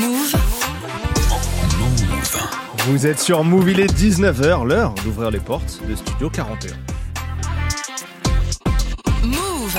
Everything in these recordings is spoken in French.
Move. Vous êtes sur Move, il est 19h, l'heure d'ouvrir les portes de Studio 41. Move.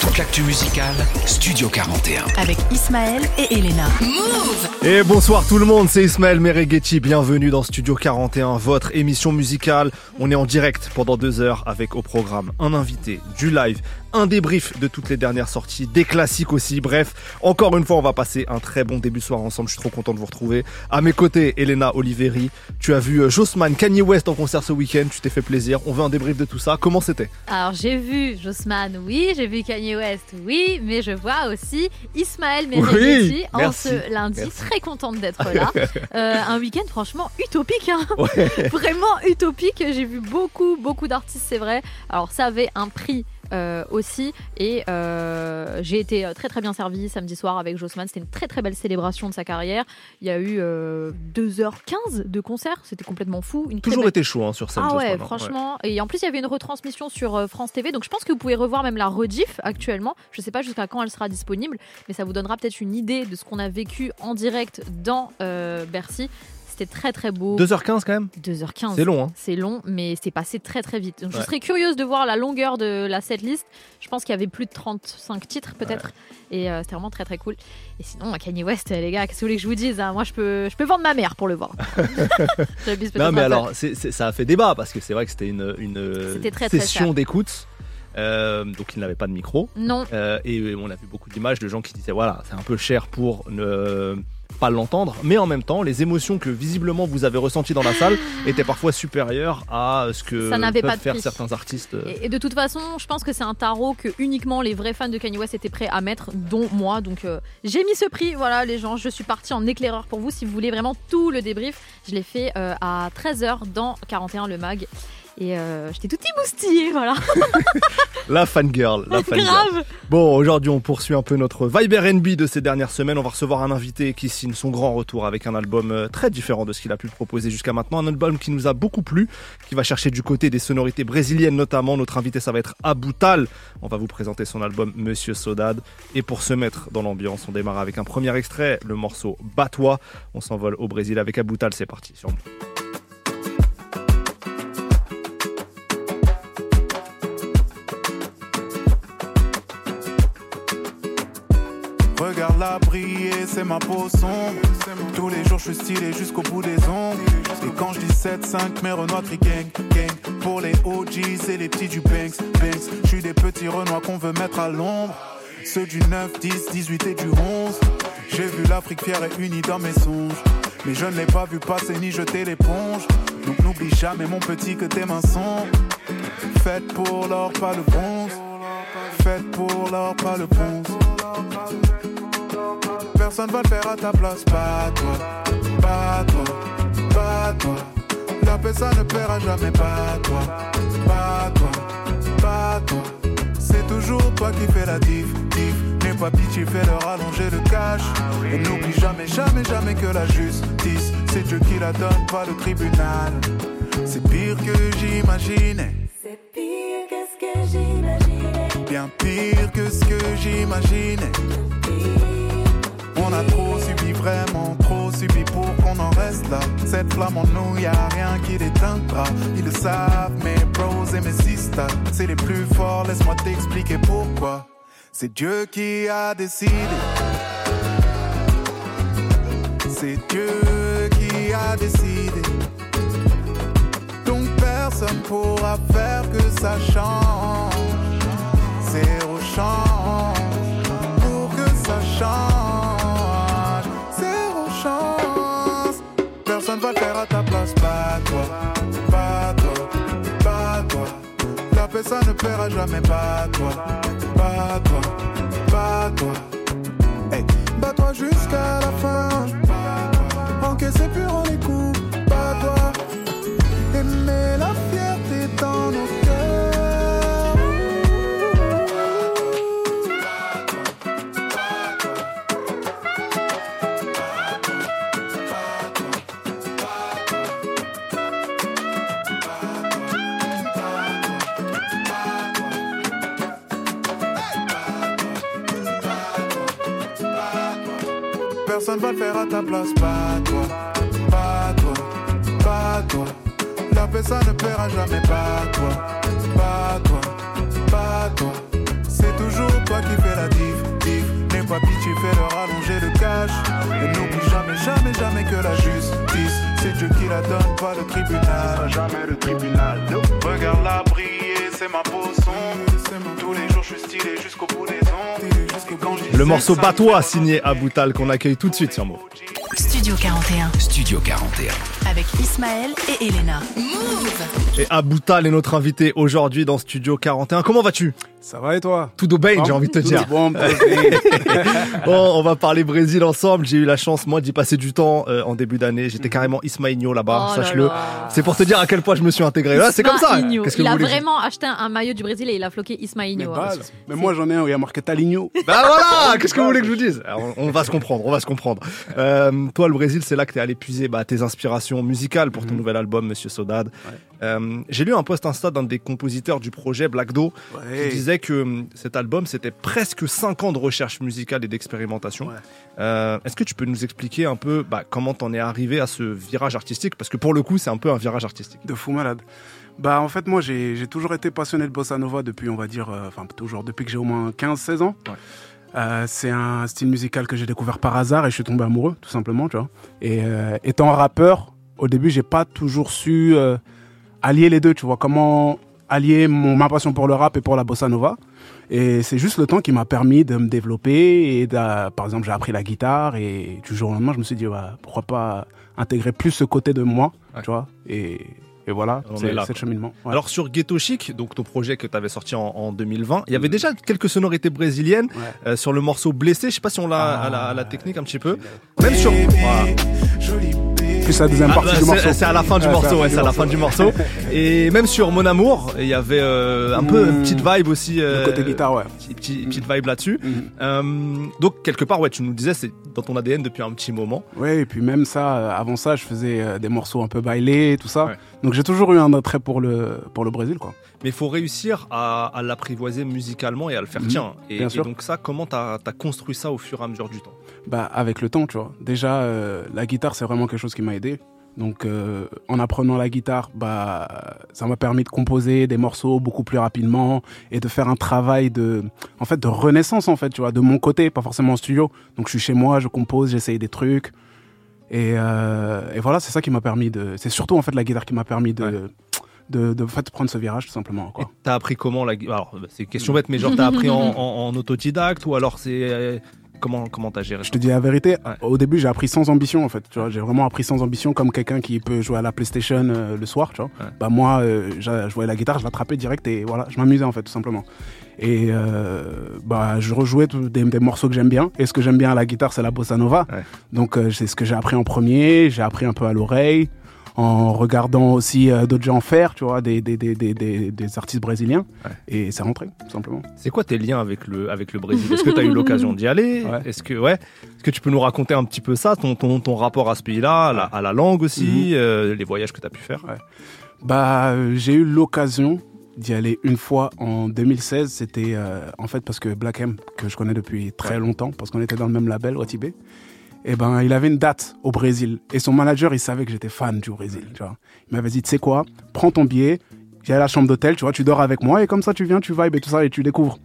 Toute l'actu musicale, Studio 41. avec Ismaël et Elena. Move. Et bonsoir tout le monde, c'est Ismaël Mereghetti, bienvenue dans Studio 41, votre émission musicale. On est en direct pendant deux heures avec au programme un invité, du live, un débrief de toutes les dernières sorties, des classiques aussi, bref, encore une fois on va passer un très bon début de soir ensemble, je suis trop content de vous retrouver. À mes côtés, Elena Oliveri, tu as vu euh, Jossman, Kanye West en concert ce week-end, tu t'es fait plaisir, on veut un débrief de tout ça, comment c'était? Alors j'ai vu Jossman, oui, j'ai vu Kanye West, oui, mais je vois aussi Ismaël Mereghetti en merci, ce lundi, merci. très contente d'être là. Euh, un week-end franchement utopique, hein. Ouais. vraiment utopique. J'ai vu beaucoup, beaucoup d'artistes, c'est vrai. Alors ça avait un prix. Euh, aussi et euh, j'ai été très très bien servi samedi soir avec Jossman c'était une très très belle célébration de sa carrière il y a eu euh, 2h15 de concert c'était complètement fou une Toujours belle- été chaud hein, sur scène. ah ouais, Jossman, franchement. Et en plus, il y avait une retransmission sur euh, France TV. Donc, je pense que vous pouvez revoir même la rediff actuellement. Je sais pas jusqu'à quand elle sera disponible, mais ça vous donnera peut-être une idée de ce qu'on a vécu en direct dans euh, Bercy. C'était très très beau. 2h15 quand même 2h15. C'est long, hein C'est long, mais c'est passé très très vite. Donc, je serais curieuse de voir la longueur de la setlist. Je pense qu'il y avait plus de 35 titres peut-être. Et euh, c'était vraiment très très cool. Et sinon, Kanye West, les gars, qu'est-ce que vous voulez que je vous dise hein? Moi, je peux, je peux vendre ma mère pour le voir. Non, mais alors, ça a fait débat parce que c'est vrai que c'était une, très, session d'écoute. Euh, donc, il n'avait pas de micro. Non, Euh, et on a vu beaucoup d'images de gens qui disaient voilà, c'est un peu cher pour ne pas l'entendre. Mais en même temps, les émotions que visiblement vous avez ressenties dans la salle étaient parfois supérieures à ce que Ça peuvent pas faire prix. certains artistes. Et, et de toute façon, je pense que c'est un tarot que uniquement les vrais fans de Kanye West étaient prêts à mettre, dont moi. Donc euh, j'ai mis ce prix, voilà les gens, je suis partie en éclaireur pour vous. Si vous voulez vraiment tout le débrief, je l'ai fait euh, à 13h dans 41 le mag. Et euh, j'étais tout émoustillée, voilà. La fangirl, la fangirl. Grave. Bon, aujourd'hui, on poursuit un peu notre vibe R&B de ces dernières semaines. On va recevoir un invité qui signe son grand retour avec un album euh, très différent de ce qu'il a pu proposer jusqu'à maintenant. Un album qui nous a beaucoup plu, qui va chercher du côté des sonorités brésiliennes notamment. Notre invité, ça va être Aboutal. On va vous présenter son album Monsieur Sodade. Et pour se mettre dans l'ambiance, on démarre avec un premier extrait, le morceau Batois. On s'envole au Brésil avec Aboutal. C'est parti. Sur... Regarde-la briller, c'est ma peau sombre. Tous les jours, je suis stylé jusqu'au bout des ongles. Et quand je dis 7-5, mes renois crient gang, gang. Pour les OG, c'est les petits du Banks, Banks. Je suis des petits renois qu'on veut mettre à l'ombre. Ceux du 9, 10, 18 et du 11. J'ai vu l'Afrique fière et unie dans mes songes. Mais je ne l'ai pas vu passer ni jeter l'éponge. Donc n'oublie jamais, mon petit, que tes mains sont faites pour l'or, pas le bronze. Faites pour l'or, pas le bronze. Personne va le faire à ta place, pas toi, pas toi, pas toi. La paix ça ne paiera jamais, pas toi, pas toi, pas toi. C'est toujours toi qui fais la diff, diff. N'aie pas pitié, fais leur allonger le cash. Et n'oublie jamais, jamais, jamais que la justice, c'est Dieu qui la donne, pas le tribunal. C'est pire que j'imaginais. Bien pire que ce que j'imaginais. On a trop subi, vraiment trop subi pour qu'on en reste là. Cette flamme en nous, y a rien qui l'éteindra. Ils le savent, mes bros et mes sisters, c'est les plus forts. Laisse-moi t'expliquer pourquoi. C'est Dieu qui a décidé. C'est Dieu qui a décidé. Donc personne pourra faire que ça change. Zéro chance pour que ça change. Zéro chance. Personne va le faire à ta place, pas toi, pas toi, pas toi. La paix ça ne paiera jamais, pas toi, pas toi, pas toi. Hey, bats-toi jusqu'à la fin. Encaisser plus personne va le faire à ta place. Pas toi, pas toi, pas toi. La paix, ça ne paiera jamais. Pas toi, pas toi, pas toi. C'est toujours toi qui fais la diff, diff. N'aie pas pitié, fais-leur allonger le cash. Et n'oublie jamais, jamais, jamais que la justice, c'est Dieu qui la donne, pas le tribunal. Jamais le tribunal. Regarde-la briller, c'est ma peau sombre. Le morceau ça, Batois signé Aboutal qu'on accueille tout de suite sur Move. Studio 41 Studio 41. avec Ismaël et Elena. Et Aboutal est notre invité aujourd'hui dans Studio 41. Comment vas-tu? Ça va et toi Tout au bain, j'ai envie de te dire. Bon, on va parler Brésil ensemble. J'ai eu la chance, moi, d'y passer du temps euh, en début d'année. J'étais carrément Ismaïnho là-bas, Oh sache-le. là. C'est pour te dire à quel point je me suis intégré. Là, c'est comme ça. Ismaïnho. Qu'est-ce que il a vraiment acheté un maillot du Brésil et il a floqué mais, Ismaïnho. hein. mais moi j'en ai un où il y a marqué Taligno. Bah voilà, qu'est-ce que vous voulez que je vous dise? Alors, on, on va se comprendre, on va se comprendre. Euh, toi, le Brésil, c'est là que t'es allé puiser bah, tes inspirations musicales pour ton Mhm. nouvel album, Monsieur Sodade. Euh, J'ai lu un post Insta d'un des compositeurs du projet Black Do Ouais. qui disait que hum, cet album, c'était presque 5 ans de recherche musicale et d'expérimentation. Ouais. Euh, Est-ce que tu peux nous expliquer un peu bah, comment t'en es arrivé à ce virage artistique? Parce que pour le coup, c'est un peu un virage artistique. De fou malade. Bah en fait moi j'ai toujours été passionné de bossa nova depuis on va dire euh, enfin toujours depuis que j'ai au moins 15-16 ans. Ouais. Euh, c'est un style musical que j'ai découvert par hasard et je suis tombé amoureux tout simplement tu vois. Et euh, étant rappeur au début j'ai pas toujours su euh, allier les deux tu vois comment allier mon ma passion pour le rap et pour la bossa nova. Et c'est juste le temps qui m'a permis de me développer et par exemple j'ai appris la guitare et du jour au lendemain je me suis dit bah, pourquoi pas intégrer plus ce côté de moi Ouais. tu vois et, et voilà c'est le cheminement Ouais. Alors sur Ghetto Chic, donc ton projet que tu avais sorti en, en 2020, il y avait déjà quelques sonorités brésiliennes Ouais. euh, sur le morceau Blessé. Je sais pas si on l'a Ah. à, la, à la technique un petit peu. Même sur. Voilà. Joli bébé. Plus la deuxième Ah, bah, du c'est- morceau C'est à la fin du morceau, ouais, c'est à la fin du morceau. Et même sur Mon Amour, il y avait euh, un peu une petite vibe aussi. le euh, côté guitare ouais Petite, petite- petite vibe là-dessus. Mhm. Euh, donc quelque part, ouais, tu nous disais, c'est dans ton ADN depuis un petit moment. Ouais, et puis même ça, euh, avant ça, je faisais des morceaux un peu bailés tout ça. Ouais. Donc j'ai toujours eu un attrait pour le, pour le Brésil, quoi. Mais il faut réussir à, à l'apprivoiser musicalement et à le faire tien. Et, donc ça, comment t'as as construit ça au fur et à mesure du temps? Bah, avec le temps, tu vois. Déjà, euh, la guitare, c'est vraiment quelque chose qui m'a aidé. Donc, euh, en apprenant la guitare, bah, ça m'a permis de composer des morceaux beaucoup plus rapidement et de faire un travail de, en fait, de renaissance, en fait, tu vois, de mon côté, pas forcément en studio. Donc, je suis chez moi, je compose, j'essaye des trucs. Et, euh, et voilà, c'est ça qui m'a permis de. C'est surtout, en fait, la guitare qui m'a permis de, Ouais. de, de, en fait, prendre ce virage, tout simplement, Et quoi. T'as appris comment la gui- Alors, c'est une question bête, mais genre t'as appris en, en- en autodidacte ou alors c'est euh, comment comment t'as géré Je te dis la vérité, Ouais. au début j'ai appris sans ambition en fait, tu vois, j'ai vraiment appris sans ambition comme quelqu'un qui peut jouer à la PlayStation euh, le soir, tu vois. Ouais. Bah moi, euh, je jouais la guitare, je l'attrapais direct et voilà, je m'amusais en fait tout simplement. Et euh, bah je rejouais tout- des, des morceaux que j'aime bien. Et ce que j'aime bien à la guitare, c'est la bossa nova. Ouais. Donc c'est ce que j'ai appris en premier, j'ai appris un peu à l'oreille, en regardant aussi euh, d'autres gens faire, tu vois, des, des, des, des, artistes brésiliens. Ouais. Et c'est rentré, tout simplement. C'est quoi tes liens avec le avec le Brésil? Est-ce que t'as eu l'occasion d'y aller? Ouais. Est-ce que ouais Est-ce que tu peux nous raconter un petit peu ça, ton ton, ton rapport à ce pays-là, à, la, à la langue aussi, euh, les voyages que t'as pu faire? Bah, euh, j'ai eu l'occasion d'y aller une fois en 2016. C'était euh, en fait parce que Black M, que je connais depuis très longtemps, parce qu'on était dans le même label, Watibé, et ben il avait une date au Brésil. Et son manager, il savait que j'étais fan du Brésil. Tu. Il m'avait dit, tu sais quoi, prends ton billet, viens à la chambre d'hôtel, tu vois, tu dors avec moi, et comme ça tu viens, tu vibes et tout ça, et tu découvres.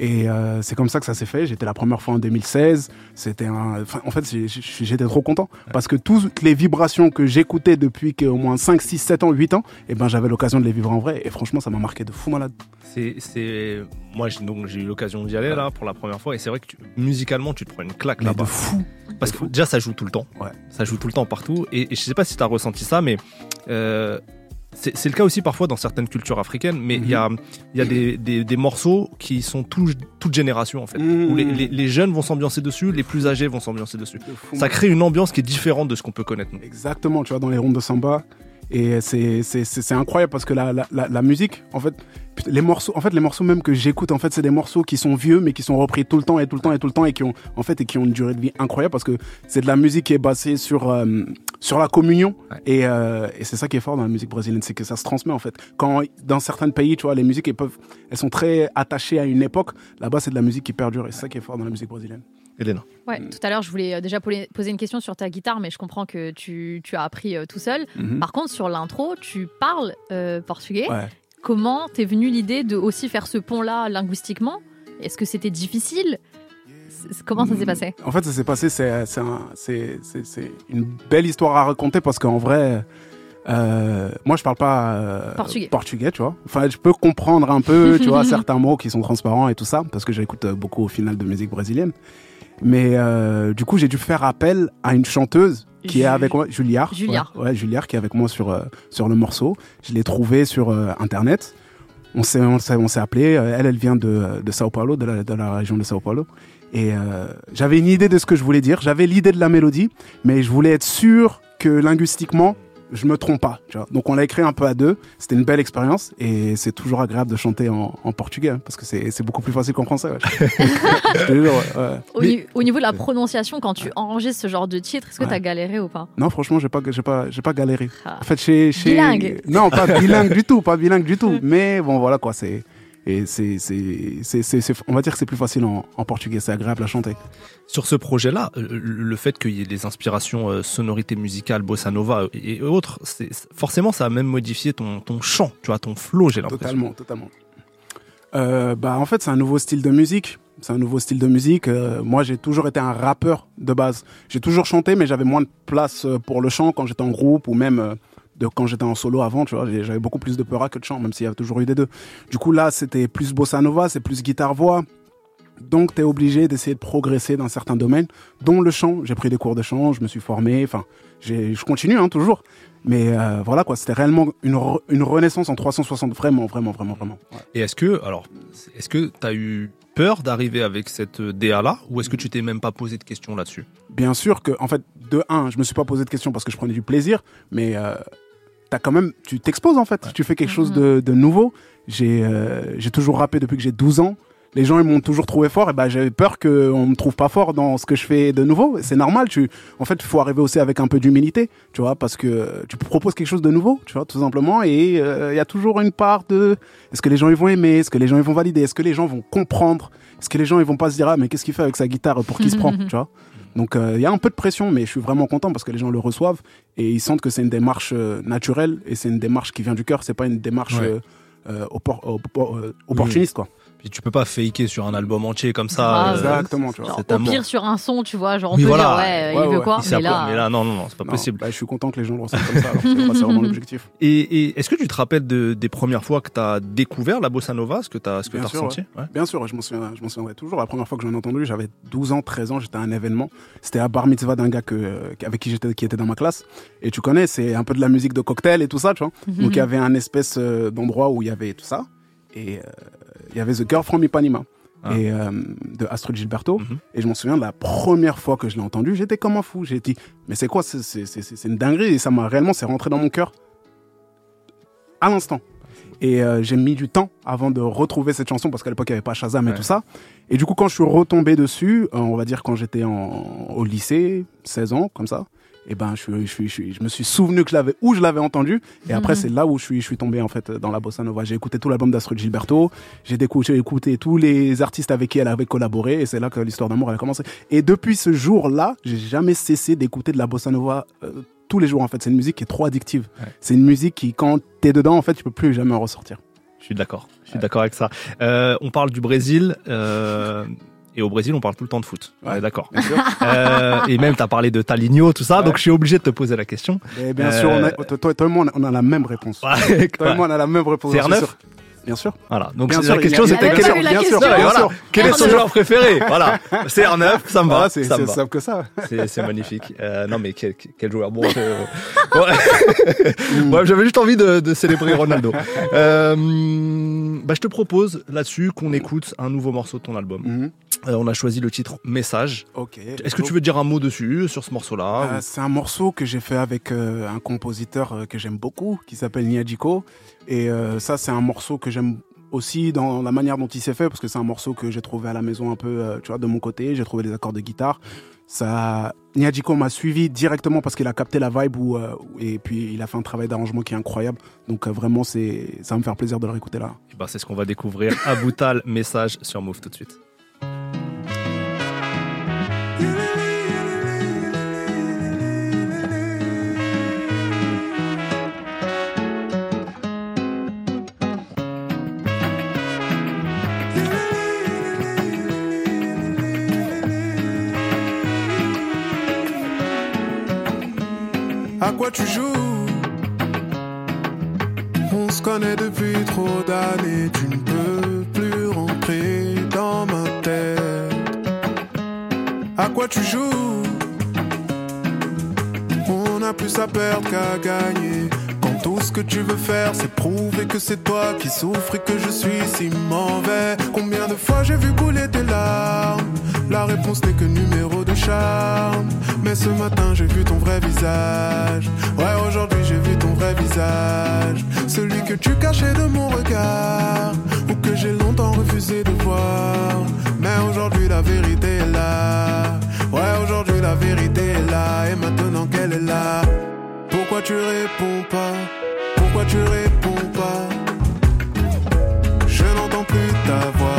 Et euh, c'est comme ça que ça s'est fait. J'étais la première fois en 2016. C'était un. enfin, en fait, j'ai- j'ai- j'étais trop content parce que toutes les vibrations que j'écoutais depuis qu'au moins 5, 6, 7 ans, 8 ans, et ben j'avais l'occasion de les vivre en vrai. Et franchement, ça m'a marqué de fou malade. C'est moi j'ai- j'ai eu l'occasion d'y aller là pour la première fois et c'est vrai que tu- musicalement tu te prends une claque là-bas. de fou. Parce que déjà, ça joue tout le temps. Ouais. Ça joue tout le temps partout. Et, et je sais pas si tu as ressenti ça, mais euh, c'est le cas aussi parfois dans certaines cultures africaines. Mais il y a, y a des, des- des morceaux qui sont tous, toute génération, en fait. Mhm. Où les, les- les jeunes vont s'ambiancer dessus, les plus âgés vont s'ambiancer dessus. Ça crée une ambiance qui est différente de ce qu'on peut connaître, nous. Exactement, tu vois, dans les rondes de samba. Et c'est c'est- c'est- c'est incroyable parce que la, la, la, musique, en fait, les morceaux, en fait, les morceaux même que j'écoute, en fait, c'est des morceaux qui sont vieux, mais qui sont repris tout le temps et tout le temps et tout le temps et qui ont, en fait, et qui ont une durée de vie incroyable parce que c'est de la musique qui est basée sur, euh, sur la communion. Ouais. Et, euh, et c'est ça qui est fort dans la musique brésilienne, c'est que ça se transmet, en fait. Quand, dans certains pays, tu vois, les musiques, elles peuvent, elles sont très attachées à une époque. Là-bas, c'est de la musique qui perdure et c'est ça qui est fort dans la musique brésilienne. Elena. Ouais, tout à l'heure, je voulais euh, déjà poser une question sur ta guitare, mais je comprends que tu, tu as appris euh, tout seul. Mhm. Par contre, sur l'intro, tu parles euh, portugais. Ouais. Comment t'es venu l'idée de aussi faire ce pont-là linguistiquement? Est-ce que c'était difficile? Comment ça s'est passé? En fait, ça s'est passé, c'est c'est un- c'est- c'est- c'est une belle histoire à raconter parce qu'en vrai, euh, moi, je parle pas euh, Portugais. tu vois. Enfin, je peux comprendre un peu, tu vois, certains mots qui sont transparents et tout ça parce que j'écoute beaucoup au final de musique brésilienne. Mais euh, du coup, j'ai dû faire appel à une chanteuse qui est avec moi, Juliard. Juliard. Ouais, ouais, Juliard qui est avec moi sur, euh, sur le morceau. Je l'ai trouvée sur euh, Internet. On s'est, on s'est, on s'est appelé. Euh, Elle, elle vient de, de Sao Paulo, de la, de la région de Sao Paulo. Et euh, j'avais une idée de ce que je voulais dire. J'avais l'idée de la mélodie, mais je voulais être sûr que linguistiquement, je me trompe pas. Tu vois. Donc on l'a écrit un peu à deux. C'était une belle expérience et c'est toujours agréable de chanter en, en portugais hein, parce que c'est, beaucoup plus facile qu'en français. ouais. Je te jure, ouais, ouais. au, Mais- ni- au niveau de la prononciation, quand tu enregistres ce genre de titre, est-ce que Ouais. t'as galéré ou pas? Non, franchement, j'ai pas, j'ai pas, j'ai pas galéré. Ah. En fait, chez, chez... Bilingue. Non, pas bilingue du tout, pas bilingue du tout. Mais bon, voilà quoi, c'est, et c'est, on va dire que c'est plus facile en, en portugais, c'est agréable à chanter. Sur ce projet-là, euh, le fait qu'il y ait des inspirations euh, sonorités musicales, bossa nova et autres, forcément, ça a même modifié ton, ton chant, tu vois, ton flow, j'ai l'impression. Totalement, totalement. Euh, bah, en fait, c'est un nouveau style de musique. C'est un nouveau style de musique. Euh, moi, j'ai toujours été un rappeur de base. J'ai toujours chanté, mais j'avais moins de place euh, pour le chant quand j'étais en groupe ou même euh, de quand j'étais en solo avant. Tu vois, j'avais beaucoup plus de peur que de chant, même s'il y a toujours eu des deux. Du coup, là, c'était plus bossa nova, c'est plus guitare voix. Donc, tu es obligé d'essayer de progresser dans certains domaines, dont le chant. J'ai pris des cours de chant, je me suis formé. Enfin, je continue hein, toujours. Mais euh, voilà quoi, c'était réellement une, re- une renaissance en 360, vraiment, vraiment, vraiment, vraiment. Ouais. Et est-ce que, alors, est-ce que tu as eu peur d'arriver avec cette DA-là ou est-ce que tu t'es même pas posé de questions là-dessus? Bien sûr que, en fait, de un, je me suis pas posé de questions parce que je prenais du plaisir, mais euh, t'as quand même, tu t'exposes en fait, tu fais quelque chose de, de nouveau. J'ai euh, toujours rappé depuis que j'ai 12 ans. Les gens ils m'ont toujours trouvé fort et ben j'avais peur qu'on me trouve pas fort dans ce que je fais de nouveau. C'est normal. Tu, en fait, il faut arriver aussi avec un peu d'humilité, tu vois, parce que tu proposes quelque chose de nouveau, tu vois, tout simplement. Et euh, il y a toujours une part de est-ce que les gens ils vont aimer, est-ce que les gens ils vont valider, est-ce que les gens vont comprendre, est-ce que les gens ils vont pas se dire ah mais qu'est-ce qu'il fait avec sa guitare, pour qui se prend, tu vois? Donc euh, il y a un peu de pression, mais je suis vraiment content parce que les gens le reçoivent et ils sentent que c'est une démarche euh, naturelle et c'est une démarche qui vient du cœur. C'est pas une démarche Ouais. euh, euh, oppor- oppor- opportuniste quoi. Tu peux pas faker sur un album entier comme ça. Ah, euh, Exactement, tu vois. Genre, au pire, sur un son, tu vois, genre, on Oui, peut voilà. dire, ouais, Ouais, il veut quoi, il mais là, non, non, non, c'est pas Non, possible. bah, je suis content que les gens le ressentent comme ça. alors, c'est- vraiment l'objectif. Et, et est-ce que tu te rappelles de- des premières fois que tu as découvert la bossa nova, ce que tu as, ce que Bien t'as sûr, ressenti? Ouais. Bien sûr, je m'en souviens, je m'en souviendrai toujours. La première fois que j'en ai entendu, j'avais 12 ans, 13 ans, j'étais à un événement. C'était à bar mitzvah d'un gars que, euh, avec qui j'étais, qui était dans ma classe. Et tu connais, c'est un peu de la musique de cocktail et tout ça, tu vois. Mhm. Donc il y avait un espèce euh, d'endroit où il y avait tout ça. Et euh, il y avait The Girl from Ipanema. Ah. Et euh, de Astrid Gilberto. Mhm. Et je m'en souviens de la première fois que je l'ai entendu, j'étais comme un fou. J'ai dit, mais c'est quoi C'est une dinguerie. Et ça m'a réellement, c'est rentré dans mon cœur à l'instant. Et euh, j'ai mis du temps avant de retrouver cette chanson parce qu'à l'époque il n'y avait pas Shazam et tout ça. Et du coup, quand je suis retombé dessus, euh, on va dire quand j'étais au lycée, 16 ans, comme ça, et ben je, suis, je, suis, je, suis- je me suis souvenu que je l'avais où je l'avais entendu. Et après, Mhm. c'est là où je suis, je suis tombé en fait dans la bossa nova. J'ai écouté tout l'album d'Astrid Gilberto, j'ai j'ai écouté tous les artistes avec qui elle avait collaboré, et c'est là que l'histoire d'amour elle a commencé. Et depuis ce jour-là, j'ai jamais cessé d'écouter de la bossa nova. euh, tous les jours en fait, c'est une musique qui est trop addictive. Ouais. C'est une musique qui, quand t'es dedans, en fait, tu peux plus jamais en ressortir. Je suis d'accord. Je suis d'accord avec ça. Euh, on parle du Brésil. euh, et au Brésil, on parle tout le temps de foot. Ouais. d'accord. Euh, et même, tu as parlé de Taligno, tout ça. Ouais. Donc, je suis obligé de te poser la question. Et bien Euh, sûr, on a- toi, toi, toi et moi, on a, la même réponse. Ouais, Toi et moi, on a la même réponse. C'est j'en R9? suis sûr. Bien sûr. Voilà. Donc, Bien c'est- sûr, la question, c'était Ah, quel, est- bien sûr, question. Non, mais bien voilà. sûr. quel est son R9. joueur préféré Voilà. C'est R9, ça me va. Voilà, c'est simple que ça. C'est magnifique. Euh, non, mais quel, quel joueur. Bon, euh. Ouais, j'avais juste envie de, de célébrer Ronaldo. Euh, bah, je te propose là-dessus qu'on écoute un nouveau morceau de ton album. Mhm. Euh, on a choisi le titre Message. Ok. Est-ce que tu veux dire un mot dessus, sur ce morceau-là Euh, c'est un morceau que j'ai fait avec euh, un compositeur euh, que j'aime beaucoup, qui s'appelle Niadiko. Et euh, ça, c'est un morceau que j'aime aussi dans la manière dont il s'est fait, parce que c'est un morceau que j'ai trouvé à la maison un peu, euh, tu vois, de mon côté. J'ai trouvé des accords de guitare. Ça, Niadjiko m'a suivi directement parce qu'il a capté la vibe et puis il a fait un travail d'arrangement qui est incroyable. Donc euh, vraiment, c'est, ça va me faire plaisir de le réécouter là. Ben, c'est ce qu'on va découvrir. Aboutal, message sur Move tout de suite. Quoi tu joues On se connaît depuis trop d'années. Tu ne peux plus rentrer dans ma tête. À quoi tu joues? On a plus à perdre qu'à gagner. Quand tout ce que tu veux faire, c'est prouver que c'est toi qui souffres et que je suis si mauvais. Combien de fois j'ai vu couler tes larmes? La réponse n'est que numéro de charme. Mais ce matin, j'ai vu ton vrai visage. Ouais, aujourd'hui, j'ai vu ton vrai visage. Celui que tu cachais de mon regard. Ou que j'ai longtemps refusé de voir. Mais aujourd'hui, la vérité est là. Ouais, aujourd'hui, la vérité est là. Et maintenant qu'elle est là. Pourquoi tu réponds pas? Pourquoi tu réponds pas? Je n'entends plus ta voix.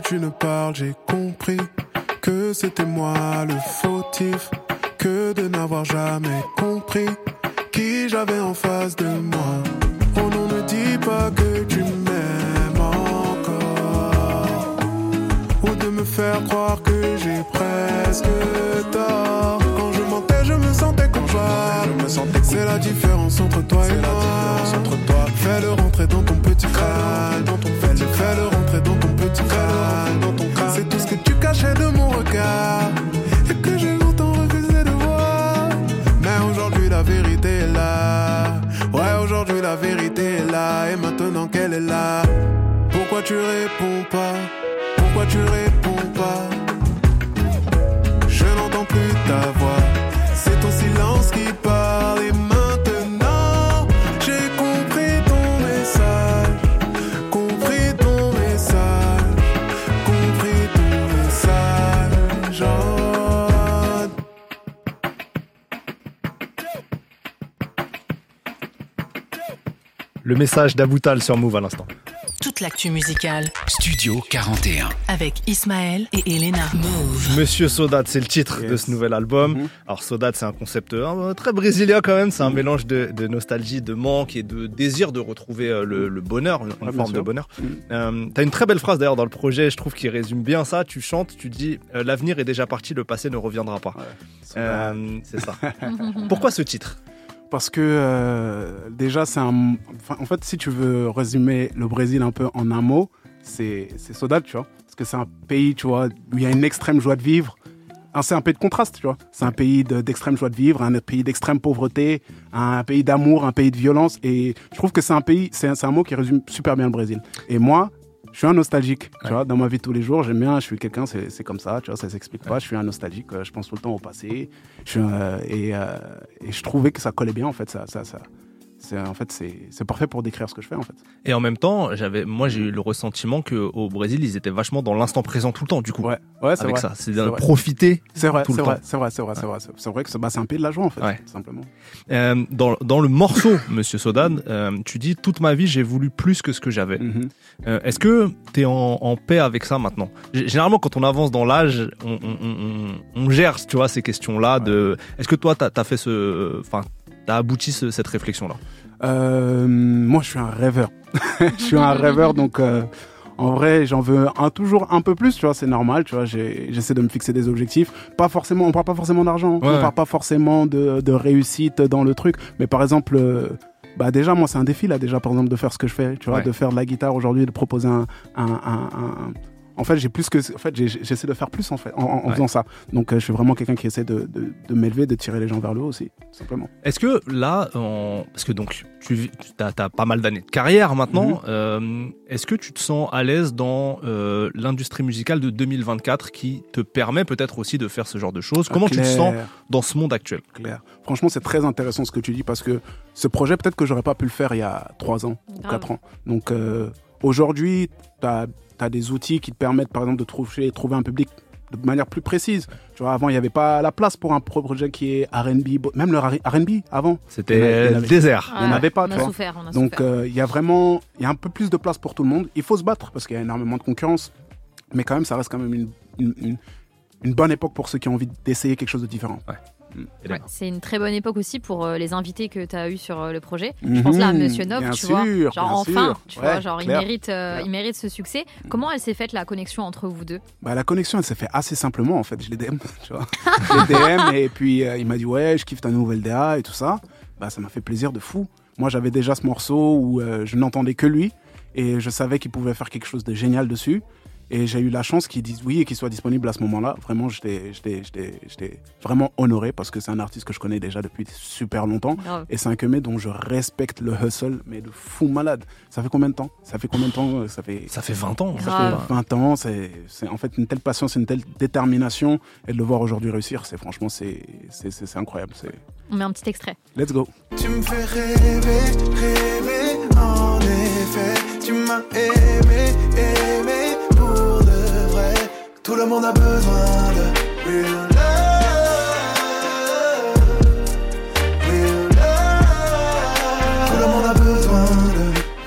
Que tu ne parles, j'ai compris que c'était moi le fautif. Que de n'avoir jamais compris tu réponds pas? Pourquoi tu réponds pas? Je n'entends plus ta voix. C'est ton silence qui parle. Et maintenant, j'ai compris ton message. Compris ton message. Compris ton message. Le message d'Aboutal sur Move à l'instant. Toute l'actu musicale Studio 41. avec Ismaël et Elena. Move. Monsieur Sodat, c'est le titre de ce nouvel album. Mhm. Alors Sodat, c'est un concept euh, très brésilien quand même. C'est un mélange de, de nostalgie, de manque et de désir de retrouver euh, le, le bonheur, une bien forme de bonheur. Mhm. Euh, T'as une très belle phrase d'ailleurs dans le projet, je trouve, qui résume bien ça. Tu chantes, tu dis euh, l'avenir est déjà parti, le passé ne reviendra pas. C'est Euh, c'est ça. Pourquoi ce titre? Parce que euh, déjà, c'est un. en fait, si tu veux résumer le Brésil un peu en un mot, c'est Saudade, tu vois. Parce que c'est un pays, tu vois, où il y a une extrême joie de vivre. C'est un pays de contraste, tu vois. C'est un pays de- d'extrême joie de vivre, un pays d'extrême pauvreté, un pays d'amour, un pays de violence. Et je trouve que c'est un pays, c'est un mot qui résume super bien le Brésil. Et moi, je suis un nostalgique, tu Ouais. vois, dans ma vie de tous les jours. J'aime bien, je suis quelqu'un, c'est comme ça, tu vois, ça s'explique pas. Je suis un nostalgique, euh, je pense tout le temps au passé. Je suis, euh, et, et je trouvais que ça collait bien, en fait. Ça, ça, ça, c'est, en fait, c'est parfait pour décrire ce que je fais, en fait. Et en même temps, j'avais, moi, j'ai eu le ressentiment que au Brésil, ils étaient vachement dans l'instant présent tout le temps. Du coup, Ouais, ouais c'est vrai. ça, c'est profiter. C'est vrai, tout le c'est vrai, c'est vrai, c'est vrai, c'est vrai. C'est vrai que c'est bah, c'est un pays de la joie, en fait, tout simplement. Euh, dans, dans le morceau, Monsieur Sodan, euh, tu dis toute ma vie j'ai voulu plus que ce que j'avais. Mhm. Euh, Est-ce que tu es en, en paix avec ça maintenant? Généralement, quand on avance dans l'âge, on, on- on- on gère, tu vois, ces questions-là. De, est-ce que toi, t'as as fait ce, enfin, t'as abouti ce- cette réflexion-là Euh, moi, je suis un rêveur. je suis un rêveur, donc euh, en vrai, j'en veux un, toujours un peu plus, tu vois, c'est normal, tu vois. J'essaie de me fixer des objectifs. Pas forcément, on parle pas forcément d'argent, Ouais, on parle pas forcément de, de réussite dans le truc. Mais par exemple, euh, bah déjà, moi, c'est un défi là, déjà, par exemple, de faire ce que je fais, tu vois, Ouais. de faire de la guitare aujourd'hui, de proposer un, un, un, un- En fait, j'ai plus que, en fait, j'ai- j'essaie de faire plus en fait en, en- en Ouais. faisant ça. Donc, euh, je suis vraiment quelqu'un qui essaie de, de, de m'élever, de tirer les gens vers le haut aussi, tout simplement. Est-ce que là, en- parce que donc tu as, pas mal d'années de carrière maintenant, Mhm. euh, est-ce que tu te sens à l'aise dans euh, l'industrie musicale de 2024 qui te permet peut-être aussi de faire ce genre de choses? Comment tu te sens dans ce monde actuel? Clair. Franchement, c'est très intéressant ce que tu dis parce que ce projet, peut-être que j'aurais pas pu le faire il y a 3 ans ou. 4 ans. Donc euh, aujourd'hui, tu as, des outils qui te permettent, par exemple, de trouver, trouver un public de manière plus précise. Tu vois, avant, il n'y avait pas la place pour un projet qui est R&B, même le R&B avant. C'était le désert. Il y en avait pas, On tu vois. souffert, on a Donc euh, il y a vraiment, il y a un peu plus de place pour tout le monde. Il faut se battre parce qu'il y a énormément de concurrence, mais quand même, ça reste quand même une, une, une- une bonne époque pour ceux qui ont envie d'essayer quelque chose de différent. Là, Ouais, c'est une très bonne époque aussi pour euh, les invités que tu as eu sur euh, le projet. Je pense là à Mhm, Monsieur Nov, tu sûr, vois. bien Genre enfin, sûr. tu Ouais, vois, genre il mérite, euh, il mérite ce succès. Comment elle s'est faite la connexion entre vous deux? Bah, la connexion, elle s'est fait assez simplement en fait. Je l'ai DM, tu vois. Je l'ai DM et puis euh, il m'a dit ouais, je kiffe ta nouvelle DA et tout ça. Bah, ça m'a fait plaisir de fou. Moi, j'avais déjà ce morceau où euh, je n'entendais que lui et je savais qu'il pouvait faire quelque chose de génial dessus. Et j'ai eu la chance qu'il dise oui et qu'il soit disponible à ce moment-là. Vraiment, j'étais, j'étais, j'étais, j'étais vraiment honoré parce que c'est un artiste que je connais déjà depuis super longtemps. Et c'est un Kemé dont je respecte le hustle, mais de fou malade. Ça fait combien de temps? Ça fait combien de temps euh, Ça fait ça fait 20 ans. ça Grave. fait 20 ans, c'est c'est en fait une telle patience, une telle détermination, et de le voir aujourd'hui réussir, c'est franchement, c'est c'est- c'est- c'est incroyable. c'est- On met un petit extrait. Let's go. Tu me fais rêver, rêver, en effet. Tu m'as aimé, aimé. Tout le monde a besoin de real love. Real love. Tout le monde a besoin de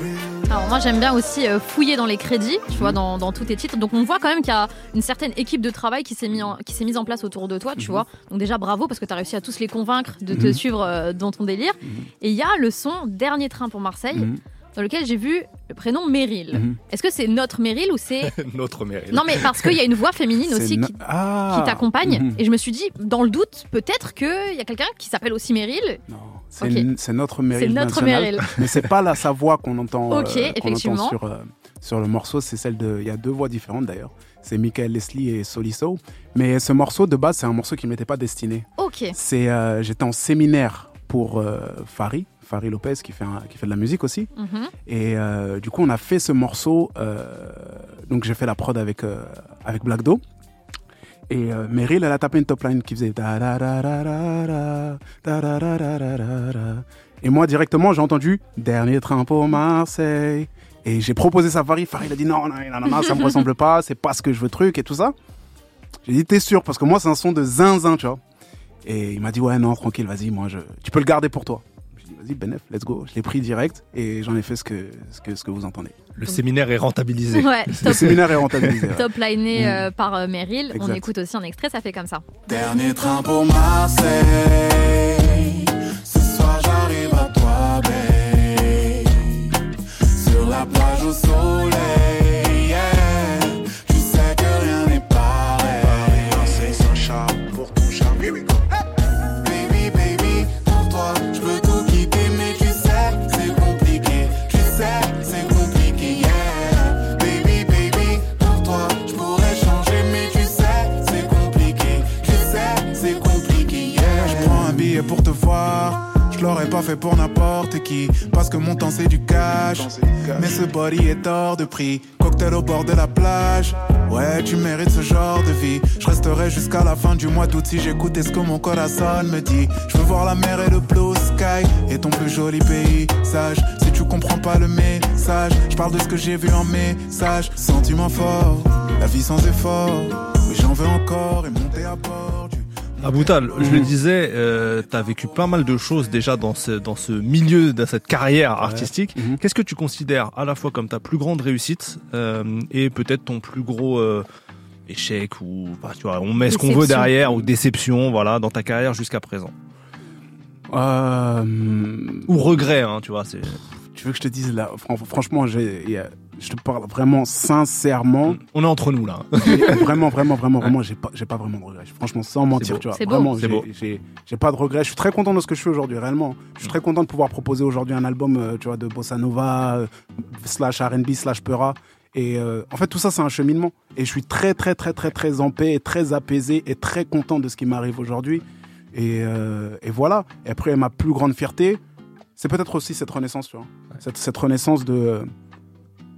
real Alors moi j'aime bien aussi euh, fouiller dans les crédits, tu vois, dans, dans tous tes titres. Donc on voit quand même qu'il y a une certaine équipe de travail qui s'est mis en- qui s'est mise en place autour de toi, tu Mhm. vois. Donc déjà bravo parce que tu as réussi à tous les convaincre de te Mhm. suivre euh, dans ton délire. Mhm. Et il y a le son Dernier train pour Marseille, dans lequel j'ai vu le prénom Meryl. mhm. Est-ce que c'est notre Meryl ou c'est Notre Meryl. Non mais parce qu'il y a une voix féminine aussi no- qui, Ah. qui t'accompagne. Mhm. Et je me suis dit, dans le doute, peut-être qu'il y a quelqu'un qui s'appelle aussi Meryl. Non, c'est notre Meryl. C'est notre. Meryl. Mais c'est pas là sa voix qu'on entend, euh, Ok, qu'on effectivement. entend sur, euh, sur le morceau, c'est celle de. Il y a deux voix différentes d'ailleurs. C'est Michael Leslie et Soliso. Mais ce morceau de base, c'est un morceau qui m'était pas destiné. Ok. C'est, euh, j'étais en séminaire pour euh, Fari, Fari Lopez qui fait, un- qui fait de la musique aussi. Mhm. Et euh, du coup, on a fait ce morceau. euh, donc, j'ai fait la prod avec, euh, avec Black Do. Et euh, Meryl, elle a tapé une top line qui faisait. Et moi, directement, j'ai entendu Dernier train pour Marseille. Et j'ai proposé ça à Farid. Farid a dit non, non, non, non, non, ça me ressemble pas, c'est pas ce que je veux, truc et tout ça. J'ai dit, t'es sûr Parce que moi, c'est un son de zinzin, tu vois. Et il m'a dit, ouais, non, tranquille, vas-y, moi, je... tu peux le garder pour toi. J'ai dit, vas-y, Benef, let's go. Je l'ai pris direct et j'en ai fait ce que, ce que, ce que vous entendez. Le séminaire est rentabilisé. Ouais, Le séminaire est rentabilisé. ouais. top liné Mm. euh, par euh, Meryl. On écoute aussi un extrait, ça fait comme ça. Dernier train pour Marseille. Ce soir j'arrive à toi, babe. Sur la plage au soleil. Je l'aurais pas fait pour n'importe qui, parce que mon temps c'est du cash. Mais ce body est hors de prix. Cocktail au bord de la plage. Ouais, tu mérites ce genre de vie. Je resterai jusqu'à la fin du mois d'août si j'écoutais ce que mon corazon me dit. Je veux voir la mer et le blue sky et ton plus joli paysage. Si tu comprends pas le message, je parle de ce que j'ai vu en message. Sentiment fort, la vie sans effort. Oui, j'en veux encore et monter à bord du. Aboutal, je Mhm. le disais, euh, tu as vécu pas mal de choses déjà dans ce, dans ce milieu, dans cette carrière artistique. Mhm. Qu'est-ce que tu considères à la fois comme ta plus grande réussite euh, et peut-être ton plus gros euh, échec ou bah, tu vois, on met ce qu'on veut derrière ou déception, voilà, dans ta carrière jusqu'à présent? Euh, ou regret, hein, tu vois, tu veux que je te dise là, fran- franchement, j'ai- il y a- je te parle vraiment sincèrement. on est entre nous là. Vraiment, vraiment, vraiment, vraiment, j'ai pas, j'ai pas vraiment de regrets. Franchement, sans mentir, beau. tu vois. C'est. Vraiment, C'est j'ai- j'ai, j'ai pas de regrets. Je suis très content de ce que je fais aujourd'hui, réellement. Je suis très content de pouvoir proposer aujourd'hui un album, euh, tu vois, de bossa nova, euh, slash R&B, slash Peura. Et euh, en fait, tout ça, c'est un cheminement. Et je suis très, très, très, très, très en paix, et très apaisé et très content de ce qui m'arrive aujourd'hui. Et, euh, et voilà. Et après, ma plus grande fierté, c'est peut-être aussi cette renaissance, tu vois. Cette, cette renaissance de.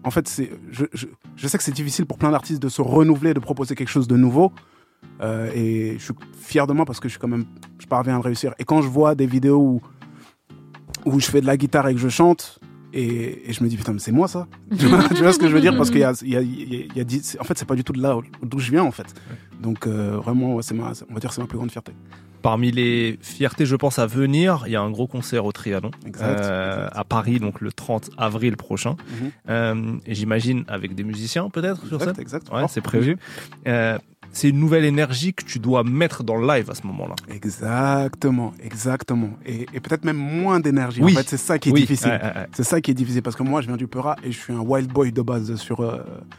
En fait, c'est, je, je, je sais que c'est difficile pour plein d'artistes de se renouveler, de proposer quelque chose de nouveau. Euh, et je suis fier de moi parce que je suis quand même, je parviens à le réussir. Et quand je vois des vidéos où, où je fais de la guitare et que je chante, et, et je me dis putain, mais c'est moi ça. tu, vois, tu vois ce que je veux dire? Parce qu'il y a, y a, il y a- il y a dix- en fait, c'est pas du tout de là d'où je viens en fait. Donc euh, vraiment, ouais, c'est ma, on va dire, que c'est ma plus grande fierté. Parmi les fiertés, je pense, à venir, il y a un gros concert au Trianon Exact, euh, exact. à Paris, donc le 30 avril prochain. Mhm. Euh, J'imagine avec des musiciens peut-être sur scène. exact. Ouais, c'est prévu. Euh, c'est une nouvelle énergie que tu dois mettre dans le live à ce moment-là. Exactement, exactement. Et, et peut-être même moins d'énergie. Oui. En fait, c'est ça qui est Oui, difficile. ouais, ouais, ouais. C'est ça qui est difficile parce que moi, je viens du Peura et je suis un wild boy de base sur, euh,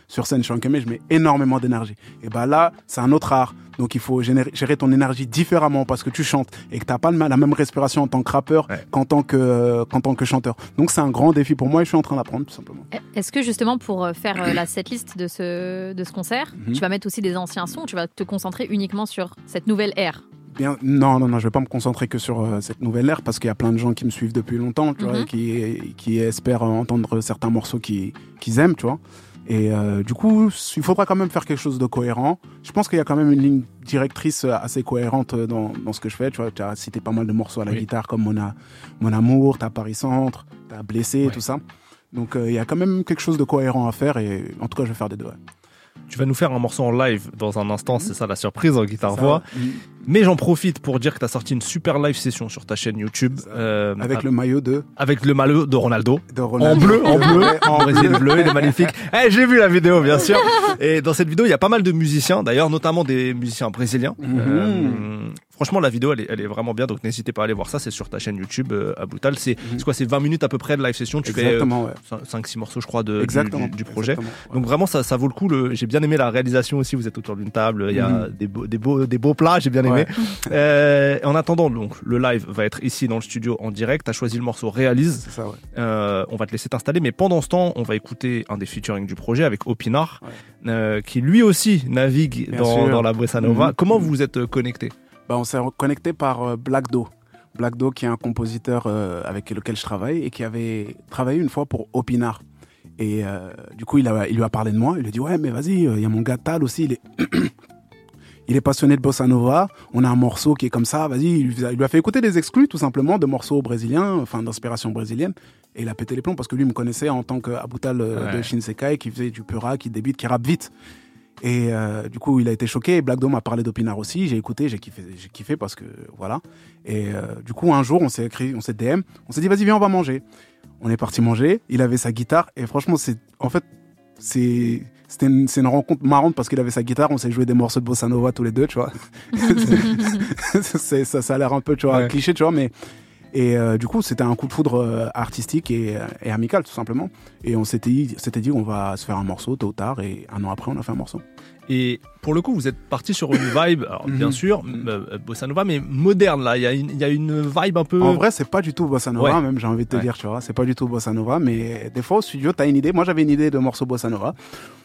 sur scène. Je suis un camé, je mets énormément d'énergie. Et bah là, c'est un autre art. Donc il faut générer, gérer ton énergie différemment parce que tu chantes et que t'as pas la même respiration en tant que rappeur Ouais. qu'en tant que, euh, qu'en tant que chanteur. Donc c'est un grand défi pour moi et je suis en train d'apprendre tout simplement. Est-ce que justement pour euh, faire euh, la setlist de ce, de ce concert, Mhm. tu vas mettre aussi des anciens sons, tu vas te concentrer uniquement sur cette nouvelle ère? Bien, non, non, non, je vais pas me concentrer que sur euh, cette nouvelle ère parce qu'il y a plein de gens qui me suivent depuis longtemps, tu vois, Mhm. et qui, qui espèrent entendre certains morceaux qui- qu'ils aiment, tu vois. Et euh, du coup, il faudra quand même faire quelque chose de cohérent. Je pense qu'il y a quand même une ligne directrice euh, assez cohérente dans, dans ce que je fais. Tu vois, tu as cité pas mal de morceaux à la Oui. guitare comme Mon, A- Mon Amour, t'as Paris Centre, t'as Blessé, Ouais. tout ça. Donc euh, il y a quand même quelque chose de cohérent à faire et en tout cas, je vais faire des deux. ouais. Tu vas nous faire un morceau en live dans un instant, c'est ça la surprise en guitare Ça, voix. mm, Mais j'en profite pour dire que tu as sorti une super live session sur ta chaîne YouTube euh, Avec le maillot de, avec le maillot de Ronaldo. de En bleu, en bleu, Ouais, en Brésil bleu, il est magnifique. Eh, j'ai vu la vidéo, bien sûr. Et dans cette vidéo, il y a pas mal de musiciens, d'ailleurs, notamment des musiciens brésiliens. Mhm. Euh, franchement, la vidéo, elle est, elle est vraiment bien, donc n'hésitez pas à aller voir ça. C'est sur ta chaîne YouTube, euh, à Boutal. C'est quoi C'est 20 minutes à peu près de live session. Tu Exactement, ouais. fais 5-6 morceaux, je crois, de, du- Exactement. du, du projet. Exactement, ouais. Donc vraiment, ça, ça vaut le coup. J'ai bien aimé la réalisation aussi. Vous êtes autour d'une table. Il y a Mhm. des, beaux, des, beaux, des beaux plats. J'ai bien aimé. Ouais. Euh, en attendant, donc, le live va être ici dans le studio en direct. Tu as choisi le morceau Réalise. C'est ça, ouais. Euh, on va te laisser t'installer, mais pendant ce temps, on va écouter un des featuring du projet avec Opinar, Ouais. euh, qui lui aussi navigue dans, la bossa nova. Mhm. Comment vous vous êtes connecté Bah, on s'est connecté par euh, Black Do. Black Do, qui est un compositeur euh, avec lequel je travaille et qui avait travaillé une fois pour Opinar. Et euh, du coup, il, a, il lui a parlé de moi. Il lui a dit Ouais, mais vas-y, euh, il y a mon gars Tal aussi. Il est, il est passionné de bossa nova. On a un morceau qui est comme ça. Vas-y, il, lui a- il lui a fait écouter des exclus, tout simplement, de morceaux brésiliens, enfin d'inspiration brésilienne. Et il a pété les plombs parce que lui il me connaissait en tant qu'Abutal euh, Ouais. de Shinsekai, qui faisait du pura, qui débite, qui rappe vite. Et euh, du coup, il a été choqué. Black Dome a parlé d'Opinar aussi. J'ai écouté, j'ai kiffé, j'ai kiffé parce que voilà. Et euh, du coup, un jour, on s'est écrit, on s'est DM, on s'est dit vas-y viens, on va manger. On est parti manger. Il avait sa guitare et franchement, c'est en fait, c'est c'était une, c'est une rencontre marrante parce qu'il avait sa guitare. On s'est joué des morceaux de bossa nova tous les deux, tu vois. C'est- ça, ça a l'air un peu, tu vois, Ouais. cliché, tu vois, mais et euh, du coup, c'était un coup de foudre euh, artistique et, euh, et amical, tout simplement. Et on s'était dit, dit, on va se faire un morceau tôt ou tard. Et un an après, on a fait un morceau. Et pour le coup, vous êtes parti sur une vibe, alors bien Mhm. sûr, euh, bossa nova, mais moderne là. Il y, a une- il y a une vibe un peu. En vrai, c'est pas du tout bossa nova, Ouais. même j'ai envie de te Ouais. dire, tu vois. C'est pas du tout bossa nova, mais des fois au studio, t'as une idée. Moi, j'avais une idée de morceau bossa nova.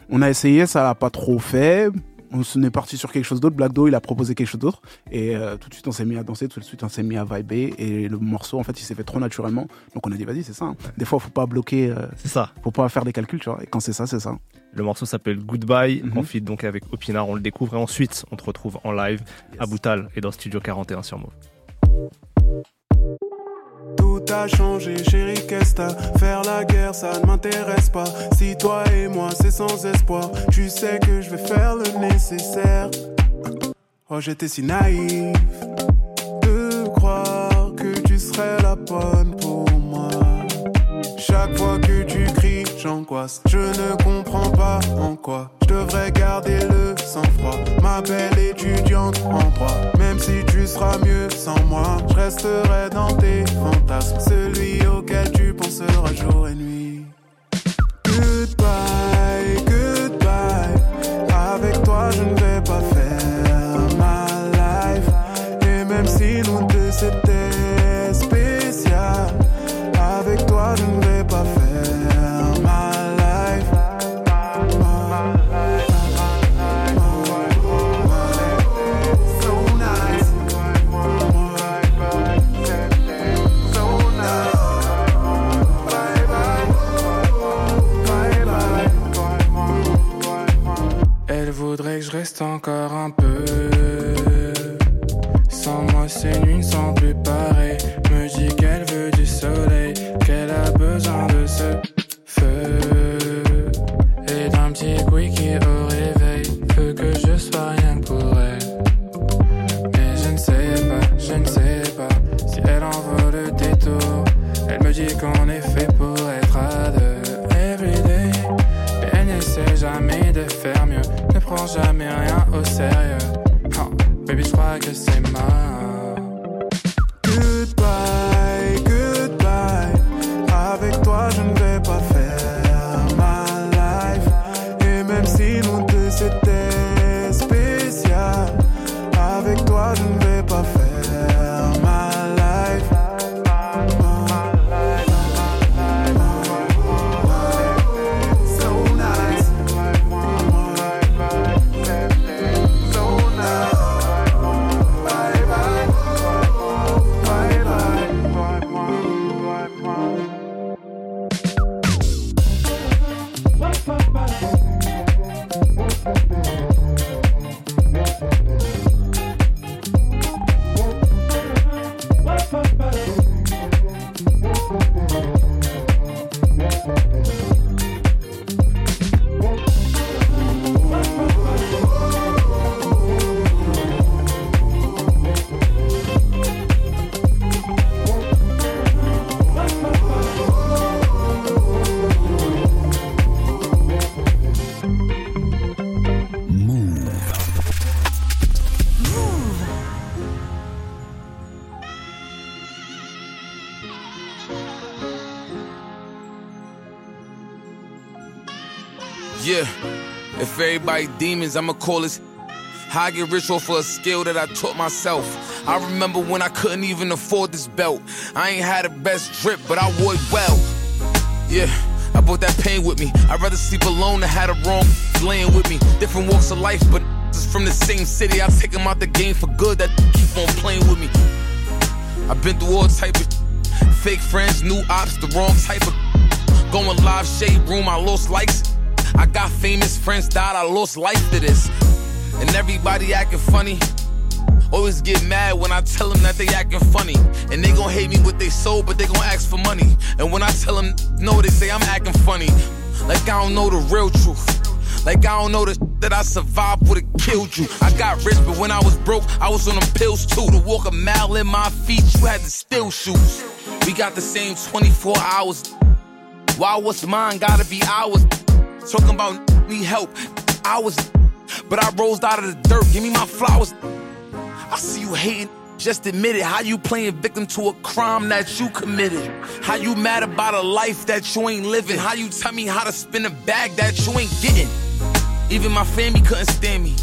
On a essayé, ça l'a pas trop fait. On est parti sur quelque chose d'autre. Black Do, il a proposé quelque chose d'autre. Et euh, tout de suite, on s'est mis à danser, tout de suite, on s'est mis à vibrer. Et le morceau, en fait, il s'est fait trop naturellement. Donc, on a dit, vas-y, c'est ça. hein. Des fois, faut pas bloquer, euh, C'est ça. faut pas faire des calculs, tu vois. Et quand c'est ça, c'est ça. Le morceau s'appelle Goodbye, Mhm. en feat donc avec Opinar. On le découvre et ensuite on te retrouve en live à Boutal et dans Studio 41 sur Move. Tout a changé, chérie, qu'est-ce Faire la guerre, ça ne m'intéresse pas. Si toi et moi, c'est sans espoir, tu sais que je vais faire le nécessaire. Oh, j'étais si naïf de croire que tu serais la bonne pour moi. Chaque fois que tu cries, j'angoisse. Je ne comprends pas en quoi. Je devrais garder le sang-froid. Ma belle étudiante en droit. Si tu seras mieux sans moi, je resterai dans tes fantasmes. Celui auquel tu penseras jour et nuit. Goodbye, goodbye. Avec toi, je ne vais pas everybody demons, I'ma call this how I get rich off of a skill that I taught myself. I remember when I couldn't even afford this belt. I ain't had the best drip, but I wore it well. Yeah, I brought that pain with me. I'd rather sleep alone than have the wrong laying with me. Different walks of life, but is from the same city. I take them out the game for good. That keep on playing with me. I've been through all type of fake friends, new ops, the wrong type of going live shade room. I lost likes. I got famous friends died. I lost life to this, and everybody acting funny. Always get mad when I tell them that they acting funny. And they gon' hate me with they soul, but they gon' ask for money. And when I tell them no, they say I'm acting funny. Like I don't know the real truth. Like I don't know the that I survived would've killed you. I got rich, but when I was broke, I was on them pills too. To walk a mile in my feet, you had to steal shoes. We got the same 24 hours. Why what's mine gotta be ours? Talking about need help. I was, but I rose out of the dirt. Give me my flowers. I see you hating. Just admit it. How you playing victim to a crime that you committed? How you mad about a life that you ain't living? How you tell me how to spin a bag that you ain't getting? Even my family couldn't stand me.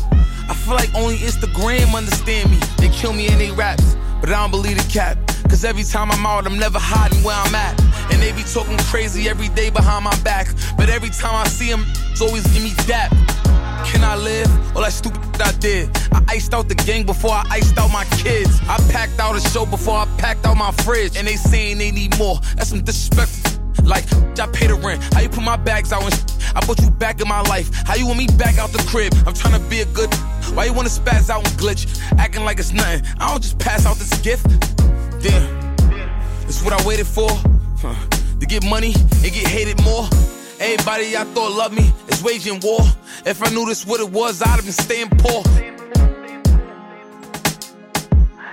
I feel like only Instagram understand me. They kill me in they raps, but I don't believe the cap. Cause every time I'm out, I'm never hiding where I'm at. And they be talking crazy every day behind my back. But every time I see them, it's always give me dap. Can I live? All that stupid I did. I iced out the gang before I iced out my kids. I packed out a show before I packed out my fridge. And they saying they need more. That's some disrespect. Like, I pay the rent. How you put my bags out and I put you back in my life. How you want me back out the crib? I'm trying to be a good. Why you wanna spaz out and glitch? Acting like it's nothing. I don't just pass out this gift. Damn. This what I waited for. Huh. To get money and get hated more. Everybody I thought loved me is waging war. If I knew this what it was, I'd have been staying poor.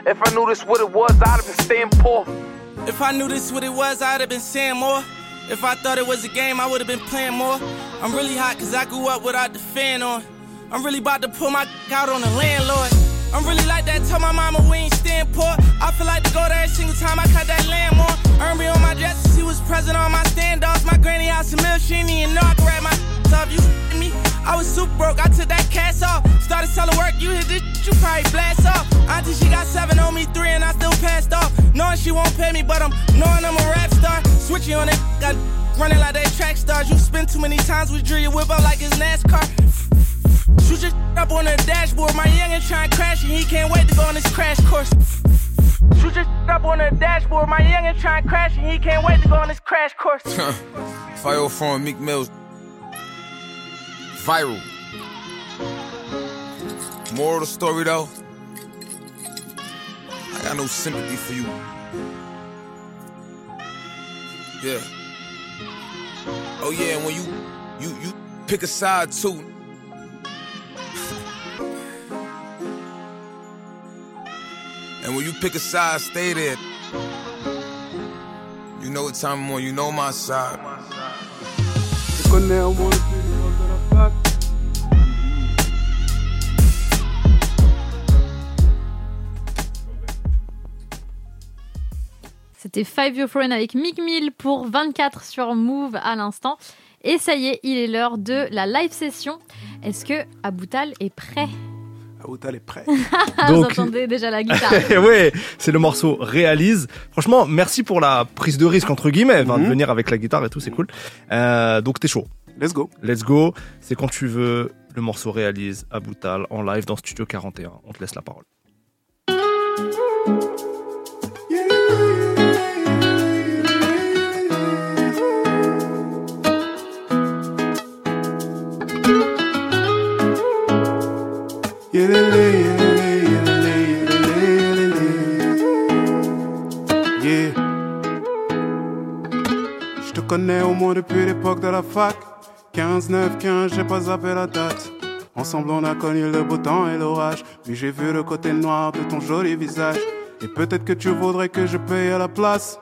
If I knew this what it was, I'd have been staying poor. If I knew this what it was, I'd have been saying more. If I thought it was a game, I would have been playing more. I'm really hot cause I grew up without the fan on. I'm really about to pull my out on the landlord. I'm really like that, tell my mama we ain't staying poor. I feel like to go there every single time I cut that land more. Earn me on my dress, she was present on my standoffs. My granny house in Mill, she didn't even know I rap my off. You me, I was super broke, I took that cash off. Started selling work, you hit this, you probably blast off. Auntie, she got seven on me, three, and I still passed off. Knowing she won't pay me, but I'm knowing I'm a rap star. Switching on it, got running like they track stars. You spin too many times with Drew, your whip up like it's NASCAR. Shoot your up on the dashboard. My youngin' trying to crash and he can't wait to go on this crash course. Shoot your up on the dashboard. My youngin' trying to crash and he can't wait to go on this crash course. Fire from Meek Mills. Viral. Moral of the story though, I got no sympathy for you. Yeah. Oh yeah, and when you you you pick a side too. And when you pick a side, stay there. You know what time I'm you know my side. Fac. C'était Five Your Friend avec Mick Mill pour 24 sur Move à l'instant. Et ça y est, il est l'heure de la live session. Est-ce que Aboutal est prêt? Aoutal est prêt. Vous entendez déjà la guitare. ouais, c'est le morceau réalise. Franchement, merci pour la prise de risque entre guillemets, enfin, de venir avec la guitare et tout, c'est cool. Euh, donc t'es chaud. Let's go. Let's go. C'est quand tu veux. Le morceau réalise à Boutal en live dans Studio 41. On te laisse la parole. Yeah. Je te connais au moins depuis l'époque de la fac. 15, 9, 15, j'ai pas zappé la date. Ensemble, on a connu le beau temps et l'orage. Puis j'ai vu le côté noir de ton joli visage. Et peut-être que tu voudrais que je paye à la place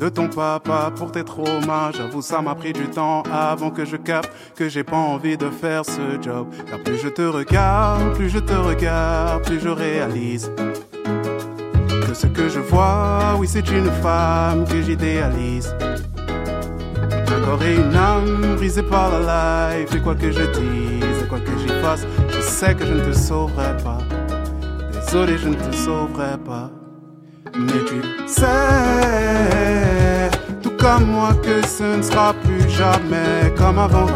de ton papa pour tes traumas. J'avoue, ça m'a pris du temps avant que je capte que j'ai pas envie de faire ce job. Car plus je te regarde, plus je te regarde, plus je réalise que ce que je vois, oui, c'est une femme que j'idéalise. Un une âme brisés par la life. Et quoi que je dise, et quoi que j'y fasse, je sais que je ne te sauverai pas. Désolé, je ne te sauverai pas. Mais tu sais, comme moi, que ce ne sera plus jamais comme avant,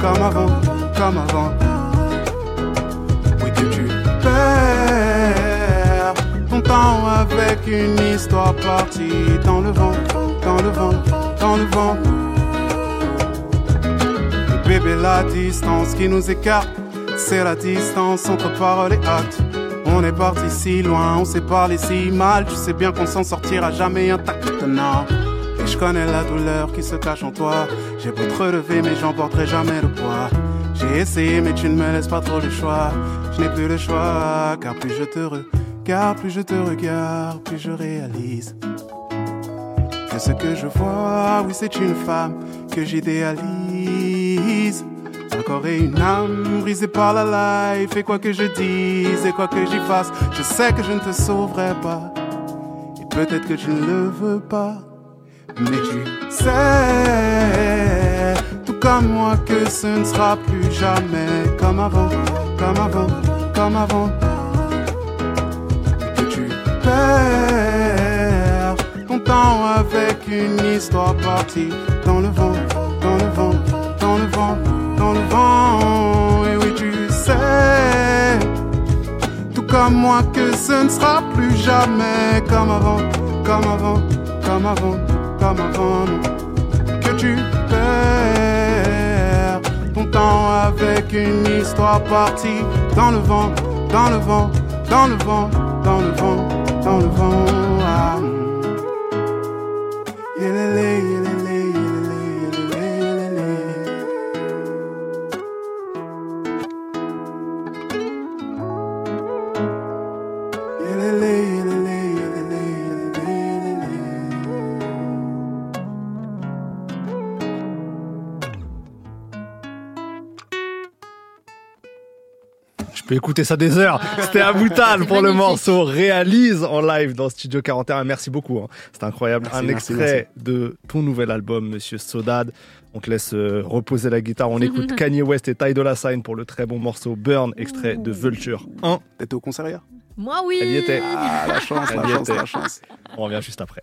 comme avant, comme avant. Oui, que tu perds ton temps avec une histoire partie dans le vent, dans le vent, dans le vent. Bébé, la distance qui nous écarte, c'est la distance entre parole et acte. On est parti si loin, on s'est parlé si mal. Tu sais bien qu'on s'en sortira jamais intact. Non. Connais la douleur qui se cache en toi. J'ai beau te relever, mais j'emporterai jamais le poids. J'ai essayé, mais tu ne me laisses pas trop le choix. Je n'ai plus le choix, car plus je te regarde, plus je te regarde, plus je réalise que ce que je vois, oui, c'est une femme que j'idéalise. Un corps et une âme brisés par la life. Et quoi que je dise et quoi que j'y fasse, je sais que je ne te sauverai pas. Et peut-être que tu ne le veux pas. Mais tu sais, tout comme moi, que ce ne sera plus jamais comme avant, comme avant, comme avant. Que tu perds ton temps avec une histoire partie dans le vent, dans le vent, dans le vent, dans le vent. Et oui, tu sais, tout comme moi, que ce ne sera plus jamais comme avant, comme avant, comme avant, comme avant. Que tu perds ton temps avec une histoire partie dans le vent, dans le vent, dans le vent, dans le vent, dans le vent. Peux écouter ça des heures. C'était à Boutal c'est pour le morceau réalise en live dans Studio 41. Merci beaucoup. hein. C'était incroyable. Merci, Un merci, extrait de ton nouvel album, Monsieur Sodad. On te laisse euh, reposer la guitare. On écoute Kanye West et Ty Dolla Sign pour le très bon morceau Burn, extrait de Vulture 1. T'étais au concert hier? Moi, oui. Elle y était. Ah, la chance, Elle la y chance, était. la chance. On revient juste après.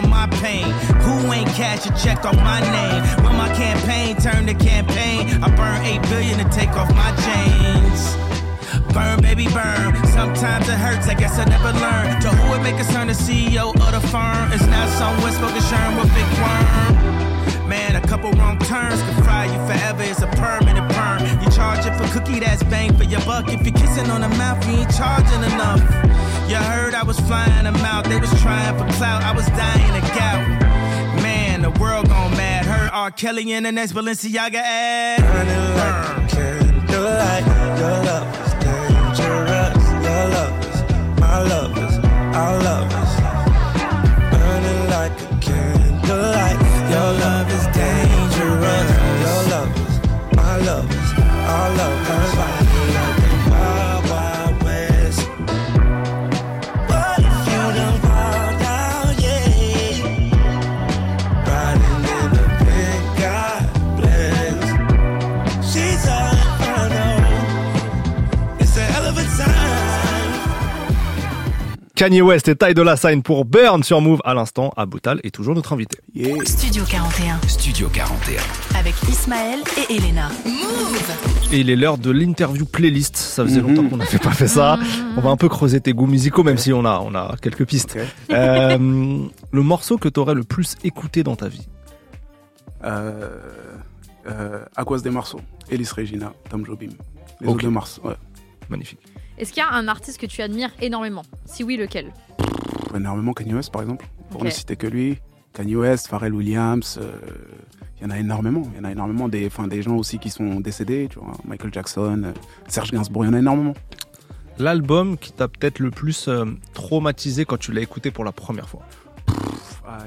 Brain. Who ain't cash a check off my name? When my campaign turned to campaign, I burned 8 billion to take off my chains. Burn, baby, burn. Sometimes it hurts, I guess I never learned. To who would make us turn the CEO of the firm? It's now somewhere smoking sherm with big worm. Man, a couple wrong turns can fry you forever. It's a permanent perm. You charge it for cookie, that's bang for your buck. If you're kissing on the mouth, you ain't charging enough. You heard I was flying them out. They was trying for clout. I was dying of gout. Man, the world gone mad. Heard R. Kelly in the next Balenciaga ad. Burning like candlelight. Your love is dangerous. Your love is my love is our love Your love is dangerous. Your love is my love is our love Kanye West et Ty Dolla Sign pour Burn sur Move à l'instant. Aboutal est toujours notre invité. Yeah. Studio 41 Studio 41. avec Ismaël et Elena. Et il est l'heure de l'interview playlist. Ça faisait Mhm. longtemps qu'on n'avait pas fait ça. On va un peu creuser tes goûts musicaux, même si on a, on a quelques pistes. Euh, le morceau que tu aurais le plus écouté dans ta vie? Euh, euh, à cause des morceaux. Elis Regina, Tom Jobim. Les Ok. autres de Mars. Ouais. Magnifique. Est-ce qu'il y a un artiste que tu admires énormément? Si oui, lequel? Énormément Kanye West, par exemple. Pour ne citer que lui. Kanye West, Pharrell Williams. euh, Il y en a énormément. Il y en a énormément. Des, enfin, des gens aussi qui sont décédés. Tu vois, Michael Jackson, euh, Serge Gainsbourg. Il y en a énormément. L'album qui t'a peut-être le plus euh, traumatisé quand tu l'as écouté pour la première fois? Ah,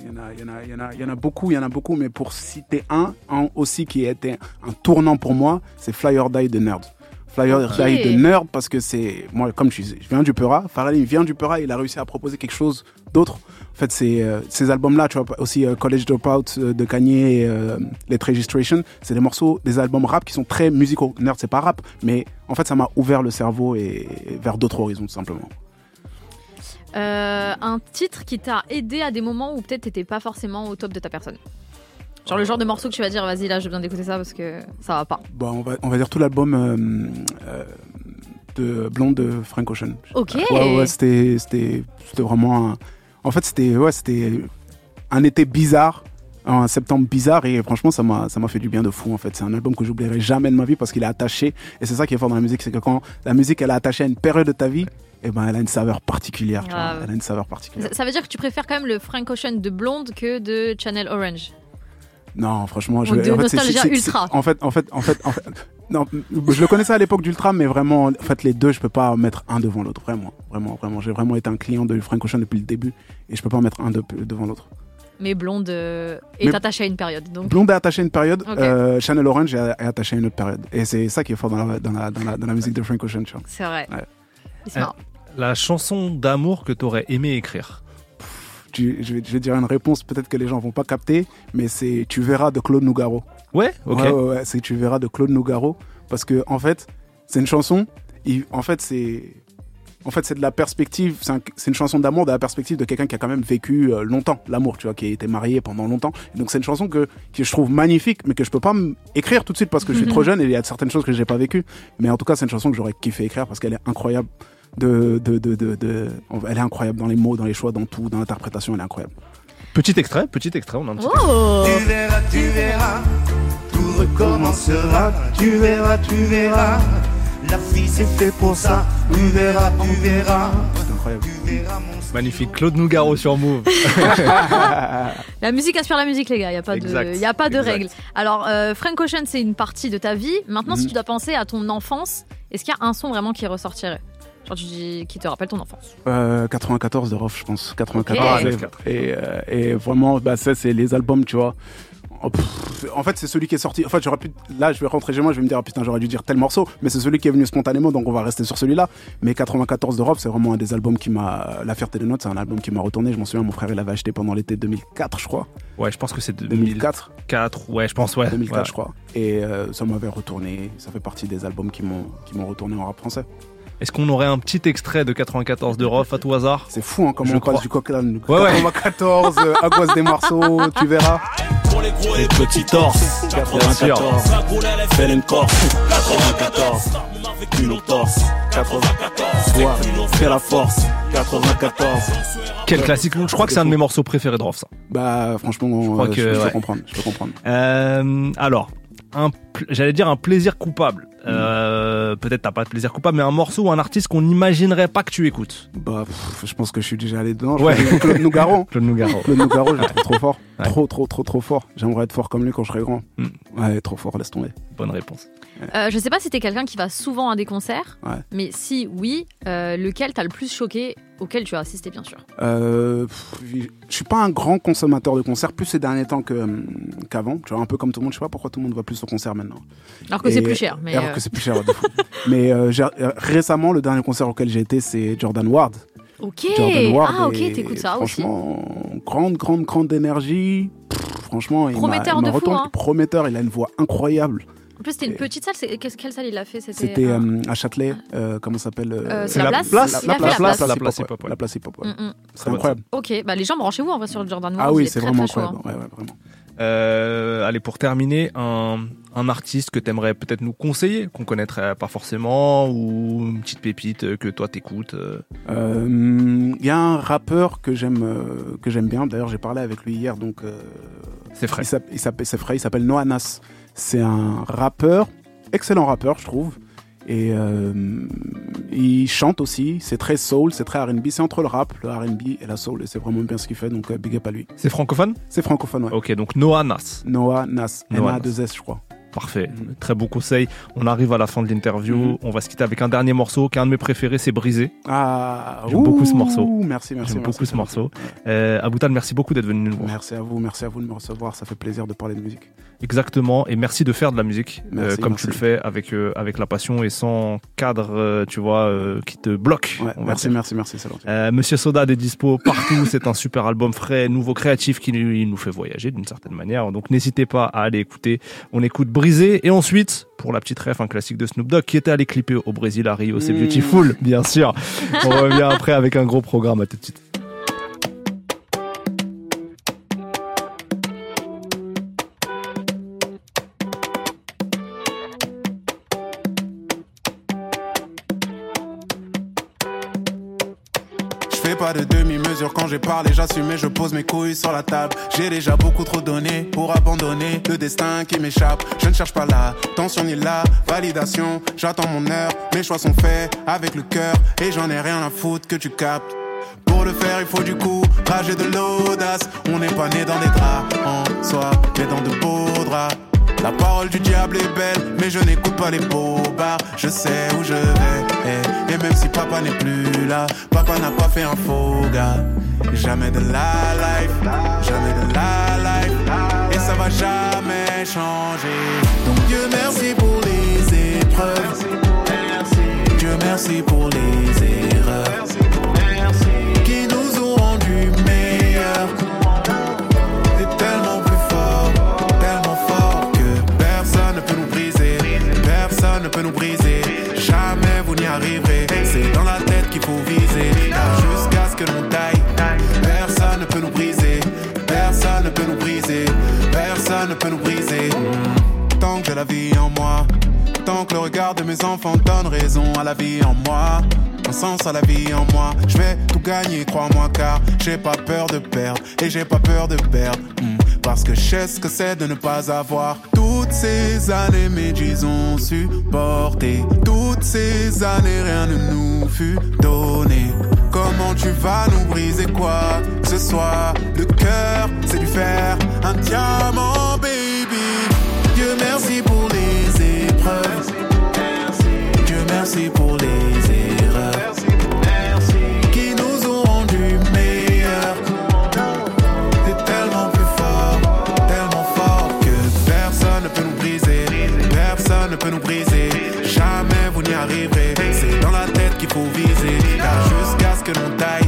Il y, en a, il, y en a, il, y en a, il y en a beaucoup, il y en a beaucoup, mais pour citer un, un aussi qui a été un tournant pour moi, c'est Fly or Die de Nerd. Fly or Ok. Die de Nerd parce que c'est, moi comme je, suis- je viens du Peura, Pharrell il vient du Peura, il a réussi à proposer quelque chose d'autre. En fait, c'est euh, ces albums-là, tu vois, aussi euh, College Dropout euh, de Kanye et euh, Let Registration, c'est des morceaux, des albums rap qui sont très musicaux. Nerd, c'est pas rap, mais en fait, ça m'a ouvert le cerveau et, et vers d'autres horizons, tout simplement. Un titre qui t'a aidé à des moments où peut-être t'étais pas forcément au top de ta personne Genre le genre de morceau que tu vas dire, vas-y là, j'ai besoin d'écouter ça parce que ça va pas. Bon, on va, on va dire tout l'album euh, euh, de Blonde de Frank Ocean. Ok. Ouais, ouais, c'était, c'était, c'était vraiment un... En fait, c'était, ouais, c'était un été bizarre, un septembre bizarre, et franchement, ça m'a, ça m'a fait du bien de fou, en fait. C'est un album que j'oublierai jamais de ma vie parce qu'il est attaché, et c'est ça qui est fort dans la musique, c'est que quand la musique, elle est attachée à une période de ta vie, eh ben, elle a une saveur particulière, tu vois. Grave. Elle a une saveur particulière. Ça, ça veut dire que tu préfères quand même le Frank Ocean de Blonde que de Channel Orange. Non, franchement, je en fait, Ultra. En fait, en fait, en fait, en fait, non, je le connaissais à l'époque d'Ultra, mais vraiment, en fait, les deux, je peux pas mettre un devant l'autre, vraiment, vraiment, vraiment. J'ai vraiment été un client de Frank Ocean depuis le début, et je peux pas mettre un de- devant l'autre. Mais Blonde euh, est Mais- attaché à une période. Donc Blonde est attaché à une période, Ok. euh, Channel Orange est est attaché à une autre période, et c'est ça qui est fort dans la, dans la, dans la, dans la musique de Frank Ocean, tu vois. c'est vrai. Ouais. Marrant. La chanson d'amour que tu aurais aimé écrire? Tu- je, vais, je vais dire une réponse, peut-être que les gens vont pas capter, mais c'est Tu verras de Claude Nougaro. Ouais, ok. Ouais, ouais, ouais, c'est Tu verras de Claude Nougaro. Parce que, en fait, c'est une chanson. il- en fait, c'est. En fait, c'est de la perspective. C'est un- c'est une chanson d'amour de la perspective de quelqu'un qui a quand même vécu euh, longtemps l'amour, tu vois, qui a été marié pendant longtemps. Et donc, c'est une chanson que, que je trouve magnifique, mais que je peux pas écrire tout de suite parce que je suis trop jeune et il y a certaines choses que j'ai pas vécues. Mais en tout cas, c'est une chanson que j'aurais kiffé écrire parce qu'elle est incroyable. De, de, de, de, de- elle est incroyable dans les mots, dans les choix, dans tout, dans l'interprétation, elle est incroyable. Petit extrait, petit extrait, on a un petit Oh Tu verras, tu verras, tout recommencera. Tu verras, tu verras, la fille c'est fait pour ça. Tu verras, tu verras, C'est incroyable. tu verras mon Magnifique, Claude Nougaro sur Move. La musique inspire la musique, les gars. Il n'y a pas Exact, de, y a pas de exact. règles. Alors, euh, Frank Ocean, c'est une partie de ta vie. Maintenant, si Mhm. tu dois penser à ton enfance, est-ce qu'il y a un son vraiment qui ressortirait? Genre, tu dis, qui te rappelle ton enfance Euh, 94 de Rof, je pense. 94. Ok. Et, et, euh, et vraiment, bah, ça, c'est les albums, tu vois. Oh, pff, En fait, c'est celui qui est sorti. En fait, j'aurais pu. Là, je vais rentrer chez moi, je vais me dire, ah, putain, j'aurais dû dire tel morceau. Mais c'est celui qui est venu spontanément, donc on va rester sur celui-là. Mais 94 de Rof, c'est vraiment un des albums qui m'a. La fierté des notes, c'est un album qui m'a retourné. Je m'en souviens, mon frère, il l'avait acheté pendant l'été 2004, je crois. Ouais, je pense que c'est 2004. 2004. Ouais, je pense, ouais. 2004, Ouais. je crois. Et euh, ça m'avait retourné. Ça fait partie des albums qui m'ont qui m'ont retourné en rap français. Est-ce qu'on aurait un petit extrait de 94 de Rof à tout hasard? C'est fou, hein, comment Je on passe du coq à l'âne. Ouais, ouais. 94, euh, Aguas des Marceaux, tu verras. Les petits torses, 94. Fais une corse, 94. Culot torse, 94. Toi, fais la force, 94. Quel classique Je crois que c'est un de mes morceaux préférés de Rof, ça. Bah, franchement, Je crois euh, que, je, je ouais. peux comprendre. Je peux comprendre. Euh, alors, j'allais dire un plaisir coupable. Euh, Peut-être t'as pas de plaisir coupable, mais un morceau ou un artiste qu'on n'imaginerait pas que tu écoutes. Bah, pff, je pense que je suis déjà allé dedans. Je Ouais. Claude Nougaro. Claude Nougaro. Claude Nougaro, je le trouve trop fort. Ouais. Trop, trop, trop, trop fort. J'aimerais être fort comme lui quand je serai grand. Mm. Ouais, trop fort, laisse tomber. Bonne réponse. Euh, je sais pas si t'es quelqu'un qui va souvent à des concerts, Ouais. mais si oui, euh, lequel t'as le plus choqué, auquel tu as assisté bien sûr? Euh, je suis pas un grand consommateur de concerts, plus ces derniers temps hum, qu'avant. Tu vois, un peu comme tout le monde. Je sais pas pourquoi tout le monde va plus au concert maintenant. Alors que c'est plus cher. Mais Alors que c'est plus cher, ouais, de fou. Mais j'ai- récemment, le dernier concert auquel j'ai été, c'est Jordan Ward. Ok. Jordan Ward. Ah ok, t'écoutes ça aussi. Franchement, grande, grande, grande énergie. Pff, franchement, il Prometteur il de fou, hein. Prometteur, il a une voix incroyable. En plus c'était une petite salle. c'est- qu'est-ce- Quelle salle il a fait? C'était un- euh, à Châtelet, euh, comment ça s'appelle euh, Euh, c'est la place la place. La place hip-hop, hip-hop, ouais. La place hip-hop, ouais. Mm, mm. C'est incroyable. Ok, bah les gens branchez-vous en vrai sur le Jordan. Ah oui, c'est vraiment incroyable. hein. Ouais, ouais, vraiment. Euh, allez, pour terminer, un, un artiste que t'aimerais peut-être nous conseiller, qu'on connaîtrait pas forcément, ou une petite pépite que toi t'écoutes. Euh, Il y a un rappeur que j'aime que j'aime bien. D'ailleurs, j'ai parlé avec lui hier, donc euh, C'est frais. il s'appelle- il s'appelle c'est C'est un rappeur, excellent rappeur, je trouve. Et euh, il chante aussi. C'est très soul, c'est très R&B. C'est entre le rap, le R&B et la soul. Et c'est vraiment bien ce qu'il fait. Donc euh, big up à lui. C'est francophone? C'est francophone, ouais. Ok, donc Noah Nas. Noah Nas, Noah N-A-2-S, je crois. Parfait, très bon conseil. On arrive à la fin de l'interview. Mhm. On va se quitter avec un dernier morceau qui est un de mes préférés, c'est Brisé. Ah, J'aime beaucoup ce morceau. Merci, merci. J'aime merci, beaucoup ce morceau. Euh, Aboutal, merci beaucoup d'être venu nous voir. Merci à vous, merci à vous de me recevoir. Ça fait plaisir de parler de musique. Exactement, et merci de faire de la musique euh, Merci, comme merci. tu le fais avec euh, avec la passion et sans cadre, euh, tu vois, qui te bloque. Ouais, merci, merci, merci. Euh, Monsieur Soda est dispo partout. c'est un super album frais, nouveau, créatif qui nous fait voyager d'une certaine manière. Donc n'hésitez pas à aller écouter. On écoute Brisé et ensuite pour la petite ref, un classique de Snoop Dogg qui était allé clipper au Brésil à Rio. C'est Mm. Beautiful, bien sûr. On revient après avec un gros programme. À tout de suite. Pas de demi-mesure quand j'ai parlé, j'assume et je pose mes couilles sur la table. J'ai déjà beaucoup trop donné pour abandonner le destin qui m'échappe. Je ne cherche pas la tension ni la validation. J'attends mon heure, mes choix sont faits avec le cœur et j'en ai rien à foutre que tu captes. Pour le faire, il faut du courage et de l'audace. On n'est pas né dans des draps en soi, mais dans de beaux draps. La parole du diable est belle, mais je n'écoute pas les bobards. Je sais où je vais, et, et même si papa n'est plus là, papa n'a pas fait un faux gars. Jamais de la life, jamais de la life, et ça va jamais changer. Dieu merci pour les épreuves, Dieu merci pour les erreurs qui nous ont rendus meilleurs. Et tellement plus fort, tellement fort que personne ne peut nous briser, personne ne peut nous briser. Jamais vous n'y arriverez. C'est dans la tête qu'il faut viser, jusqu'à ce que l'on taille, personne ne peut nous briser, personne ne peut nous briser, personne ne peut nous briser. Tant que j'ai la vie en moi, tant que le regard de mes enfants donne raison à la vie en moi. Un sens à la vie en moi, je vais tout gagner, crois-moi, car j'ai pas peur de perdre et j'ai pas peur de perdre. Hmm. Parce que je sais ce que c'est de ne pas avoir toutes ces années, mais ont supporté. Toutes ces années, rien ne nous fut donné. Comment tu vas nous briser quoi ce soit? Le cœur, c'est du fer, un diamant, baby. Dieu merci pour les épreuves. Dieu merci pour les erreurs nous briser. Jamais vous n'y arriverez. C'est dans la tête qu'il faut viser, jusqu'à ce que l'on taille,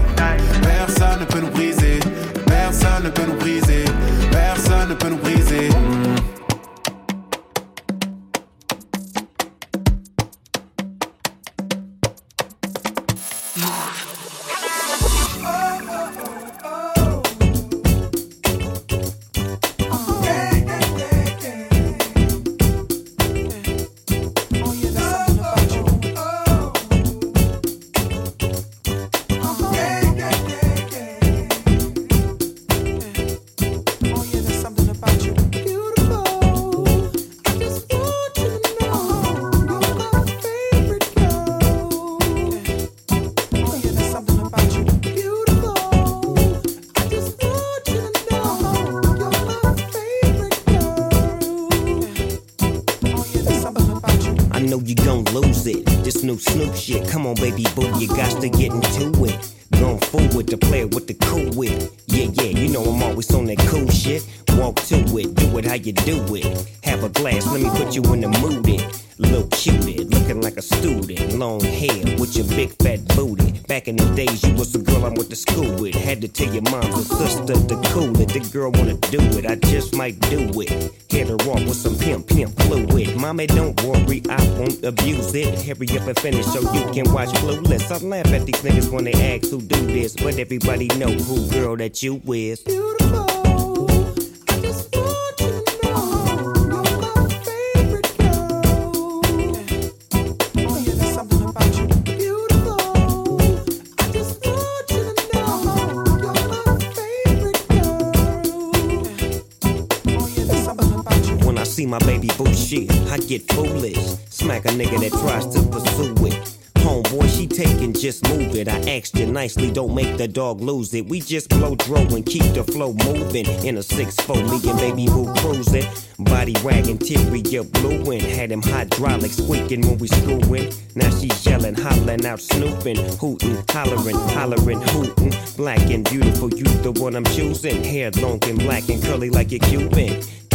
Hurry up and finish so you can watch Clueless. I laugh at these niggas when they ask who do this, but everybody know who girl that you is. Beautiful. I just want you now. You're my favorite girl. Oh, yeah, there's something about you. Beautiful. I just want you now. You're my favorite girl. Oh, yeah, there's something about you. When I see my baby boo shit, I get foolish. Smack a nigga that tries to pursue it. Homeboy, she taking, just move it. I asked you nicely, don't make the dog lose it. We just blow dro and keep the flow moving. In a 6-4, me and baby boo cruising. Body wagging, interior blueing. Had him hydraulic squeaking when we screwing. Now she yelling, hollering out, snooping, hooting, hollering, hollering, hooting. Black and beautiful, you the one I'm choosing. Hair long and black and curly like a Cuban.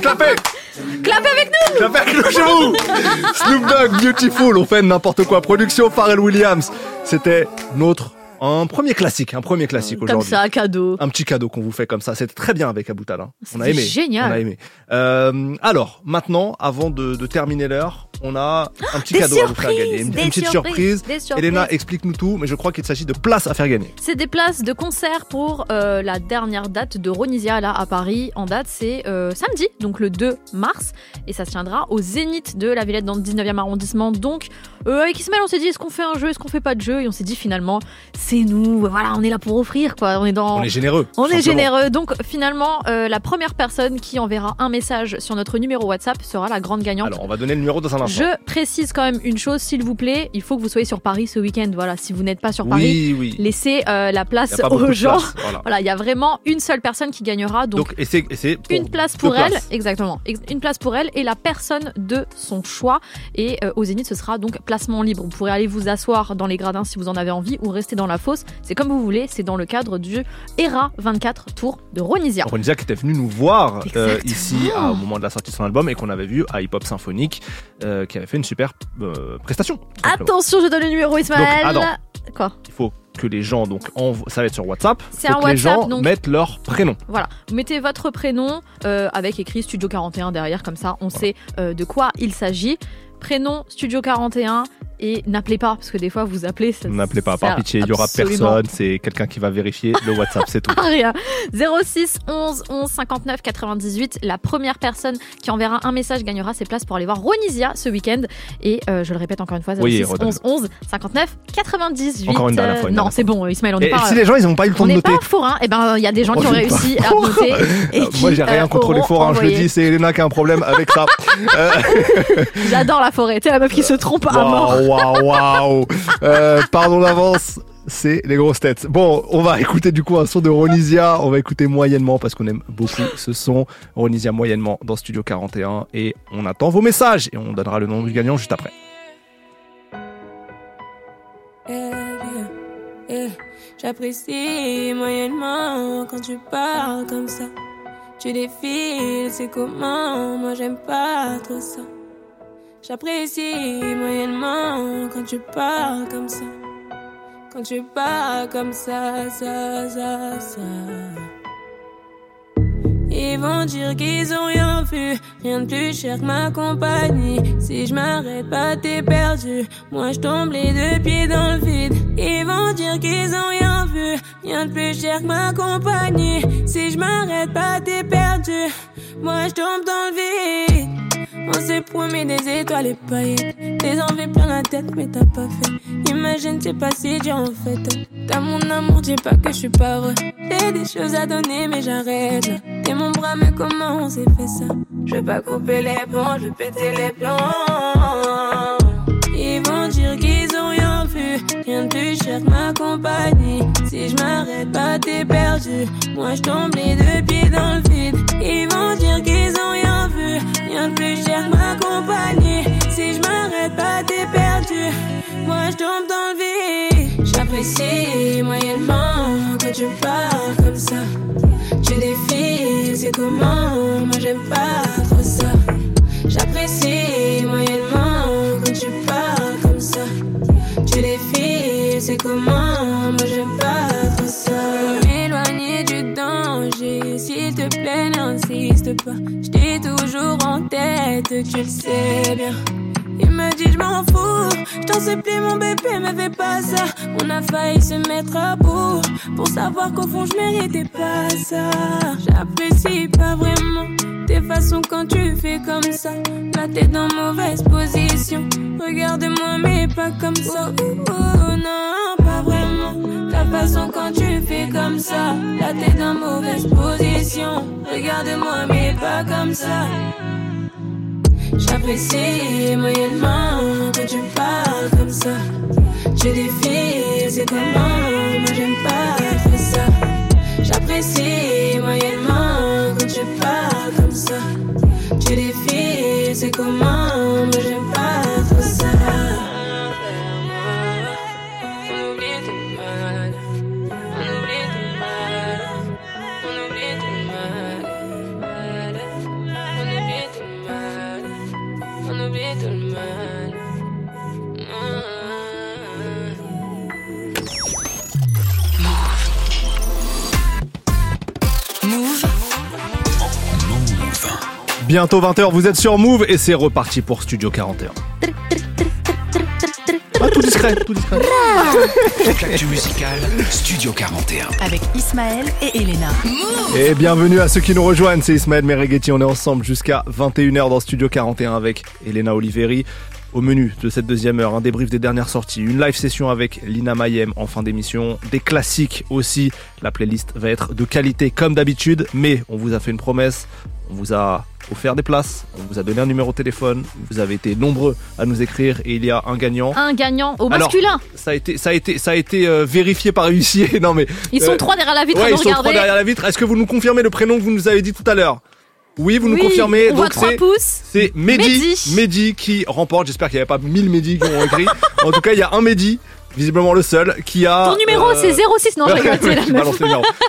Clapper Clapez avec nous Clapez avec nous chez vous Snoop Dogg, Beautiful, on fait n'importe quoi. Production Pharrell Williams. C'était notre un premier classique, un premier classique Comme aujourd'hui. ça, cadeau. Un petit cadeau qu'on vous fait comme ça. C'était très bien avec Aboutal. hein. On a aimé. génial. On a aimé. Euh, alors, maintenant, avant de, de terminer l'heure, on a un petit cadeau à vous faire gagner. Une, petite surprise. Elena, explique-nous tout, mais je crois qu'il s'agit de places à faire gagner. C'est des places de concert pour euh, la dernière date de Ronisia là à Paris. En date, c'est euh, samedi, donc le 2 mars, et ça se tiendra au Zénith de la Villette dans le 19e arrondissement. Donc, euh, avec Ismaël, on s'est dit est-ce qu'on fait un jeu, est-ce qu'on fait pas de jeu, et on s'est dit finalement c'est nous, voilà, on est là pour offrir quoi. On est dans, On est généreux. on est généreux. Donc finalement, euh, la première personne qui enverra un message sur notre numéro WhatsApp sera la grande gagnante. Alors, on va donner le numéro dans un instant. Je précise quand même une chose, s'il vous plaît, il faut que vous soyez sur Paris ce week-end. Voilà, si vous n'êtes pas sur Paris, Oui, oui. laissez euh, la place aux gens. place, voilà. Voilà, il y a vraiment une seule personne qui gagnera. Donc, Donc, et c'est, et c'est pour une place pour elle, places. exactement. Ex- Une place pour elle et la personne de son choix. Et euh, au Zénith, ce sera donc placement libre. Vous pourrez aller vous asseoir dans les gradins si vous en avez envie ou rester dans la fosse. C'est comme vous voulez. C'est dans le cadre du ERA 24 Tour de Ronisia. Ronisia qui était venu nous voir euh, ici à- au moment de la sortie de son album et qu'on avait vu à Hip Hop Symphonique euh, qui avait fait une super euh, prestation. Attention, je donne le numéro, Ismaël. Quoi Il faut que les gens donc envo- ça va être sur WhatsApp. C'est un que les WhatsApp, gens donc- mettent leur prénom. Voilà, vous mettez votre prénom euh, avec écrit Studio 41 derrière, comme ça on sait euh, de quoi il s'agit. Prénom Studio 41 et n'appelez pas parce que des fois vous appelez. N'appelez pas, par pitié, il y aura personne. C'est quelqu'un qui va vérifier le WhatsApp, c'est tout. rien. 06 11 11 59 98. La première personne qui enverra un message gagnera ses places pour aller voir Ronisia ce week-end. Et euh, je le répète encore une fois 06 Oui, redonne-le. 11 11 59 98. Encore une dernière fois, une non, c'est bon, Ismaël, on n'est Et pas. si les gens ils n'ont pas eu le temps on de n'est noter. pas forain. Et ben, il y a des gens qui ont réussi pas à noter. Et Euh, qui, Moi j'ai rien euh, contre les forains, je le dis, c'est Elena qui a un problème avec ça. Euh, J'adore la forêt. Sais, la meuf qui se trompe à mort. Waouh, waouh. Euh, Pardon d'avance, c'est les grosses têtes. Bon, on va écouter du coup un son de Ronisia. On va écouter moyennement parce qu'on aime beaucoup ce son. Ronisia moyennement dans Studio 41. Et on attend vos messages et on donnera le nom du gagnant juste après. Eh, yeah. J'apprécie moyennement quand tu parles comme ça. Tu défiles, c'est comment, moi j'aime pas trop ça. J'apprécie moyennement quand tu parles comme ça. Quand tu parles comme ça, ça, ça, ça. Ils vont dire qu'ils ont rien vu, rien de plus cher que ma compagnie. Si je m'arrête pas, t'es perdu. Moi je tombe les deux pieds dans le vide. Ils vont dire qu'ils ont rien vu, rien de plus cher que ma compagnie. Si je m'arrête pas, t'es perdu. Moi je tombe dans le vide. On s'est promis des étoiles et paillettes. Des envies plein la tête, mais t'as pas fait. Imagine, c'est pas si dur en fait. T'as mon amour, dis pas que je suis pas vrai. J'ai des choses à donner, mais j'arrête. T'es mon bras, mais comment on s'est fait ça? Je vais pas couper les ponts, je vais péter les plombs. De plus cher que ma compagnie. Si je m'arrête pas, t'es perdu. Moi je tombe les deux pieds dans le vide. Ils vont dire qu'ils ont rien vu, rien de plus cher que ma compagnie. Si je m'arrête pas, t'es perdu. Moi je tombe dans le vide. J'apprécie moyennement quand tu parles comme ça. Tu défiles, c'est comment, moi j'aime pas trop ça. J'apprécie moyennement c'est comment, moi j'aime pas trop ça. S'il te plaît, n'insiste pas. J't'ai toujours en tête, tu le sais bien. Il me dit je m'en fous, je t'en supplie mon bébé, me fais pas ça. On a failli se mettre à bout pour savoir qu'au fond je méritais pas ça. J'apprécie pas vraiment tes façons quand tu fais comme ça. La tête dans mauvaise position. Regarde-moi mais pas comme ça. Oh, oh, non, pas vraiment. Ta façon quand tu fais comme ça. La tête dans mauvaise position. Regarde-moi mais pas comme ça. J'apprécie moyennement quand tu parles comme ça. Tu défiles, c'est comment, moi j'aime pas trop ça. J'apprécie moyennement quand tu parles comme ça. Tu défiles, c'est comment, moi j'aime Bientôt 20h, vous êtes sur Move et c'est reparti pour Studio 41. Ah, tout discret, tout discret. L'actu musicale, Studio 41. Avec Ismaël et Elena. Et bienvenue à ceux qui nous rejoignent, c'est Ismaël Merighetti, on est ensemble jusqu'à 21h dans Studio 41 avec Elena Oliveri. Au menu de cette deuxième heure, un débrief des dernières sorties, une live session avec Lina Mayem en fin d'émission, des classiques aussi. La playlist va être de qualité comme d'habitude, mais on vous a fait une promesse, on vous a offert des places, on vous a donné un numéro de téléphone, vous avez été nombreux à nous écrire et il y a un gagnant. Un gagnant au Alors, masculin. Ça a été, ça a été, ça a été euh, vérifié par huissier. Non mais Ils sont euh, trois derrière la vitre à ouais, nous ils sont trois derrière la vitre. Est-ce que vous nous confirmez le prénom que vous nous avez dit tout à l'heure? Oui, vous nous Oui, confirmez. on Donc c'est pouces. c'est Mehdi, Mehdi. Mehdi qui remporte. J'espère qu'il n'y avait pas 1000 Mehdi qui ont écrit. en tout cas, il y a un Mehdi. Visiblement le seul qui a. Ton numéro, euh, c'est 06. Non, rigole, c'est la meuf.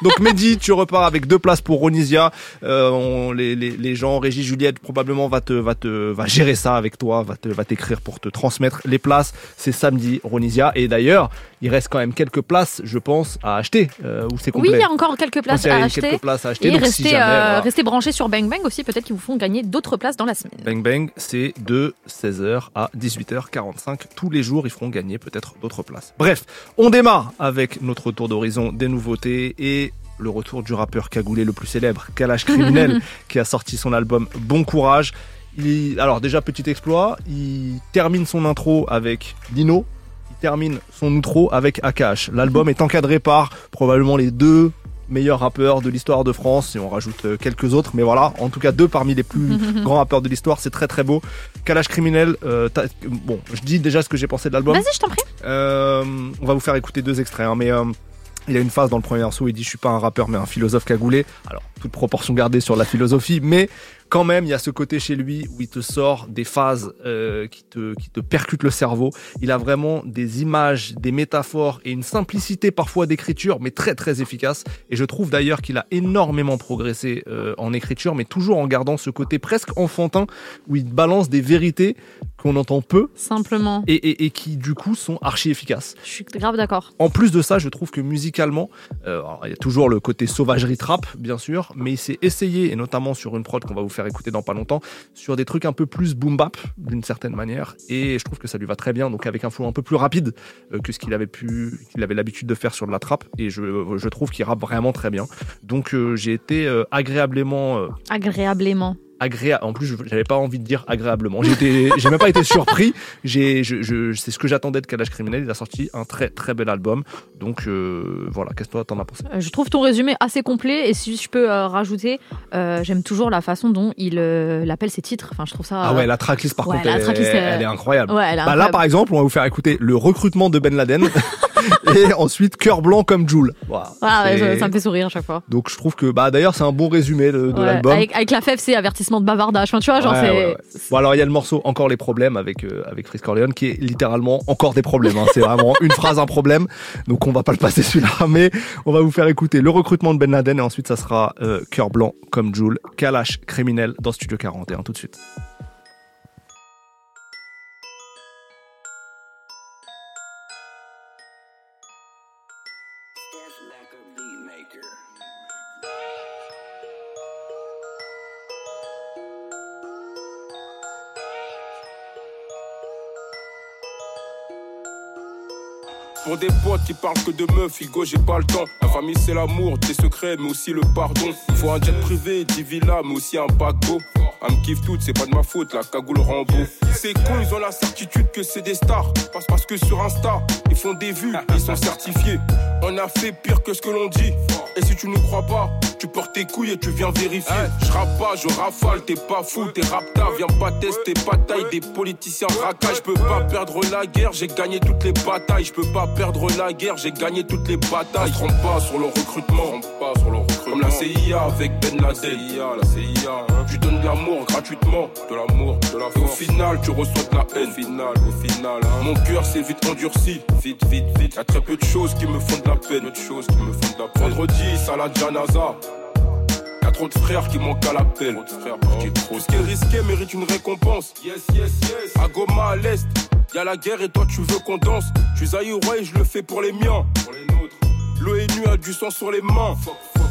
Donc Mehdi, tu repars avec deux places pour Ronisia. Euh, on- les, les, les gens, Régis Juliette probablement va te va te va gérer ça avec toi, va te va t'écrire pour te transmettre les places. C'est samedi Ronisia et d'ailleurs il reste quand même quelques places, je pense, à acheter euh, c'est Oui, complet. il y a encore quelques places à acheter. quelques places à acheter, Et restez, si euh, voilà. restez branchés sur Bang Bang aussi, peut-être qu'ils vous font gagner d'autres places dans la semaine. Bang Bang, c'est de 16h à 18h45. Tous les jours, ils feront gagner peut-être d'autres places. Bref, on démarre avec notre tour d'horizon des nouveautés et le retour du rappeur cagoulé le plus célèbre, Kalash Criminel, qui a sorti son album Bon Courage. Il, alors déjà, petit exploit, il termine son intro avec Dino, il termine son outro avec Akash. L'album est encadré par probablement les deux meilleurs rappeurs de l'histoire de France, et on rajoute euh, quelques autres, mais voilà, en tout cas deux parmi les plus grands rappeurs de l'histoire, c'est très très beau. Kalash Criminel, euh, bon, je dis déjà ce que j'ai pensé de l'album. Vas-y, je t'en prie. Euh, on va vous faire écouter deux extraits, hein, mais euh, il y a une phase dans le premier morceau où il dit je suis pas un rappeur mais un philosophe cagoulé. Alors toute proportion gardée sur la philosophie, mais quand même il y a ce côté chez lui où il te sort des phases euh, qui te qui te percutent le cerveau. Il a vraiment des images, des métaphores et une simplicité parfois d'écriture, mais très très efficace. Et je trouve d'ailleurs qu'il a énormément progressé euh, en écriture, mais toujours en gardant ce côté presque enfantin où il balance des vérités qu'on entend peu Simplement. et, et- et qui du coup sont archi efficaces. Je suis grave d'accord. En plus de ça, je trouve que musicalement, euh, il y a toujours le côté sauvagerie trap, bien sûr, mais il s'est essayé, et notamment sur une prod qu'on va vous faire écouter dans pas longtemps, sur des trucs un peu plus boom bap, d'une certaine manière, et je trouve que ça lui va très bien, donc avec un flow un peu plus rapide euh, que ce qu'il avait pu, qu'il avait l'habitude de faire sur de la trap, et je, je trouve qu'il rappe vraiment très bien. Donc euh, j'ai été agréablement Agréablement. Agréable. En plus, je- j'avais pas envie de dire agréablement. J'étais, j'ai même pas été surpris. J'ai, je, je- c'est ce que j'attendais de Kalash Criminel. Il a sorti un très très bel album. Donc euh, voilà. Qu'est-ce que toi t'en as pensé? Euh, Je trouve ton résumé assez complet et si je peux euh, rajouter, euh, j'aime toujours la façon dont il euh, il appelle ses titres. Enfin, je trouve ça. Ah ouais, la tracklist par ouais, contre, la elle, tracklist, est- elle est incroyable. ouais, elle est Bah là, par exemple, on va vous faire écouter le recrutement de Ben Laden et ensuite cœur blanc comme Joule. Voilà. Ouais, C'est- ça, ça me fait sourire à chaque fois. Donc je trouve que bah d'ailleurs c'est un bon résumé de, de Ouais, l'album. avec, avec la fève, c'est avertissement de bavardage. Enfin, tu vois, genre, Ouais, c'est. Bon alors il y a le morceau Encore les problèmes avec euh, avec Frisk Corleone qui est littéralement encore des problèmes. hein. C'est vraiment une phrase un problème. Donc on va pas le passer celui-là, mais on va vous faire écouter le recrutement de Ben Laden et ensuite ça sera euh, cœur blanc comme Joule, Kalash criminel dans Studio 41 tout de suite. Pour des potes qui parlent que de meufs, Figo, j'ai pas le temps. La famille, c'est l'amour, tes secrets, mais aussi le pardon. Faut un jet privé, 10 villas, mais aussi un paquebot. Elle me kiffe toute, c'est pas de ma faute, la cagoule Rambo. C'est con, ils ont la certitude que c'est des stars. Parce, parce que sur Insta, ils font des vues, ils sont certifiés. On a fait pire que ce que l'on dit. Et si tu nous crois pas, tu portes tes couilles et tu viens vérifier. Je rappe pas, je rafale, t'es pas fou, t'es rapta. Viens pas tester bataille des politiciens racailles. Je peux pas perdre la guerre, j'ai gagné toutes les batailles. Je peux pas perdre la guerre, j'ai gagné toutes les batailles. Trompe pas sur le recrutement, pas sur le recrutement. Comme la CIA avec Ben Laden. la CIA, hein. Tu donnes de l'amour gratuitement, de l'amour, de la Et au final, tu reçois de la haine. Au final, au final, hein. Mon cœur s'est vite endurci. Vite, vite, vite. Y'a très peu de choses qui me font de la peine. Peu de choses qui me font de la peine. Vendredi, salade janaza. Y'a trop de frères qui manquent à l'appel. Tout ce qui est risqué mérite une récompense. Yes, yes, yes. À Goma, à l'est, y'a la guerre et toi tu veux qu'on danse. Je suis Aïrois et je le fais pour les miens. Pour les nôtres. L'ONU a du sang sur les mains.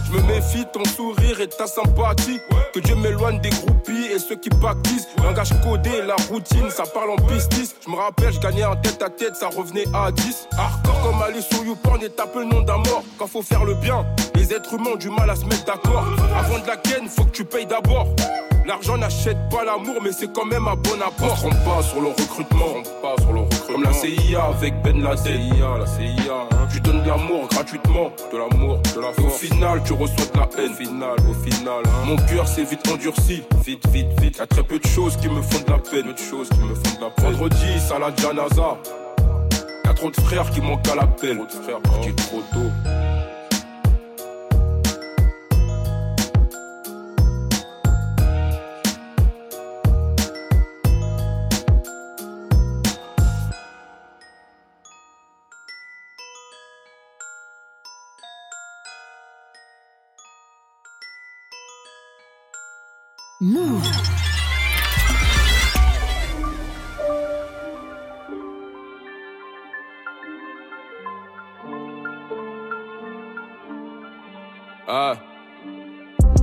Je me méfie ton sourire et ta sympathie. Que Dieu m'éloigne des groupies et ceux qui pactisent. Langage codé, la routine, ça parle en pistis. Je me rappelle, je gagnais un tête à tête, ça revenait à 10. Hardcore comme aller sur YouPorn et taper le nom d'un. Quand faut faire le bien, les êtres humains ont du mal à se mettre d'accord. Avant de la ken, faut que tu payes d'abord. L'argent n'achète pas l'amour, mais c'est quand même un bon apport. On pas sur le recrutement. Pas sur le. Comme la CIA avec Ben Laden. La CIA. hein. Tu donnes de l'amour gratuitement. De l'amour, de la force. Et au final, tu reçois de la haine. Au final, au final. hein. Mon cœur s'est vite endurci. Vite, vite, vite. Y'a très peu de choses qui me font de la peine. De choses qui me font de la peine. Vendredi, salade janaza. Y'a trop de frères qui manquent à l'appel. Trop de frères partis trop tôt. Move. Ah.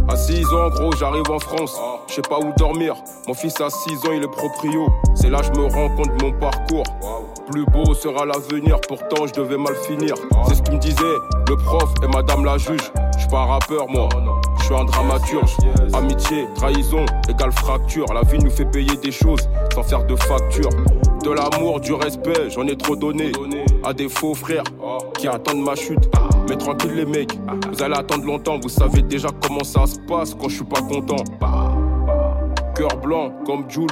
À 6 ans, gros, j'arrive en France. Je sais pas où dormir. Mon fils a 6 ans, il est proprio. C'est là que je me rends compte de mon parcours. Plus beau sera l'avenir, pourtant je devais mal finir. C'est ce qu'il me disait, le prof et madame la juge. Je suis pas un rappeur, moi. Je suis un dramaturge. Amitié, trahison, égale fracture. La vie nous fait payer des choses sans faire de facture. De l'amour, du respect, j'en ai trop donné. À des faux frères qui attendent ma chute. Mais tranquille les mecs, vous allez attendre longtemps. Vous savez déjà comment ça se passe quand je suis pas content. Cœur blanc comme Jules.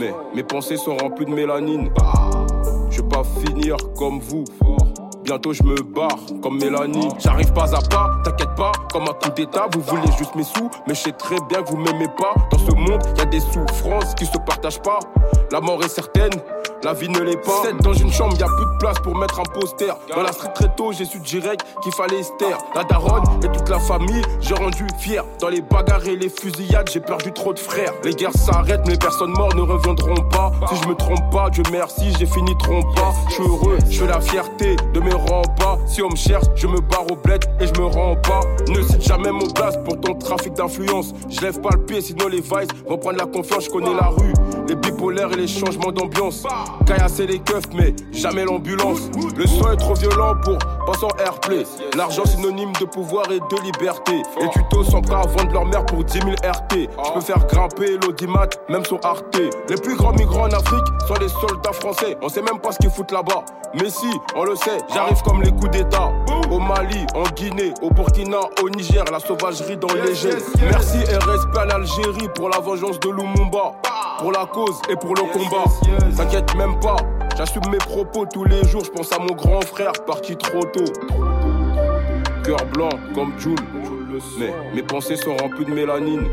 Mais mes pensées sont remplies de mélanine. Je vais pas finir comme vous. Bientôt je me barre comme Mélanie. J'arrive pas à pas, t'inquiète pas, comme un coup d'état. Vous voulez juste mes sous, mais je sais très bien que vous m'aimez pas. Dans ce monde, y a des souffrances qui se partagent pas. La mort est certaine, la vie ne l'est pas. Sept dans une chambre, y a plus de place pour mettre un poster. Dans la street très tôt, j'ai su direct qu'il fallait se. La daronne et toute la famille, j'ai rendu fier. Dans les bagarres et les fusillades, j'ai perdu trop de frères. Les guerres s'arrêtent, mais personnes mortes ne reviendront pas. Si je me trompe pas, Dieu merci, j'ai fini trompe pas. Je suis heureux, je fais la fierté de mes remparts. Si on me cherche, je me barre au bled et je me rends pas. Ne cite jamais mon place pour ton trafic d'influence. Je lève pas le pied, sinon les vices vont prendre la confiance. Je connais la rue, les bipolaires et les changements d'ambiance. Caillasser les keufs, mais jamais l'ambulance. Le son est trop violent pour passer en airplay. L'argent synonyme de pouvoir et de liberté. Les tutos sont prêts à vendre leur mère pour 10 000 RT. Je peux faire grimper l'audimat, même sur Arte. Les plus grands migrants en Afrique sont les soldats français. On sait même pas ce qu'ils foutent là-bas. Mais si, on le sait, j'arrive comme les coups d'État. Au Mali, en Guinée, au Burkina, au Niger, la sauvagerie dans les gènes. Merci et respect à l'Algérie pour la vengeance de Lumumba. Pour la cause et pour le combat. T'inquiète même pas, j'assume mes propos tous les jours. Je pense à mon grand frère parti trop tôt. Cœur blanc comme Jules. Mais mes pensées sont remplies de mélanine.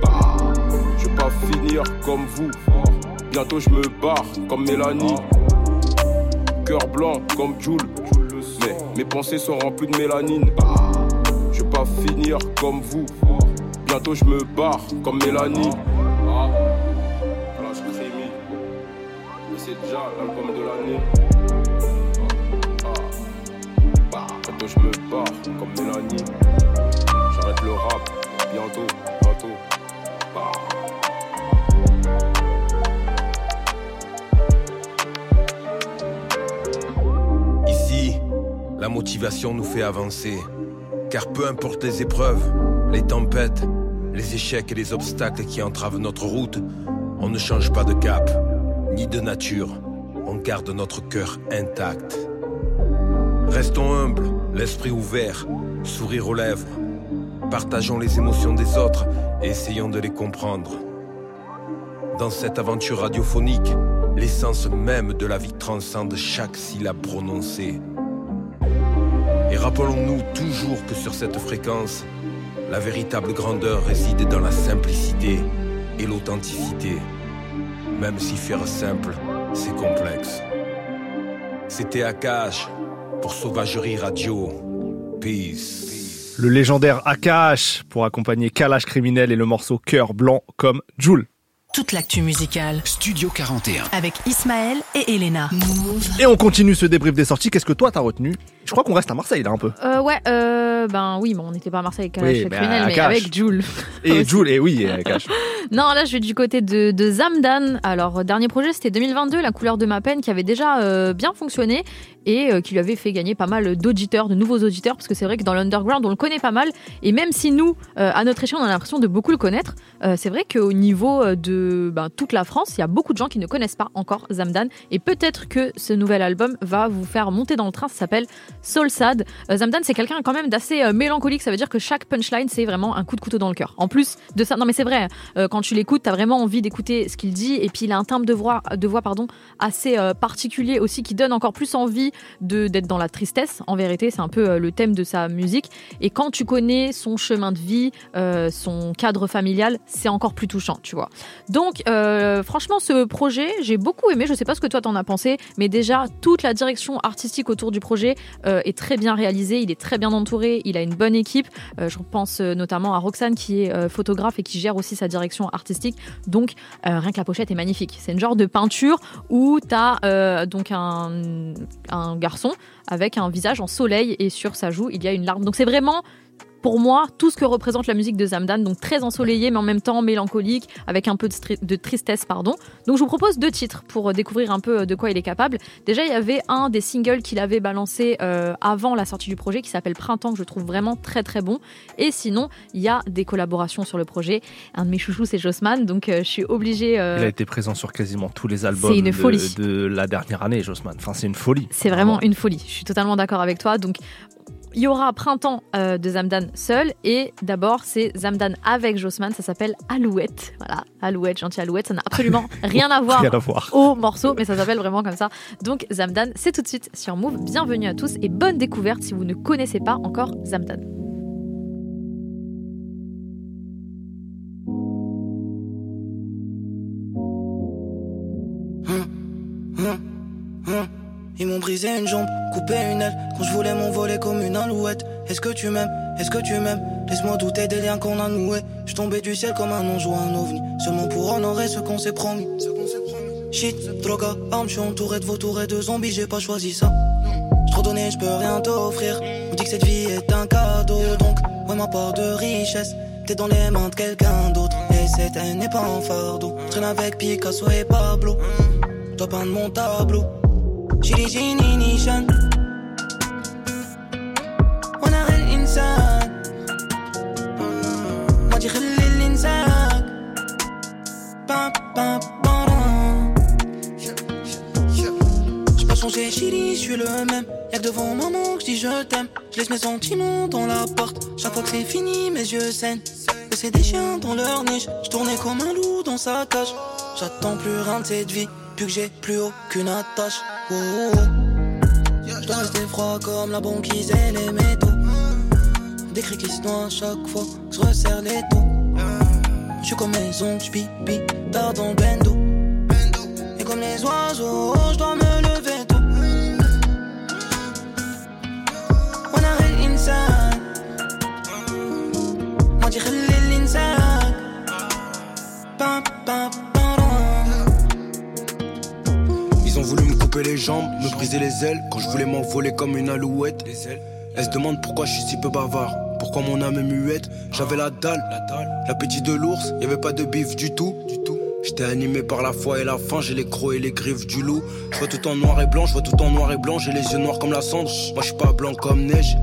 Je vais pas finir comme vous. Bientôt je me barre comme Mélanie. Cœur blanc comme Jules. Mes pensées sont remplies de mélanine. Je vais pas finir comme vous. Bientôt je me barre comme Mélanie. Flash Crémy. Et c'est déjà l'album de l'année. Bientôt je me barre comme Mélanie. J'arrête le rap. Bientôt, bientôt. Bah. La motivation nous fait avancer. Car peu importe les épreuves, les tempêtes, les échecs et les obstacles qui entravent notre route, on ne change pas de cap, ni de nature. On garde notre cœur intact. Restons humbles, l'esprit ouvert, sourire aux lèvres. Partageons les émotions des autres et essayons de les comprendre. Dans cette aventure radiophonique, l'essence même de la vie transcende chaque syllabe prononcée. Et rappelons-nous toujours que sur cette fréquence, la véritable grandeur réside dans la simplicité et l'authenticité. Même si faire simple, c'est complexe. C'était Akash pour Sauvagerie Radio. Peace. Le légendaire Akash pour accompagner Kalash Criminel et le morceau Cœur Blanc comme Joule. Toute l'actu musicale. Studio 41. Avec Ismaël et Elena. Et on continue ce débrief des sorties. Qu'est-ce que toi t'as retenu? Je crois qu'on reste à Marseille là un peu. Euh, ouais, euh, ben oui, mais on n'était pas à Marseille avec Kalash Oui, bah, Criminel, mais avec Jules. Et. Joule, et oui, et Akash. Non, là, je vais du côté de, de Zamdan. Alors, euh, dernier projet, c'était 2022, La couleur de ma peine, qui avait déjà euh, bien fonctionné. et euh, qui lui avait fait gagner pas mal d'auditeurs, de nouveaux auditeurs, parce que c'est vrai que dans l'underground, on le connaît pas mal. Et même si nous, euh, à notre échelle, on a l'impression de beaucoup le connaître, euh, c'est vrai qu'au niveau euh, de ben, toute la France, il y a beaucoup de gens qui ne connaissent pas encore Zamdan. Et peut-être que ce nouvel album va vous faire monter dans le train. Ça s'appelle Soul Sad. Euh, Zamdan, c'est quelqu'un quand même d'assez euh, mélancolique. Ça veut dire que chaque punchline, c'est vraiment un coup de couteau dans le cœur. En plus de ça, non mais c'est vrai, euh, quand tu l'écoutes, t'as vraiment envie d'écouter ce qu'il dit. Et puis il a un timbre de voix, de voix pardon, assez particulier aussi qui donne encore plus envie d'être dans la tristesse. En vérité, c'est un peu le thème de sa musique. Et quand tu connais son chemin de vie, son cadre familial, c'est encore plus touchant, tu vois. Donc, franchement, ce projet, j'ai beaucoup aimé. Je sais pas ce que toi t'en as pensé, mais déjà toute la direction artistique autour du projet euh, est très bien réalisée. Il est très bien entouré. Il a une bonne équipe. Euh, je pense euh, notamment à Roxane qui est photographe et qui gère aussi sa direction artistique. Donc, rien que la pochette est magnifique. C'est une genre de peinture où tu as donc un garçon avec un visage en soleil et sur sa joue, il y a une larme. Donc, c'est vraiment pour moi, tout ce que représente la musique de Zamdan, donc très ensoleillé, mais en même temps mélancolique, avec un peu de, tristesse, pardon. Donc je vous propose deux titres pour euh, découvrir un peu euh, de quoi il est capable. Déjà, il y avait un des singles qu'il avait balancé euh, avant la sortie du projet, qui s'appelle Printemps, que je trouve vraiment très très bon. Et sinon, il y a des collaborations sur le projet. Un de mes chouchous, c'est Jossman, donc euh, je suis obligée. euh, Il a été présent sur quasiment tous les albums une de, folie. de la dernière année, Jossman. Enfin, c'est une folie. C'est vraiment une folie. Je suis totalement d'accord avec toi. Donc, il y aura Printemps euh, de Zamdan seul. Et d'abord, c'est Zamdan avec Jossman. Ça s'appelle Alouette. Voilà, Alouette, gentil Alouette. Ça n'a absolument rien à voir Rien à voir. au morceau, mais ça s'appelle vraiment comme ça. Donc, Zamdan, c'est tout de suite sur Move. Bienvenue à tous et bonne découverte si vous ne connaissez pas encore Zamdan. Ils m'ont brisé une jambe, coupé une aile. Quand je voulais m'envoler comme une alouette. Est-ce que tu m'aimes? Est-ce que tu m'aimes? Laisse-moi douter des liens qu'on a noués. Je tombais du ciel comme un ange ou un ovni. Seulement pour honorer ce qu'on s'est promis. Shit, droga, arme, je suis entouré de vautours et de zombies. J'ai pas choisi ça. Je trop donné, je peux rien t'offrir. On dit que cette vie est un cadeau. Donc, ouais ma part de richesse. T'es dans les mains de quelqu'un d'autre. Et cette haine n'est pas un fardeau. Je traîne avec Picasso et Pablo. Toi peindre mon tableau شيري جيني نيشان وانا غير انسان ما تخلي اللي نساك بام بام بام J'ai pas changé, chérie, je suis le même. Y'a que devant maman que je dis je t'aime. Je laisse mes sentiments dans la porte. Chaque fois que c'est fini, mes yeux saignent. Que c'est des chiens dans leur niche. Je tournais comme un loup dans sa cage. J'attends plus rien de cette vie, Depuis que j'ai plus aucune attache. Oh, oh, oh. Je froid comme la banquise et les métaux. Des cris qui se noient à chaque fois que je resserre les taux. Je suis comme mes ongles, je pipi, tard dans le bendo. Et comme les oiseaux, je dois me lever tôt. On arrive inside. Moi, j'irai l'inside. Pam, pam, couper les jambes, me briser les ailes quand je voulais m'envoler comme une alouette. Elle se demande pourquoi je suis si peu bavard, pourquoi mon âme est muette. J'avais la dalle, l'appétit de l'ours, y avait pas de bif du tout. J'étais animé par la foi et la faim, j'ai les crocs et les griffes du loup. Je vois tout en noir et blanc, je vois tout en noir et blanc, j'ai les yeux noirs comme la cendre. Moi je suis pas blanc comme neige.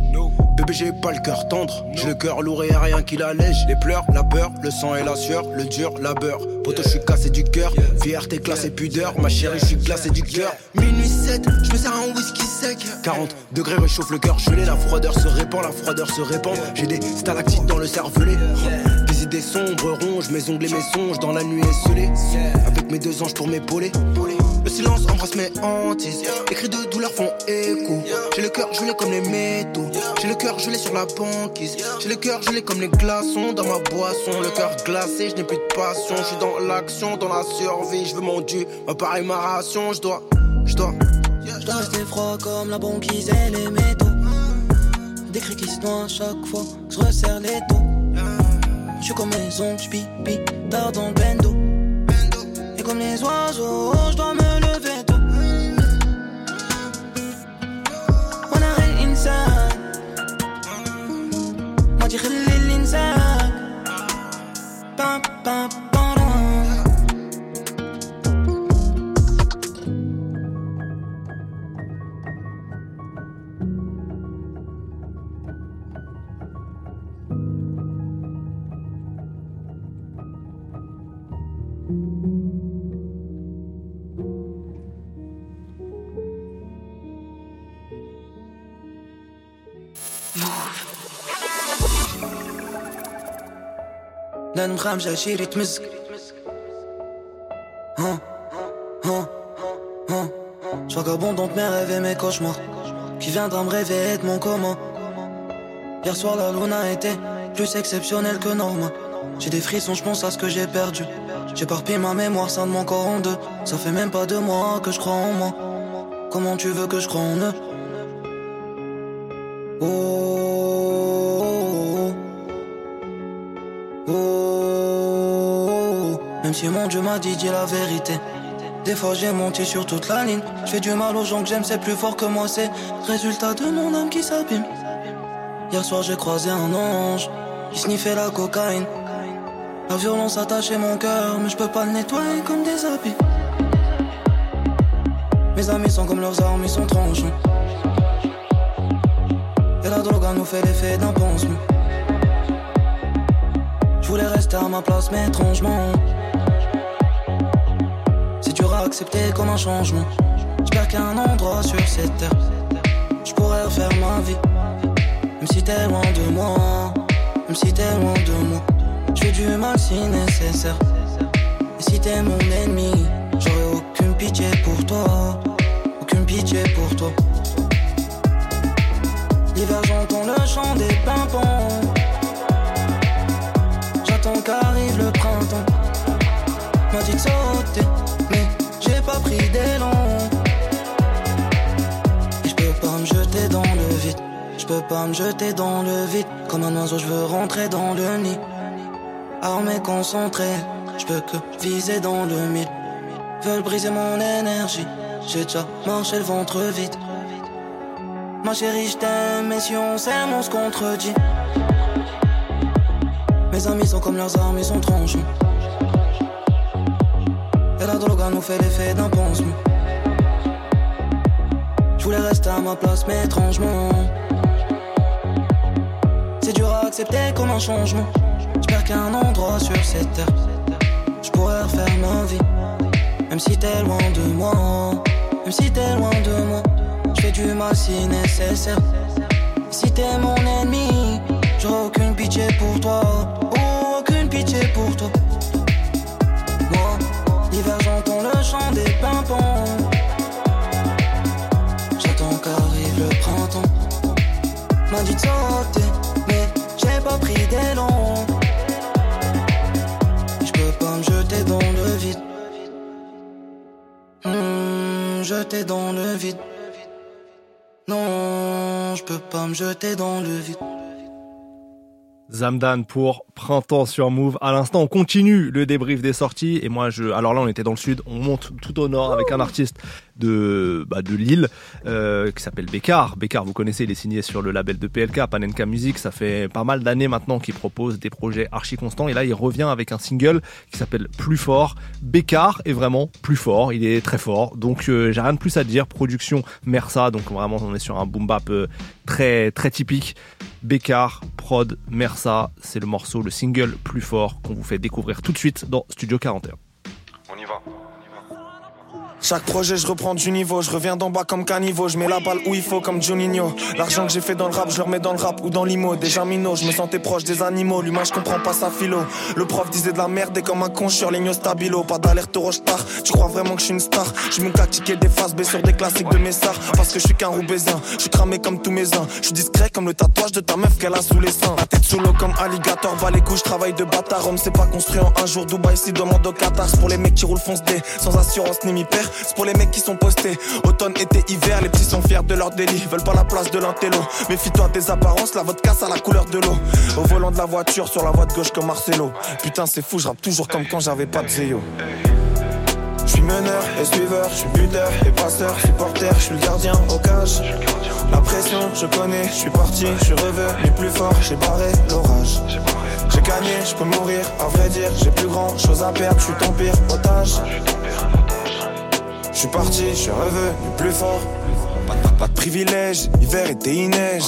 Bébé j'ai pas le cœur tendre, j'ai le cœur lourd et rien qui l'allège. Les pleurs, la peur, le sang et la sueur, le dur, la beurre. Poto je suis cassé du cœur, fierté, classe et pudeur. Ma chérie je suis glacé du cœur. Minuit 7, je me sers un whisky sec 40 degrés réchauffe le cœur gelé, la froideur se répand, la froideur se répand. J'ai des stalactites dans le cervelet. Des idées sombres rongent mes ongles et mes songes dans la nuit esselée. Avec mes deux anges pour m'épauler. Le silence embrasse mes hantises. Les cris de douleur font écho. J'ai le cœur gelé comme les métaux. J'ai le cœur gelé sur la banquise. J'ai le cœur gelé comme les glaçons dans ma boisson. Le cœur glacé, je n'ai plus de passion. Je suis dans l'action, dans la survie. Je veux mon dieu, ma part et ma ration. Je dois, je dois. Je rester froid comme la banquise et les métaux. Des cris qui se noient à chaque fois que je resserre les taux. Je suis comme les ongles, je pipi, tard dans le bendo comme les oiseaux, je dois me lever tôt. On arrête l'insane. Moi, j'ai l'insane. Pam, pam, لأن مخامجة شيري تمزك Hein, hein, hein. Je vagabonde mes rêves et mes cauchemars. Qui viendra me réveiller de mon coma Hier soir la lune a été plus exceptionnelle que normal. J'ai des frissons, je pense à ce que j'ai perdu. J'éparpille ma mémoire, ça de mon corps en deux. Ça fait même pas deux mois que je crois en moi. Comment tu veux que je croie en eux Oh, oh, Même si mon Dieu m'a dit, dis la vérité. Des fois j'ai monté sur toute la ligne. Je fais du mal aux gens que j'aime, c'est plus fort que moi, c'est résultat de mon âme qui s'abîme. Hier soir j'ai croisé un ange qui sniffait la cocaïne. La violence attachait mon cœur, mais je peux pas le nettoyer comme des habits. Mes amis sont comme leurs armes, ils sont tranchants. Et la drogue nous fait l'effet d'un pansement. Je voulais rester à ma place, mais étrangement. À accepter comme un changement. J'espère qu'il y a un endroit sur cette terre. Je pourrais refaire ma vie. Même si t'es loin de moi. Même si t'es loin de moi. Je fais du mal si nécessaire. Et si t'es mon ennemi, j'aurais aucune pitié pour toi. Aucune pitié pour toi. L'hiver, j'entends le chant des pimpons. J'attends qu'arrive le printemps. M'a de sauter, j'ai pas pris d'élan. Et je peux pas me jeter dans le vide. Je peux pas me jeter dans le vide. Comme un oiseau, je veux rentrer dans le nid. Armé, concentré, je peux que viser dans le mille. Veulent briser mon énergie. J'ai déjà marché le ventre vide. Ma chérie, je t'aime, mais si on s'aime, on se contredit. Mes amis sont comme leurs armes, ils sont tranchants. La drogue nous fait l'effet d'un pansement. Je voulais rester à ma place, mais étrangement. C'est dur à accepter comme un changement. J'espère qu'il y a un endroit sur cette terre. Je pourrais refaire ma vie. Même si t'es loin de moi. Même si t'es loin de moi. Je du mal si nécessaire. Si t'es mon ennemi, j'aurai aucune pitié pour toi. Oh, aucune pitié pour toi. J'entends le chant des pimpons. J'attends qu'arrive le printemps. M'a dit de sauter, mais j'ai pas pris d'élan. Je peux pas me jeter dans le vide. Hmm, jeter dans le vide. Non, je peux pas me jeter dans le vide. Zamdan pour Printemps sur Move. À l'instant, on continue le débrief des sorties. Et moi, je, alors là, on était dans le sud, on monte tout au nord avec un artiste de, bah, de Lille, euh, qui s'appelle Bécard. Bécard, vous connaissez, il est signé sur le label de PLK, Panenka Music. Ça fait pas mal d'années maintenant qu'il propose des projets archi constants. Et là, il revient avec un single qui s'appelle Plus fort. Bécard est vraiment plus fort. Il est très fort. Donc, euh, j'ai rien de plus à dire. Production Mersa. Donc, vraiment, on est sur un boom bap euh, très, très typique. Bécard, prod, Mersa, c'est le morceau, le single plus fort qu'on vous fait découvrir tout de suite dans Studio 41. On y va. Chaque projet, je reprends du niveau. Je reviens d'en bas comme caniveau. Je mets la balle où il faut comme Juninho. L'argent que j'ai fait dans le rap, je le remets dans le rap ou dans l'IMO. Déjà minot, je me sentais proche des animaux. L'humain, je comprends pas sa philo. Le prof disait de la merde et comme un con, je ligno stabilo. Pas d'alerte au star. Tu crois vraiment que je suis une star? Je me ticket des faces B sur des classiques de mes stars. Parce que je suis qu'un roubaisien. Je suis cramé comme tous mes uns. Je suis discret comme le tatouage de ta meuf qu'elle a sous les seins. La tête sous l'eau comme alligator. Bas les couches, travail de bâtard. Homme, c'est pas construit en un jour. Dubaï, si demande au Qatar. Pour les mecs qui roulent fonce. Sans assurance ni mi père. C'est pour les mecs qui sont postés. Automne, été, hiver, les petits sont fiers de leur délit. Veulent pas la place de l'intello. Méfie-toi des apparences, la vodka à la couleur de l'eau. Au volant de la voiture, sur la voie de gauche comme Marcelo. Putain, c'est fou, je rappe toujours comme quand j'avais pas de zéo. Je suis meneur et suiveur, je suis buteur et passeur, supporter, je suis le gardien au cage. La pression, je connais, je suis parti, je suis revenu plus fort, j'ai barré l'orage. J'ai gagné, je peux mourir, à vrai dire, j'ai plus grand chose à perdre, je suis ton pire otage. Je suis parti, je suis revenu plus fort. Pas, de privilège, hiver, été, il neige.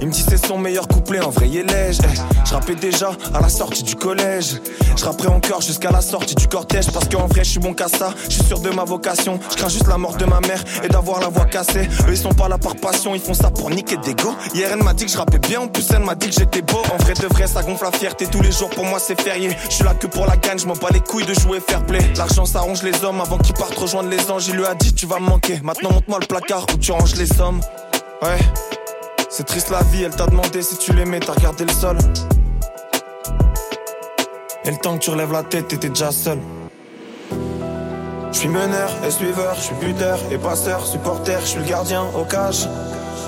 Il me dit c'est son meilleur couplet, en vrai il est léger. Eh, je rappais déjà à la sortie du collège. Je rapperai encore jusqu'à la sortie du cortège. Parce qu'en vrai je suis bon qu'à ça, je suis sûr de ma vocation. Je crains juste la mort de ma mère et d'avoir la voix cassée. Eux ils sont pas là par passion, ils font ça pour niquer des go. Hier elle m'a dit que je rappais bien, en plus elle m'a dit que j'étais beau. En vrai de vrai ça gonfle la fierté, tous les jours pour moi c'est férié. Je suis là que pour la gagne, je m'en bats les couilles de jouer fair play. L'argent ça ronge les hommes avant qu'ils partent rejoindre les anges. Il lui a dit tu vas me manquer, maintenant monte-moi le placard où tu les sommes. Ouais. C'est triste la vie, elle t'a demandé si tu l'aimais, t'as regardé le sol. Et le temps que tu relèves la tête, t'étais déjà seul. Je suis meneur et suiveur, je suis buteur et passeur, supporter, je suis le gardien au cage.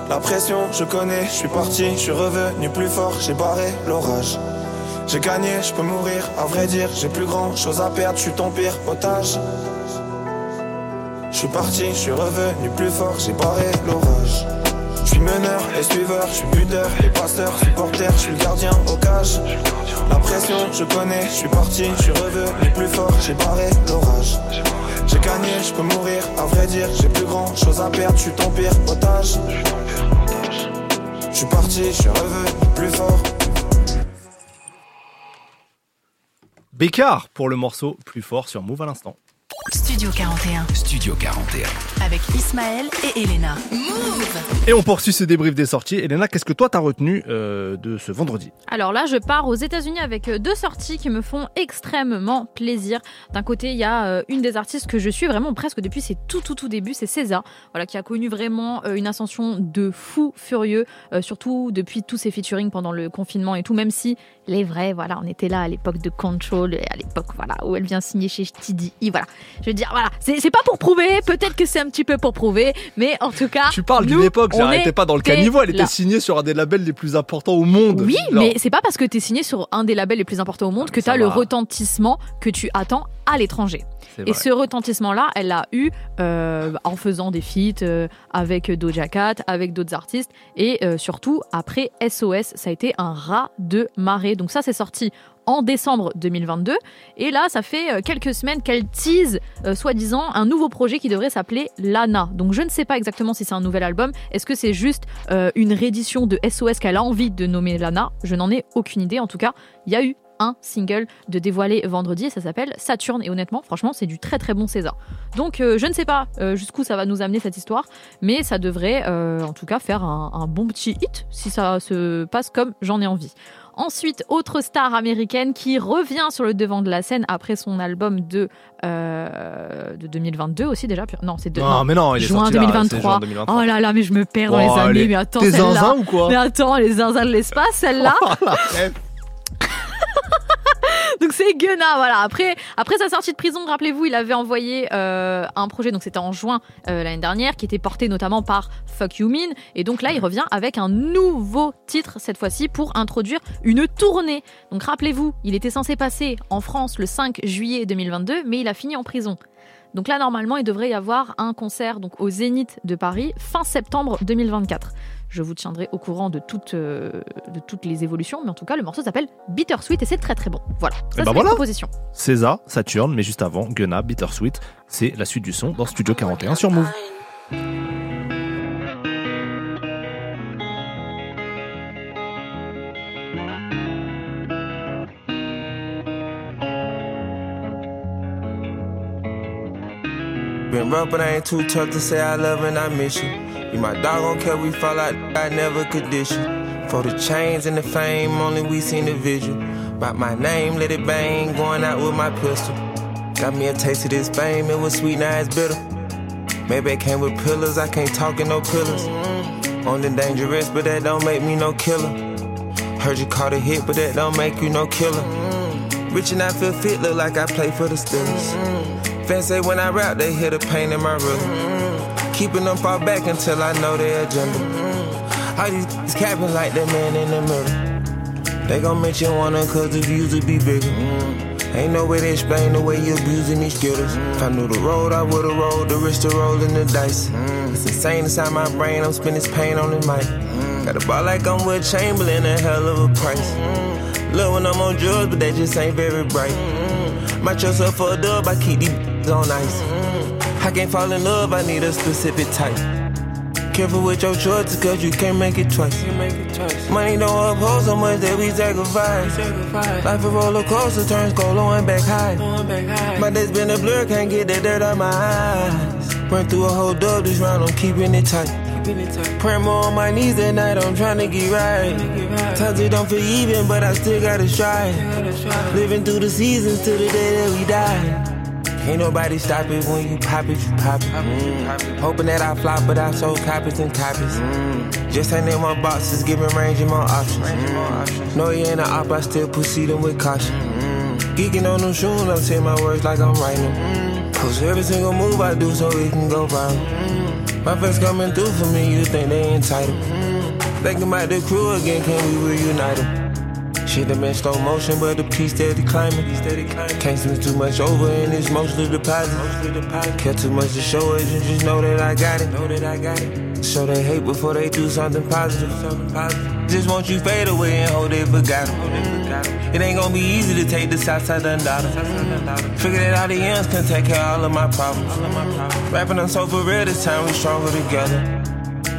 La pression, je connais, je suis parti, je suis revenu plus fort, j'ai barré l'orage. J'ai gagné, je peux mourir, à vrai dire, j'ai plus grand chose à perdre, je suis ton pire otage. Je suis parti, je suis revenu plus fort, j'ai barré l'orage. Je suis meneur et suiveur, je suis buteur et passeur, supporter, je suis gardien au cage. La pression, je connais, je suis parti, je suis revenu plus fort, j'ai barré l'orage. J'ai gagné, je peux mourir, à vrai dire, j'ai plus grand chose à perdre, je suis ton pire otage. Je suis parti, je suis revenu plus fort. Bécard pour le morceau plus fort sur Move à l'instant. Studio 41. Studio 41. Avec Ismaël et Elena. Move Et on poursuit ce débrief des sorties. Elena, qu'est-ce que toi t'as retenu euh, de ce vendredi? Alors là, je pars aux États-Unis avec euh, deux sorties qui me font extrêmement plaisir. D'un côté, il y a euh, une des artistes que je suis vraiment presque depuis ses tout tout tout débuts, c'est César, voilà, qui a connu vraiment euh, une ascension de fou furieux, euh, surtout depuis tous ses featuring pendant le confinement et tout. Même si les vrais, voilà, on était là à l'époque de Control, et à l'époque voilà où elle vient signer chez TDI, voilà. Je veux dire, voilà, c'est pas pour prouver, peut-être que c'est un petit peu pour prouver, mais en tout cas, Tu parles d'une époque, on j'arrêtais pas dans le caniveau, elle était signée sur un des labels les plus importants au monde. Oui, mais c'est pas parce que tu es signé sur un des labels les plus importants au monde que tu as le retentissement que tu attends à l'étranger. Et ce retentissement-là, elle l'a eu euh, en faisant des feats euh, avec Doja Cat, avec d'autres artistes, et euh, surtout après SOS, ça a été un rat de marée. Donc ça, c'est sorti en décembre 2022, et là, ça fait euh, quelques semaines qu'elle tease, euh, soi-disant, un nouveau projet qui devrait s'appeler Lana. Donc je ne sais pas exactement si c'est un nouvel album. Est-ce que c'est juste euh, une réédition de SOS qu'elle a envie de nommer Lana? Je n'en ai aucune idée. En tout cas, il y a eu un single de dévoilé vendredi et ça s'appelle Saturne et honnêtement franchement c'est du très très bon César donc je ne sais pas jusqu'où ça va nous amener cette histoire mais ça devrait en tout cas faire un bon petit hit si ça se passe comme j'en ai envie Ensuite, autre star américaine qui revient sur le devant de la scène après son album de, euh, de 2022 aussi déjà. Non, c'est de Non, mais non, il est juin sorti là, c'est 2023. juin 2023. Oh là là, mais je me perds dans Oh, les années. les- Mais attends, celle-là. ou quoi Mais attends, les zinzins de l'espace, celle-là. Donc c'est Gunna, voilà. Après, après sa sortie de prison, rappelez-vous, il avait envoyé euh, un projet, donc c'était en juin euh, l'année dernière, qui était porté notamment par Fuck You Mean. Et donc là, il revient avec un nouveau titre, cette fois-ci, pour introduire une tournée. Donc rappelez-vous, il était censé passer en France le 5 juillet 2022, mais il a fini en prison. Donc là, normalement, il devrait y avoir un concert donc, au Zénith de Paris fin septembre 2024. Je vous tiendrai au courant de toutes, euh, de toutes les évolutions, mais en tout cas, le morceau s'appelle Bittersweet et c'est très très bon. Voilà, ça Eh c'est ben mes voilà. propositions. César, Saturne, mais juste avant, Gunna, Bittersweet. C'est la suite du son dans Studio 41 sur Move. Been rough, but I ain't too tough to say I love and I miss you. You my dog, don't care we fall out, I never you. For the chains and the fame, only we seen the visual. About my name, let it bang, going out with my pistol. Got me a taste of this fame, it was sweet, now it's bitter. Maybe it came with pillars, I can't talk in no pillars. On the dangerous, but that don't make me no killer. Heard you caught a hit, but that don't make you no killer. Rich and I feel fit, look like I play for the Steelers. Fans say when I rap, they hear the pain in my rhythm. Mm-hmm. Keeping them far back until I know their agenda. Mm-hmm. All these capping like that man in the middle. They gon' mention one of cause the views would be bigger. Mm-hmm. Ain't no way to explain the way you abusing these skittles. If I knew the road, I would've rolled the risk to rolling the dice. It's insane inside my brain, I'm spending this pain on the mic. Got a ball like I'm with Chamberlain, a hell of a price. Love when I'm on drugs, but they just ain't very bright. Might yourself for a dub, I keep these on ice. I can't fall in love, I need a specific type. Careful with your choices, cause you can't make it twice. Money don't uphold so much that we sacrifice. Life a roller coaster, turns cold, low and back high. My days been a blur, can't get that dirt out my eyes. Run through a whole dub this round, I'm keeping it tight. Pray more on my knees at night, I'm trying to get right. Times it don't feel even, but I still gotta strive. Living through the seasons till the day that we die. Ain't nobody stop it when you pop it, you pop it. Mm. Hoping that I flop, but I sold copies and copies. Mm. Just ain't in my boxes, giving range and more options. Mm. No, you ain't a op, I still proceed them with caution. Geeking on them shoes, I'm saying my words like I'm writing them. Post every single move I do so it can go viral. My friends coming through for me, you think they entitled. Thinking about the crew again, can we reunite them? Shit have been slow motion, but the piece steady climbing. Can't switch too much over, and it's mostly deposit. Care too much to show it, you just know that I got it. Know that I got it. Show they hate before they do something positive. Just want you fade away and hold it forgotten. It ain't gonna be easy to take the south side dollar. Figure that all the ends can take care of all of my problems. Rapping on so for real this time, we stronger together.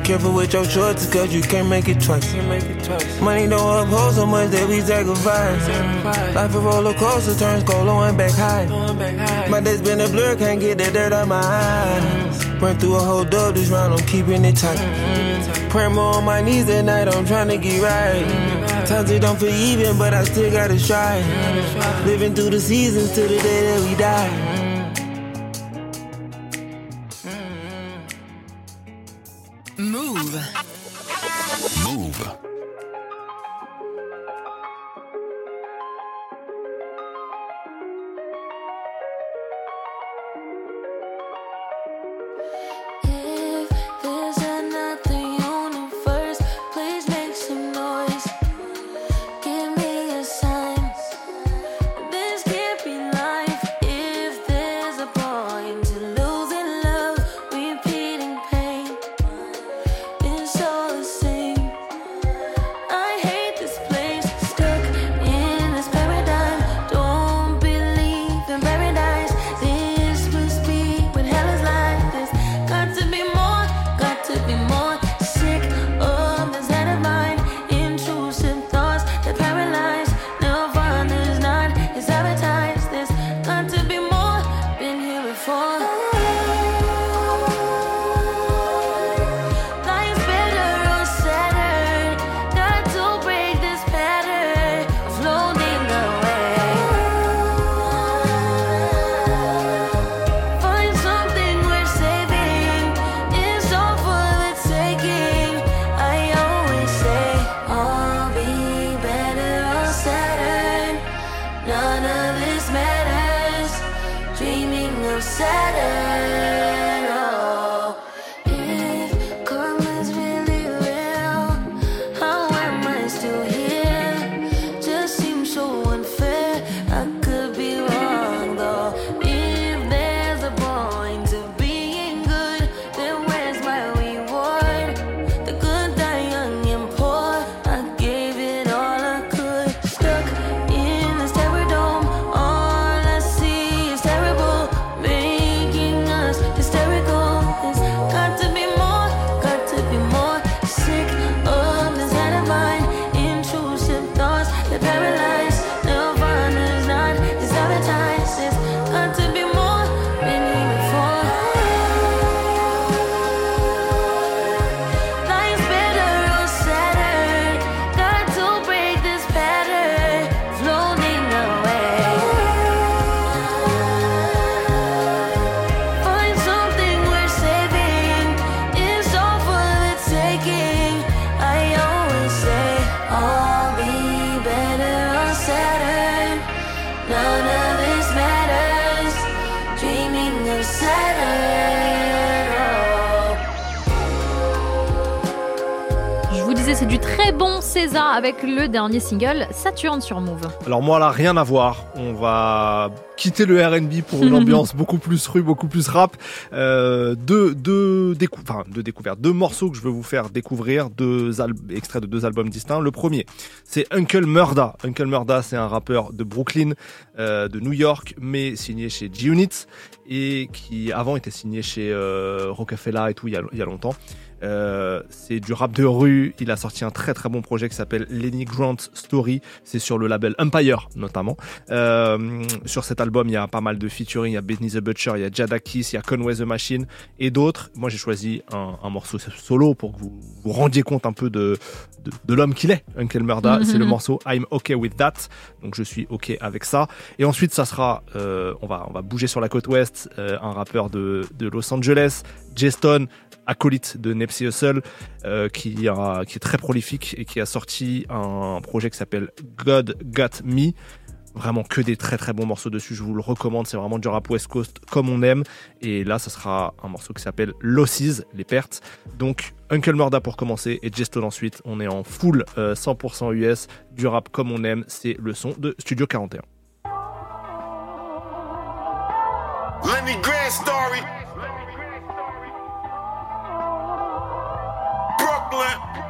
Careful with your choices, cause you can't make it twice. Money don't uphold so much that we sacrifice. Life a roller coaster, turns cold, and back high. My days been a blur, can't get that dirt out my eyes. Run through a whole dub this round, I'm keeping it tight. Pray more on my knees at night, I'm trying to get right. Times it don't feel even, but I still gotta strive. Living through the seasons till the day that we die. Avec le dernier single Saturne sur Move. Alors moi là, rien à voir. On va quitter le R&B pour une ambiance beaucoup plus rue, beaucoup plus rap. Euh, deux, deux, décou enfin, deux découvertes, deux morceaux que je veux vous faire découvrir, deux extraits de deux albums distincts. Le premier, c'est Uncle Murda. Uncle Murda, c'est un rappeur de Brooklyn, euh, de New York, mais signé chez G-Unit et qui avant était signé chez euh, Rockefeller et tout il y a, il y a longtemps. Euh, c'est du rap de rue. Il a sorti un très très bon projet qui s'appelle Lenny Grant Story. C'est sur le label Empire notamment. Euh, sur cet album, il y a pas mal de featuring. Il y a Benny the Butcher, il y a Jadakis, il y a Conway the Machine et d'autres. Moi, j'ai choisi un, un morceau solo pour que vous vous rendiez compte un peu de, de, de l'homme qu'il est, Uncle Murda. Mhm. C'est le morceau I'm OK with that. Donc je suis OK avec ça. Et ensuite, ça sera, euh, on, va, on va bouger sur la côte ouest, un rappeur de, de Los Angeles, Jeston, acolyte de Nipsey Hussle, euh, qui, est très prolifique et qui a sorti un projet qui s'appelle God Got Me. Vraiment que des très très bons morceaux dessus, je vous le recommande, c'est vraiment du rap West Coast comme on aime. Et là, ça sera un morceau qui s'appelle Losses, les pertes. Donc Uncle Murda pour commencer et Jeston ensuite. On est en full euh, 100% US, du rap comme on aime, c'est le son de Studio 41. Lenny Grant story. Brooklyn.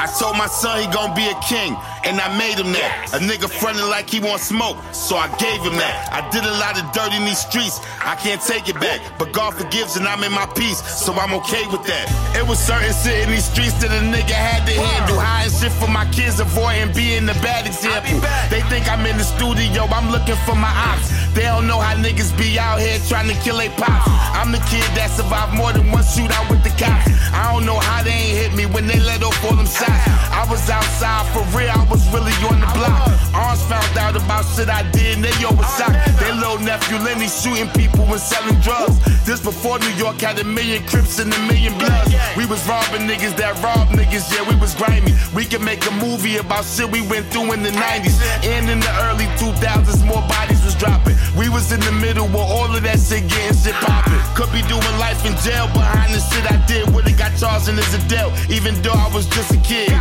I told my son he gon' be a king, and I made him that. A nigga frontin' like he want smoke, so I gave him that. I did a lot of dirt in these streets, I can't take it back. But God forgives, and I'm in my peace, so I'm okay with that. It was certain shit in these streets that a nigga had to handle. Hiding shit for my kids, avoiding being the bad example. They think I'm in the studio, I'm looking for my ops. They don't know how niggas be out here trying to kill they pops. I'm the kid that survived more than one shootout with the cops. I don't know how they ain't hit me when they let off all them shots. I was outside for real, I was really on the block. Arms found out about shit I did, and they yo was shocked. Their little nephew Lenny shooting people and selling drugs. This before New York had a million Crips and a million Bloods. We was robbing niggas that robbed niggas, yeah, we was grimy. We could make a movie about shit we went through in the 90s. And in the early 2000s, more bodies dropping. We was in the middle where all of that shit getting shit popping. Could be doing life in jail behind the shit I did. Would've got charged in as a dealt, even though I was just a kid.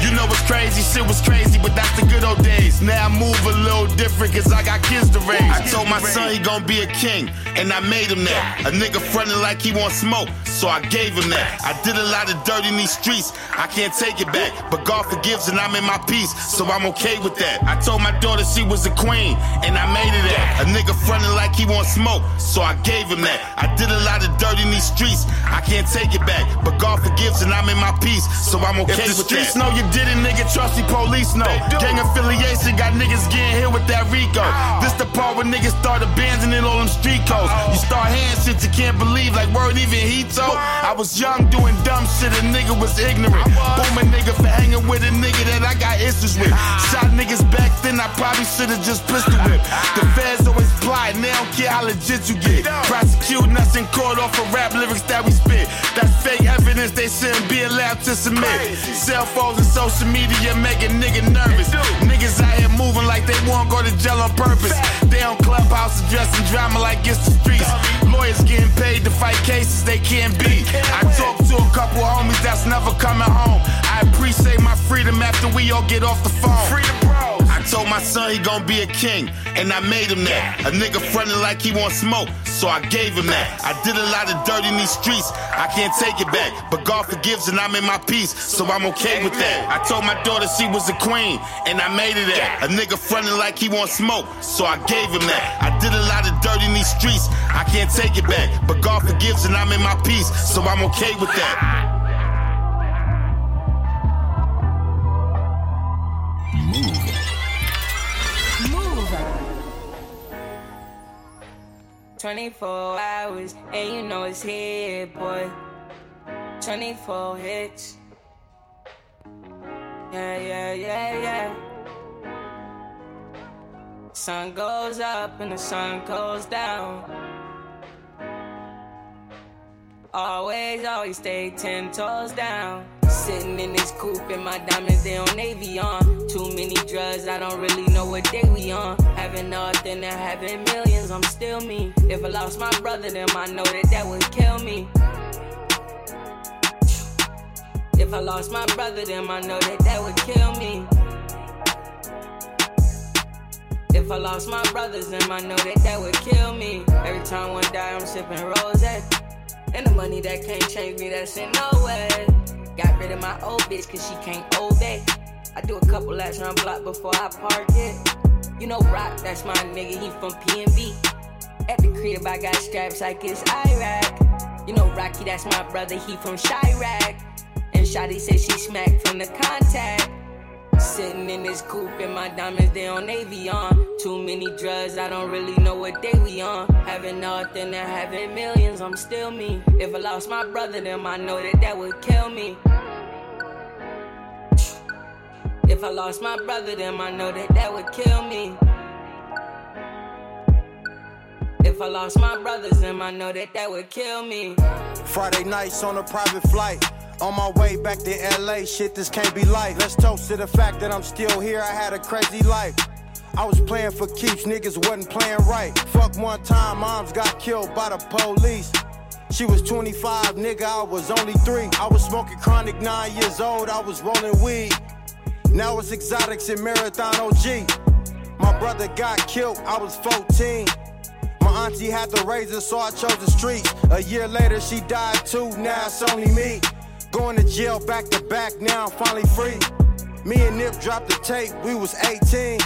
You know what's crazy? Shit was crazy, but that's the good old days. Now I move a little different, cause I got kids to raise. I told my son he gon' be a king, and I made him that. A nigga frontin' like he want smoke, so I gave him that. I did a lot of dirt in these streets, I can't take it back. But God forgives, and I'm in my peace, so I'm okay with that. I told my daughter she was a queen, and I made her that. A nigga frontin' like he want smoke, so I gave him that. I did a lot of dirt in these streets, I can't take it back. But God forgives, and I'm in my peace, so I'm okay If the with streets that. know you did it, nigga, trust the police know. Gang affiliation got niggas getting hit with that Rico. Ah. This the part where niggas start abandoning all them street codes. You start hand shit you can't believe, like word even he told. I was young doing dumb shit, a nigga was ignorant. Boom a nigga for hanging with a nigga that I got issues with. Shot niggas back then, I probably should've just pistol whipped. The feds always plotting, they don't care how legit you get. Prosecuting us in court off of rap lyrics that we spit. That's fake evidence they shouldn't be allowed to submit. Cell phones and social media make a nigga nervous. Niggas out here moving like they won't go to jail on purpose. They on clubhouse addressing drama like it's the streets. Lawyers getting paid to fight cases they can't beat. I talked to a couple homies that's never coming home. I appreciate my freedom after we all get off the phone. Bro. I told my son he gon' be a king, and I made him that. A nigga frontin' like he want smoke, so I gave him that. I did a lot of dirt in these streets, I can't take it back. But God forgives, and I'm in my peace, so I'm okay with that. I told my daughter she was a queen, and I made it that. A nigga frontin' like he want smoke, so I gave him that. I did a lot of dirt in these streets, I can't take it back. But God forgives, and I'm in my peace, so I'm okay with that. 24 hours, and you know it's here, boy. 24 hits. Yeah, yeah, yeah, yeah. Sun goes up and the sun goes down. Always, always stay ten toes down. Sitting in this coupe and my diamonds, they on Navy on. Too many drugs, I don't really know what day we on. Having nothing and having millions, I'm still me. If I lost my brother, then I know that that would kill me. If I lost my brother, then I know that that would kill me. If I lost my brothers, then I know that that would kill me. Every time one die, I'm sipping rose. And the money that can't change me, that's in no way. Got rid of my old bitch, cause she can't obey. I do a couple laps around block before I park it. You know Rock, that's my nigga, he from PNB. At the crib, I got straps like it's Iraq. You know Rocky, that's my brother, he from Chirac. And Shotty said she smacked from the contact. Sitting in this coupe and my diamonds, they on Avion. Too many drugs, I don't really know what day we on. Having nothing and having millions, I'm still me. If I lost my brother, then I know that that would kill me. If I lost my brother, then I know that that would kill me. If I lost my brothers, then I know that that would kill me. Friday nights on a private flight. On my way back to LA, shit, this can't be life. Let's toast to the fact that I'm still here. I had a crazy life. I was playing for keeps, niggas wasn't playing right. Fuck one time, moms got killed by the police. She was 25, nigga, I was only three. I was smoking chronic nine years old, I was rolling weed. Now it's exotics and marathon OG. My brother got killed, I was 14. My auntie had the razor, so I chose the streets. A year later, she died too, now it's only me. Going to jail back to back, now I'm finally free. Me and Nip dropped the tape, we was 18.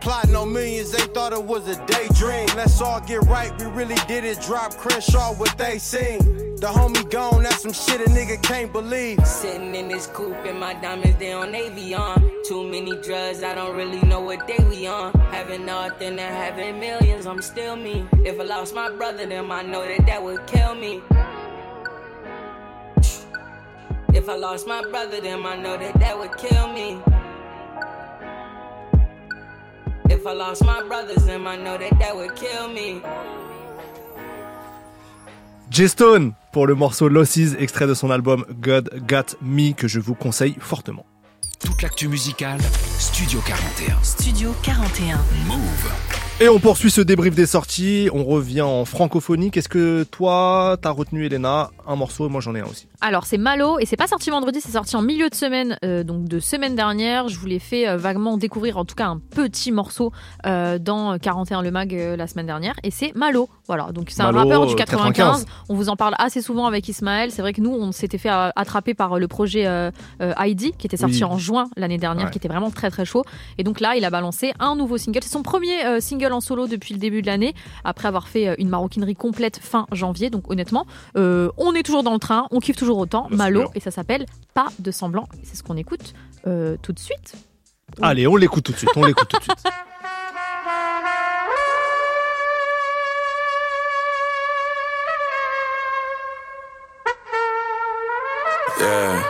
Plotting on millions, they thought it was a daydream. Let's all get right, we really did it. Drop Crenshaw, what they sing. The homie gone, that's some shit a nigga can't believe. Sitting in this coupe and my diamonds, they on Avion. Too many drugs, I don't really know what day we on. Having nothing and having millions, I'm still me. If I lost my brother, then I know that that would kill me. If I lost my brother, then I know that that would kill me. If I lost my brothers, then I know that that would kill me. J-Stone pour le morceau Losses, extrait de son album God Got Me, que je vous conseille fortement. Toute l'actu musicale, Studio 41. Studio 41. Move. Et on poursuit ce débrief des sorties, on revient en francophonie. Qu'est-ce que toi, t'as retenu Elena? Un morceau et moi j'en ai un aussi. Alors c'est Malo et c'est pas sorti vendredi, c'est sorti en milieu de semaine, euh, donc de semaine dernière. Je vous l'ai fait euh, vaguement découvrir, en tout cas un petit morceau euh, dans 41 le mag euh, la semaine dernière. Et c'est Malo, voilà. Donc c'est un Malo, rappeur du euh, 95. 95. On vous en parle assez souvent avec Ismaël. C'est vrai que nous on s'était fait attraper par le projet euh, euh, ID qui était sorti Oui. en juin l'année dernière, Ouais. qui était vraiment très très chaud. Et donc là il a balancé un nouveau single. C'est son premier euh, en solo depuis le début de l'année, après avoir fait euh, une maroquinerie complète fin janvier. Donc honnêtement, euh, on est toujours dans le train, on kiffe toujours autant. Malo et ça s'appelle Pas de semblant. C'est ce qu'on écoute euh, tout de suite. Allez, on l'écoute tout de suite, on l'écoute tout de suite. Yeah.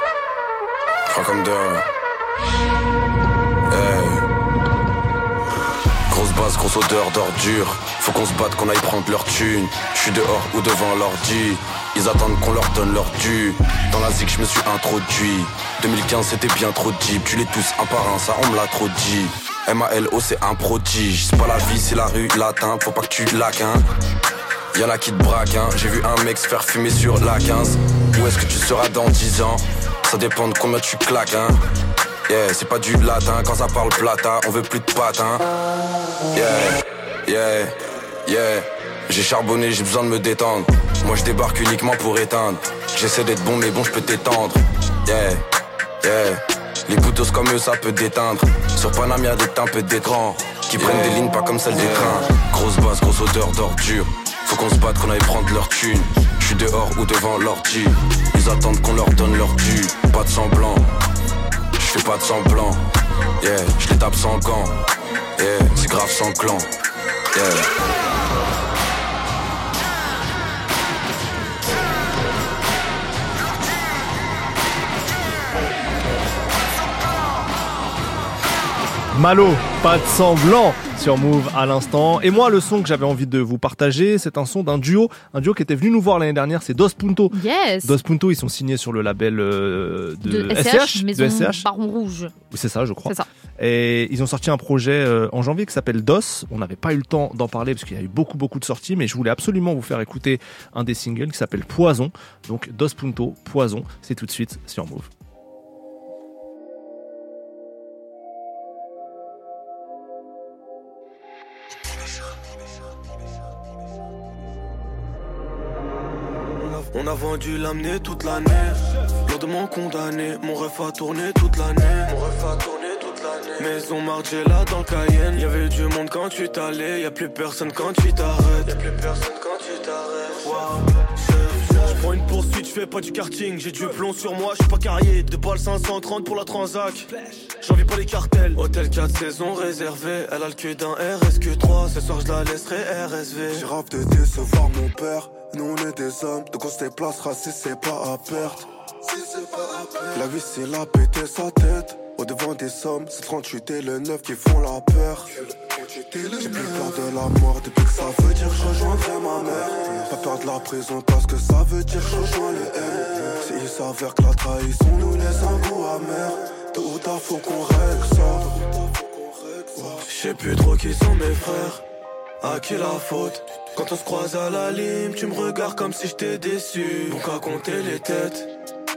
Grosse base, grosse odeur d'ordure. Faut qu'on se batte, qu'on aille prendre leur thune. Je dehors ou devant l'ordi. Ils attendent qu'on leur donne leur dû. Dans la zik, je me suis introduit. 2015, c'était bien trop deep. Tu les tous un par un, ça on me l'a trop dit. M-A-L-O, c'est un prodige. C'est pas la vie, c'est la rue, latin. Faut pas que tu laques, hein. Y'en a qui te braquent, hein. J'ai vu un mec se faire fumer sur la 15. Où est-ce que tu seras dans 10 ans? Ça dépend de combien tu claques, hein. Yeah, c'est pas du latin, quand ça parle plata, on veut plus de patin. Yeah, yeah, yeah. J'ai charbonné, j'ai besoin de me détendre. Moi je débarque uniquement pour éteindre. J'essaie d'être bon, mais bon, je peux t'étendre. Yeah, yeah. Les couteaux comme eux, ça peut déteindre. Sur Paname, y'a des teints peu d'écran. Qui prennent des lignes pas comme celles des trains. Grosse basse, grosse odeur d'ordure. Faut qu'on se batte, qu'on aille prendre leur thune. Je suis dehors ou devant l'ordi. Ils attendent qu'on leur donne leur dû. Pas de semblant. Je fais pas de semblant. Yeah, je les tape sans gants. Yeah, c'est grave sans clan. Yeah. Malo, pas de semblant sur Move à l'instant. Et moi, le son que j'avais envie de vous partager, c'est un son d'un duo, un duo qui était venu nous voir l'année dernière, c'est Dos Punto. Yes. Dos Punto, ils sont signés sur le label euh, de, de SCH, Maison de SCH. Baron Rouge. C'est ça, je crois. C'est ça. Et ils ont sorti un projet euh, en janvier qui s'appelle DOS. On n'avait pas eu le temps d'en parler parce qu'il y a eu beaucoup, beaucoup de sorties, mais je voulais absolument vous faire écouter un des singles qui s'appelle Poison. Donc Dos Punto, Poison, c'est tout de suite sur Move. On a vendu l'amener toute l'année. Lourdement condamné, mon ref a tourné toute l'année. Mon ref a tourné toute l'année. Maison Margiela dans le Cayenne. Y'avait du monde quand tu t'allais. Y'a plus personne quand tu t'arrêtes. Y'a plus personne quand tu t'arrêtes. Wow. Je- Prends une poursuite, je fais pas du karting. J'ai du plomb sur moi, je suis pas carrié. Deux balles 530 pour la transac. J'envie pas les cartels. Hôtel 4 saisons réservé. Elle a le cul d'un RSQ3. Ce soir, je la laisserai RSV. J'ai rêve de décevoir mon père. Nous on est des hommes, donc on se déplacera si c'est pas à perte. La vie c'est la péter sa tête. Au devant des sommes, c'est 38 et le 9 qui font la peur. J'ai plus peur de la mort depuis que ça veut dire que je rejoindrai ma mère. Pas peur de la prison parce que ça veut dire que je rejoins les M. S'il s'avère que la trahison nous laisse un goût amer, tôt ou tard faut qu'on règle ça. Je sais plus trop qui sont mes frères. À qui la faute Quand on se croise à la lime, tu me regardes comme si j'étais déçu. Donc à compter les têtes,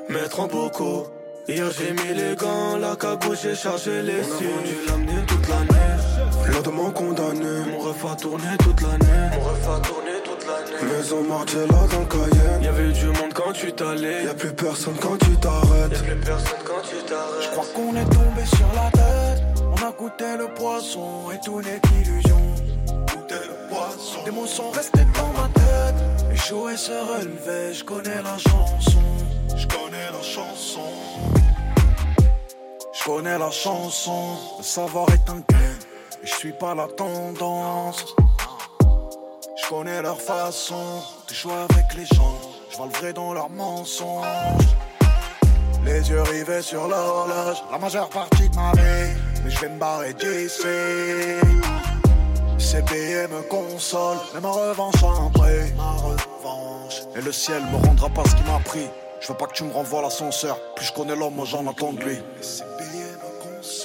mettre en bocaux. Hier j'ai mis les gants, la cagoule, j'ai chargé les cieux. On a vendu l'amener toute l'année. Lourdement condamné. Mon ref a tourné toute l'année. Mon ref a tourné toute l'année. Maison Margiela dans le Cayenne. Y'avait du monde quand tu t'allais. Y'a plus personne quand tu t'arrêtes. Y'a plus personne quand tu t'arrêtes. Je crois qu'on est tombé sur la tête. On a goûté le poisson et tout n'est qu'illusion. Des mots sont restés dans ma tête. Échouer se relever, je connais la chanson. Je connais la chanson. Je connais la chanson. Le savoir est un. Et je suis pas la tendance. Je connais leur façon de jouer avec les gens. Je vois le vrai dans leurs mensonges. Les yeux rivés sur l'horloge, la majeure partie de ma vie. Mais je vais me barrer d'ici. Ces billets me consolent, mais ma revanche a un. Ma revanche. Et le ciel me rendra pas ce qu'il m'a pris. Je veux pas que tu me renvoies l'ascenseur. Plus je connais l'homme, j'en attends de lui.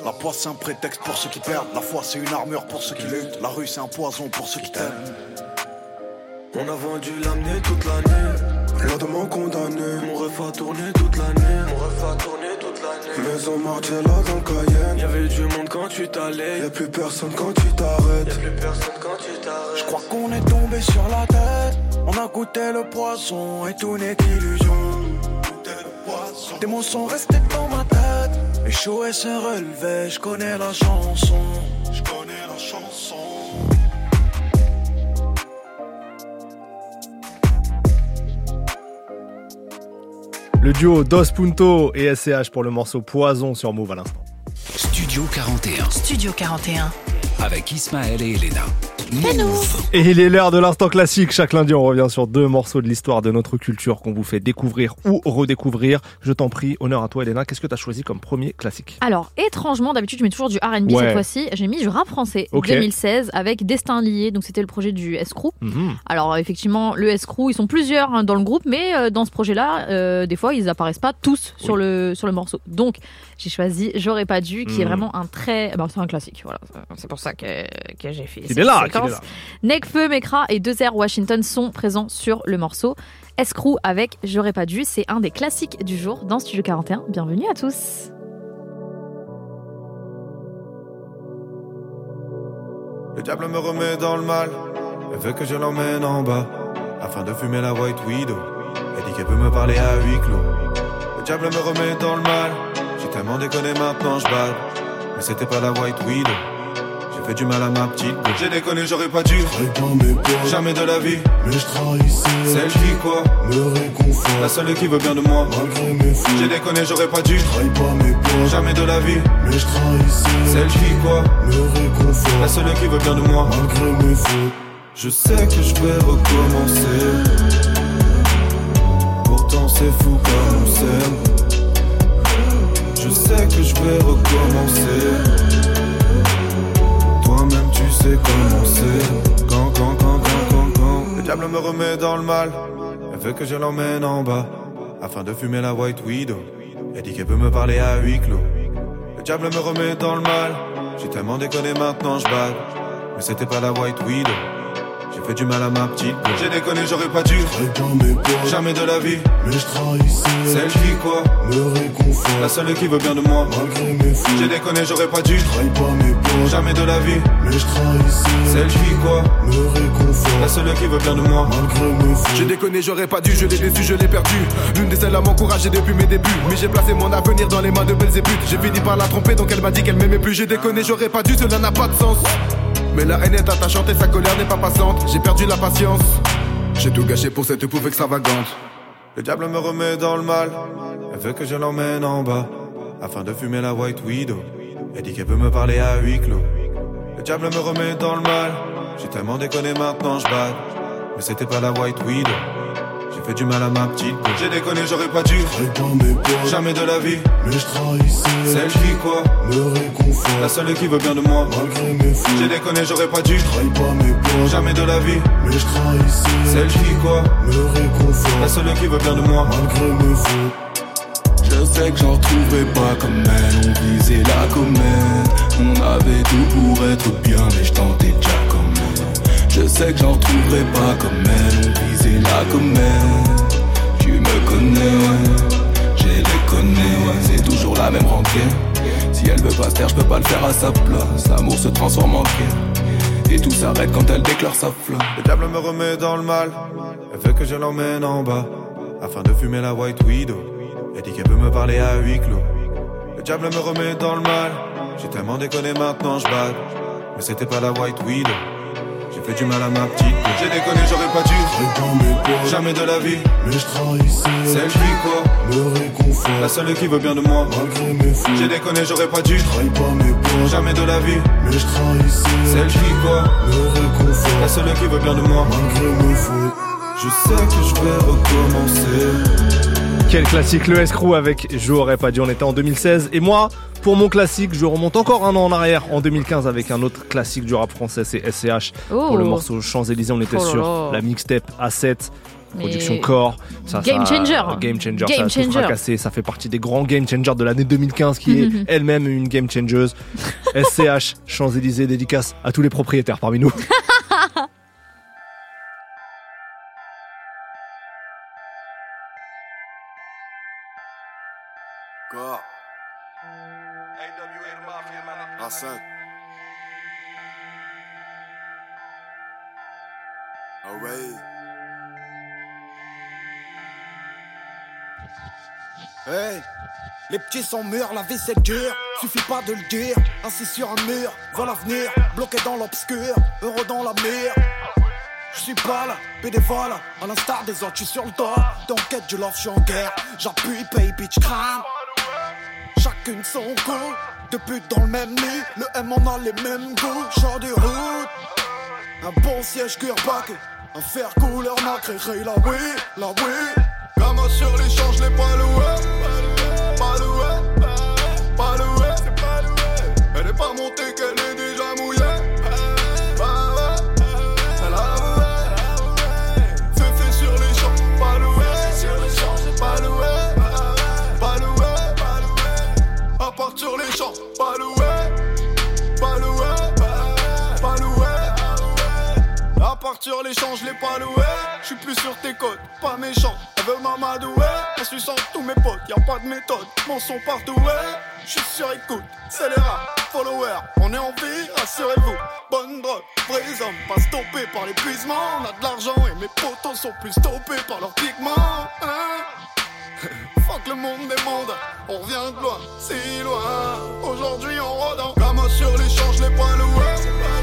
La poisse c'est un prétexte pour ceux qui perdent. La foi c'est une armure pour ceux qui luttent. La rue c'est un poison pour ceux qui t'aiment. On a vendu l'amener toute l'année. Lourdement condamné. Mon ref a tourné toute l'année. Mon ref a tourné. Maison Margiela dans le Cayenne. Y'avait du monde quand tu t'allais. Y'a plus personne quand tu t'arrêtes. Y'a plus personne quand tu t'arrêtes. Je crois qu'on est tombé sur la tête. On a goûté le poisson et tout n'est qu'illusion. Des mots sont restés dans ma tête. Échouer se relever, je connais la chanson. Le duo Dos Punto et SCH pour le morceau Poison sur Move à l'instant. Studio 41. Studio 41. Avec Ismaël et Elena. Et il est l'heure de l'instant classique. Chaque lundi, on revient sur deux morceaux de l'histoire de notre culture qu'on vous fait découvrir ou redécouvrir. Je t'en prie, honneur à toi, Elena. Qu'est-ce que tu as choisi comme premier classique Alors, étrangement, d'habitude, je mets toujours du RB Ouais. cette fois-ci. J'ai mis du rap français Ok. 2016 avec Destin Lié. Donc, c'était le projet du Escrew. Mhm. Alors, effectivement, le Escrew, ils sont plusieurs hein, dans le groupe, mais euh, dans ce projet-là, euh, des fois, ils apparaissent pas tous sur, le, sur le morceau. Donc, j'ai choisi J'aurais pas dû, qui est Mhm. vraiment un très. bah, c'est un classique, voilà. C'est pour ça que, que j'ai fait. Il est là, séquence. qu'il est là. Nekfeu, Mekra et 2R Washington sont présents sur le morceau. Escrew avec J'aurais pas dû, c'est un des classiques du jour dans Studio 41. Bienvenue à tous. Le diable me remet dans le mal. Elle veut que je l'emmène en bas. Afin de fumer la white widow. Elle dit qu'elle peut me parler à huis clos. Le diable me remet dans le mal. J'ai tellement déconné maintenant je balle. Mais c'était pas la white widow. J'ai fait du mal à ma petite go. J'ai déconné, j'aurais pas dû. Jamais de la vie. Mais je trahissais Celle qui quoi Me réconfort La seule qui veut bien de moi. Malgré mes fautes J'ai déconné, j'aurais pas dû. pas mes peurs Jamais de la vie. Mais je trahissais Celle qui quoi Me réconfort La seule qui veut bien de moi. Malgré mes fautes Je sais que je vais recommencer. Pourtant c'est fou comme on s'aime. Je sais que je vais recommencer. Tu sais comment c'est. Quand, quand, quand, quand, quand, quand. Le diable me remet dans le mal. Elle veut que je l'emmène en bas. Afin de fumer la white widow. Elle dit qu'elle peut me parler à huis clos. Le diable me remet dans le mal. J'ai tellement déconné maintenant je balle. Mais c'était pas la white widow. J'ai fait du mal à ma petite. J'ai déconné, j'aurais pas dû. Jamais de la vie. Mais je trahissais Celle qui quoi? Me réconfort La seule qui veut bien de moi. Malgré mes J'ai déconné, j'aurais pas dû. pas mes peurs Jamais de la vie. Mais je trahissais Celle qui quoi? Me réconfort La seule qui veut bien de moi. Malgré mes J'ai déconné, j'aurais pas dû, je l'ai déçu, je l'ai perdu. L'une des seules à m'encourager depuis mes débuts. Mais j'ai placé mon avenir dans les mains de Belzébuth. J'ai fini par la tromper, donc elle m'a dit qu'elle m'aimait plus. J'ai déconné, j'aurais pas dû, cela n'a pas de sens. Mais la haine est attachante et sa colère n'est pas passante. J'ai perdu la patience. J'ai tout gâché pour cette pauvre extravagante. Le diable me remet dans le mal. Elle veut que je l'emmène en bas. Afin de fumer la White Widow. Elle dit qu'elle peut me parler à huis clos. Le diable me remet dans le mal. J'ai tellement déconné maintenant, je. Mais c'était pas la White Widow. J'ai fait du mal à ma petite. J'ai déconné, j'aurais pas dû. Jamais de la vie. Mais je trahissais. Celle qui quoi Me réconfort. La seule qui veut bien de moi. Malgré mes fautes. J'ai déconné, j'aurais pas dû. Trahis pas mes potes. Jamais de la vie. Mais je trahissais. Celle qui quoi Me réconfort. La seule qui veut bien de moi. Malgré mes fautes. Je sais que j'en retrouverai pas comme elle, on visait la comète On avait tout pour être bien, mais je tentais déjà Je sais que j'en retrouverai pas comme elle, visait la comète Tu me connais, j'ai les connais C'est toujours la même rengaine Si elle veut pas se taire, je peux pas le faire à sa place L'amour se transforme en guerre Et tout s'arrête quand elle déclare sa flamme Le diable me remet dans le mal. Elle veut que je l'emmène en bas. Afin de fumer la White Widow. Elle dit qu'elle peut me parler à huis clos. Le diable me remet dans le mal. J'ai tellement déconné maintenant, je. Mais c'était pas la White Widow. J'ai fait du mal à ma petite. J'ai déconné, j'aurais pas dû. Jamais de la vie. Mais je trahissais. Celle qui quoi Me réconfort. La seule qui veut bien de moi. Malgré mes. J'ai déconné, j'aurais pas dû. Trahis pas mes. Jamais de la vie. Mais je trahissais. Celle qui quoi Me réconfort. La seule qui veut bien de moi. Malgré mes. Je sais que je vais recommencer. Quel classique le escrew avec J'aurais pas dû, on était en 2016. Et moi, pour mon classique, je remonte encore un an en arrière, en 2015, avec un autre classique du rap français, c'est SCH. Oh. Pour le morceau Champs-Élysées, on était Oh sur la mixtape A7. Mais- Production Core, ça, Game ça- changer. game changer, Game ça a tout changer. fracassé. ça fait partie des grands game changers de l'année 2015 qui est elle-même une game changeuse. SCH, Champs-Élysées, dédicace à tous les propriétaires parmi nous. Les sont mûrs, la vie c'est dur Suffit pas de le dire Assis sur un mur, vois l'avenir Bloqué dans l'obscur, heureux dans la mire je suis pas là, bénévole, à l'instar des autres, je suis sur le dos. Dans quête du love, je suis en guerre. J'appuie, pay, bitch, crame. Chacune son deux putes dans le même lit. Le M on a les mêmes goûts, genre de route. Un bon siège cuir baqué, un fer couleur nacré, la oui, la oui. Gamin sur l'échange, les pas loué. L'échange, je l'ai pas loué. J'suis plus sur tes côtes, pas méchant. Elle veut m'amadouer. En suçant tous mes potes, y a pas de méthode. Mon son partout, ouais. J'suis sur écoute, c'est les rats, followers. On est en vie, rassurez-vous. Bonne drogue, vrais hommes, pas stoppés par l'épuisement. On a de l'argent et mes potos sont plus stoppés par leurs pigments. Hein Fuck le monde des mondes, on revient de loin, si loin. Aujourd'hui on rôde en gamin sur l'échange, les points loués.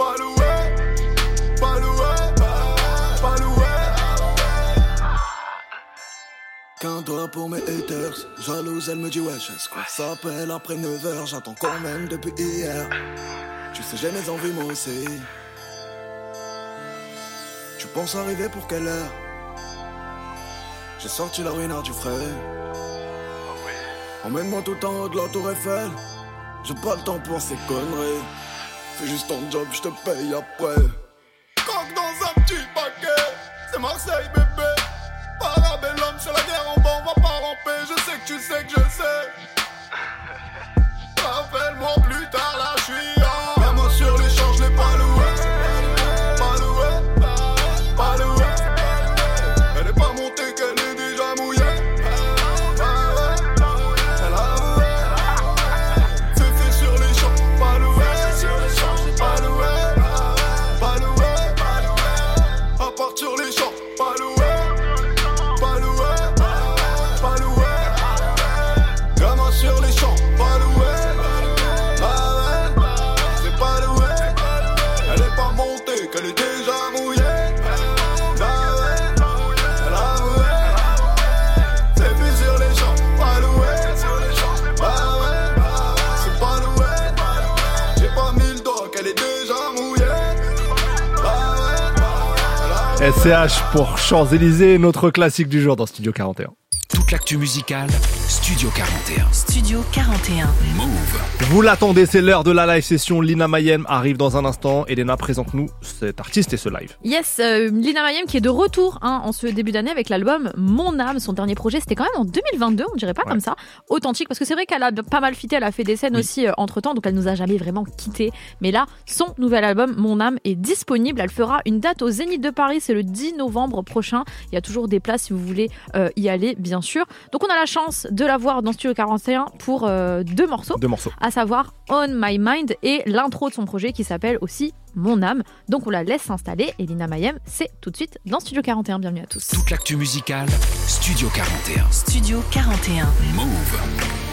Pas loué. Pas loué, pas loué. Qu'un doigt pour mes haters, jalouse, elle me dit wesh, est-ce qu'on s'appelle après 9h, j'attends quand même depuis hier. Tu sais, j'ai mes envies moi aussi. Tu penses arriver pour quelle heure? J'ai sorti la ruinard du frais. Emmène-moi tout en haut de la tour Eiffel. J'ai pas le temps pour ces conneries. Fais juste ton job, je te paye après. Coque dans un petit paquet, c'est Marseille bébé. Parabellum, c'est la guerre en bas, on va pas ramper. Je sais que tu sais que je sais. Rappelle-moi plus tard, là je suis SCH pour Champs-Élysées, notre classique du jour dans Studio 41. Toute l'actu musicale, Studio 41. Studio 41. Move. Vous l'attendez, c'est l'heure de la live session. Lina Mayem arrive dans un instant. Elena, présente-nous cet artiste et ce live. Yes, euh, Lina Mayem qui est de retour hein, en ce début d'année avec l'album Mon âme. Son dernier projet, c'était quand même en 2022, on dirait pas comme ça. Authentique, parce que c'est vrai qu'elle a pas mal fité, elle a fait des scènes aussi entre temps, donc elle nous a jamais vraiment quitté. Mais là, son nouvel album Mon âme est disponible. Elle fera une date au Zénith de Paris, c'est le 10 novembre prochain. Il y a toujours des places si vous voulez euh, y aller, bien sûr. Donc on a la chance de la voir dans Studio 41 pour euh, deux morceaux. Deux morceaux. À savoir On My Mind et l'intro de son projet qui s'appelle aussi Mon âme. Donc on la laisse s'installer et Lina Mayem, c'est tout de suite dans Studio 41. Bienvenue à tous. Toute l'actu musicale, Studio 41. Studio 41. Move.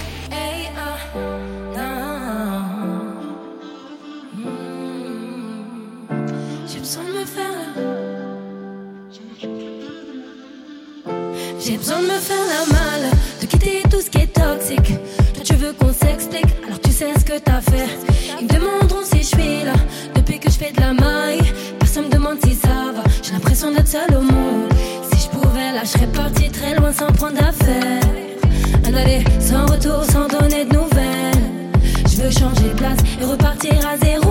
J'ai besoin de me faire la malle, de quitter tout ce qui est toxique. Toi tu veux qu'on s'explique, alors tu sais ce que t'as fait. Ils me demanderont si je suis là, depuis que je fais de la maille. Personne me demande si ça va, j'ai l'impression d'être seule au monde. Si je pouvais là, je serais parti très loin sans prendre d'affaires. Un aller sans retour, sans donner de nouvelles. Je veux changer de place et repartir à zéro.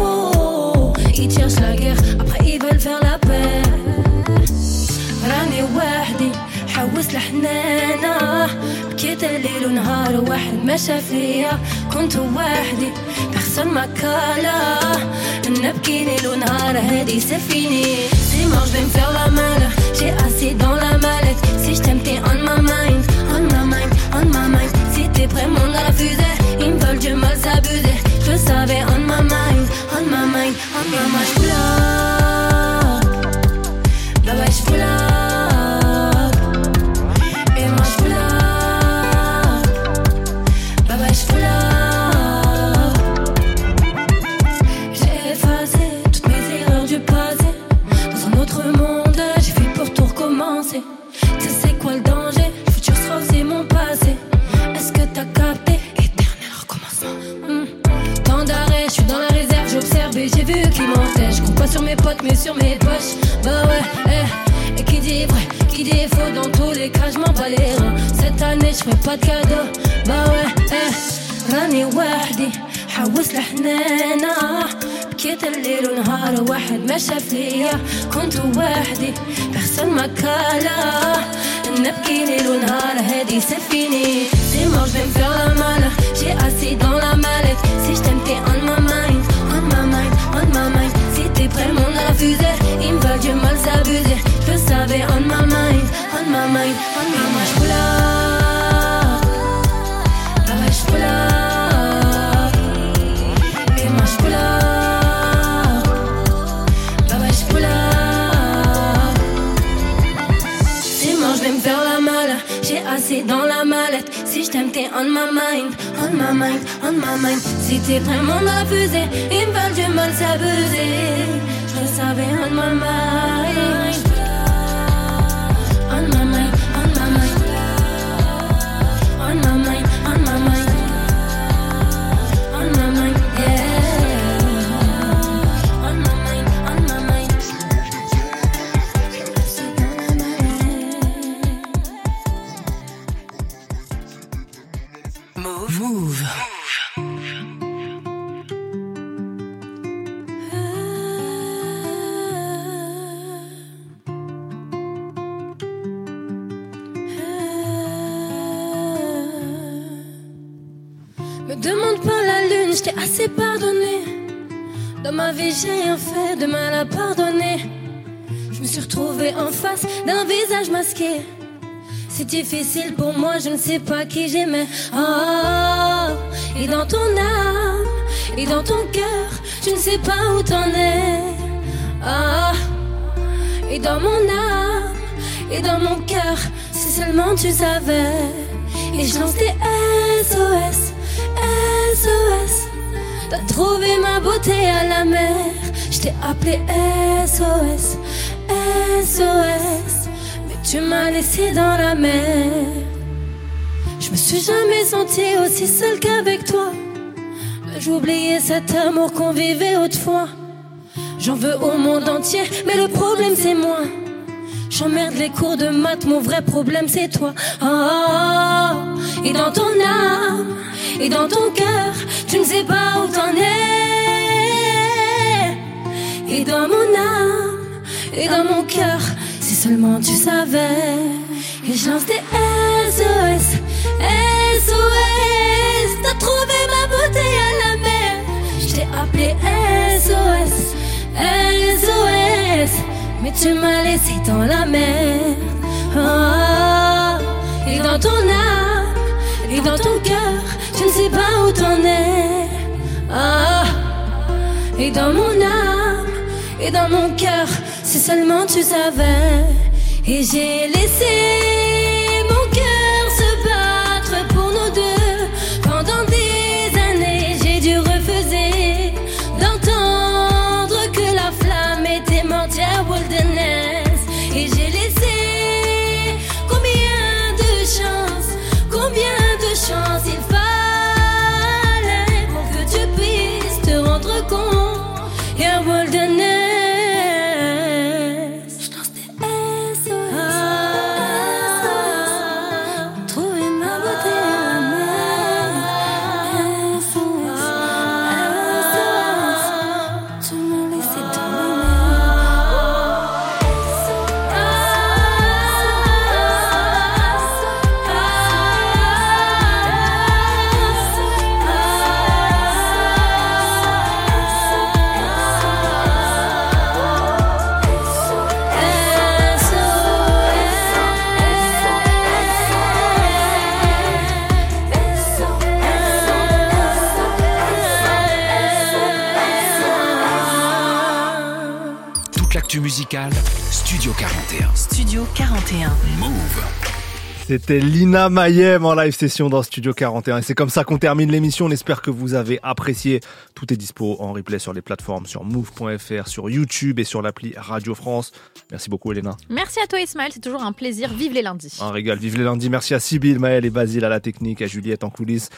الحنانة بكيت الليل ونهار واحد مشى فيا كنت وحدي personne ما كالا نبكي ليل ونهار هادي سفيني C'est mort, je vais me faire la malle J'ai assez dans la mallette Si je t'aime t'es on my mind On my mind, on my mind Si t'es prêt monte dans la fusée Ils me veulent du mal s'abuser Je le savais on my mind, on my mind, on my mind J'vloque Bah ouais j'vloque Et réserve, j'observe et j'ai vu qui mentait. Je compte pas sur mes potes, mais sur mes poches. Bah ouais, eh. Et qui dit vrai, qui dit faux, dans tous les cas, je m'en bats les reins. Cette année, je ferai pas de cadeau. Bah ouais, eh. راني وحدي حوس الحنانة بكيت الليل ونهار واحد مشى فيا كنت وحدي personne ما كالا نبكي ليل ونهار هادي سفيني C'est mort, je vais me faire la malle J'ai assez dans la mallette Si je t'aime t'es on my mind t'es prêt mon fusée Ils me veulent du mal s'abuser. Je savais on my mind On my mind, on my mind. J'vloque Bah ouais j'vloque Et moi Bah C'est mort, je vais me faire la malle. J'ai assez dans la mallette. On my mind, on my mind, on my mind. Si t'es vraiment fusée, ils me veulent du mal s'abuser. Je savais, on my mind. Rien fait de mal à pardonner. Je me suis retrouvée en face d'un visage masqué. C'est difficile pour moi, je ne sais pas qui j'aimais. Oh, et dans ton âme, et dans ton cœur, je ne sais pas où t'en es. Ah, et dans mon âme, et dans mon cœur, si seulement tu savais. Et je lance SOS. T'as trouvé ma beauté à la mer. Je t'ai appelé SOS, SOS. Mais tu m'as laissé dans la mer. Je me suis jamais sentie aussi seule qu'avec toi. Oublié cet amour qu'on vivait autrefois. J'en veux au monde entier, mais le problème c'est moi. J'emmerde les cours de maths, mon vrai problème c'est toi. Oh, et dans ton âme, et dans ton cœur, tu ne sais pas où t'en es. Et dans mon âme, et dans mon cœur, si seulement tu savais. Et je lance des SOS, SOS. T'as trouvé ma beauté à la mer. Je t'ai appelé SOS, SOS. Mais tu m'as laissé dans la mer. Oh, et dans ton âme, et dans ton cœur, je ne sais pas où t'en es. Oh, et dans mon âme, et dans mon cœur, si seulement tu savais. Et j'ai laissé Studio 41. Move. C'était Lina Mayem en live session dans Studio 41. Et c'est comme ça qu'on termine l'émission. On espère que vous avez apprécié. Tout est dispo en replay sur les plateformes, sur move.fr, sur YouTube et sur l'appli Radio France. Merci beaucoup, Elena. Merci à toi Ismaël, c'est toujours un plaisir. Vive les lundis. Un régal. Vive les lundis. Merci à Sybille, Maël et Basile à la technique, à Juliette en coulisses.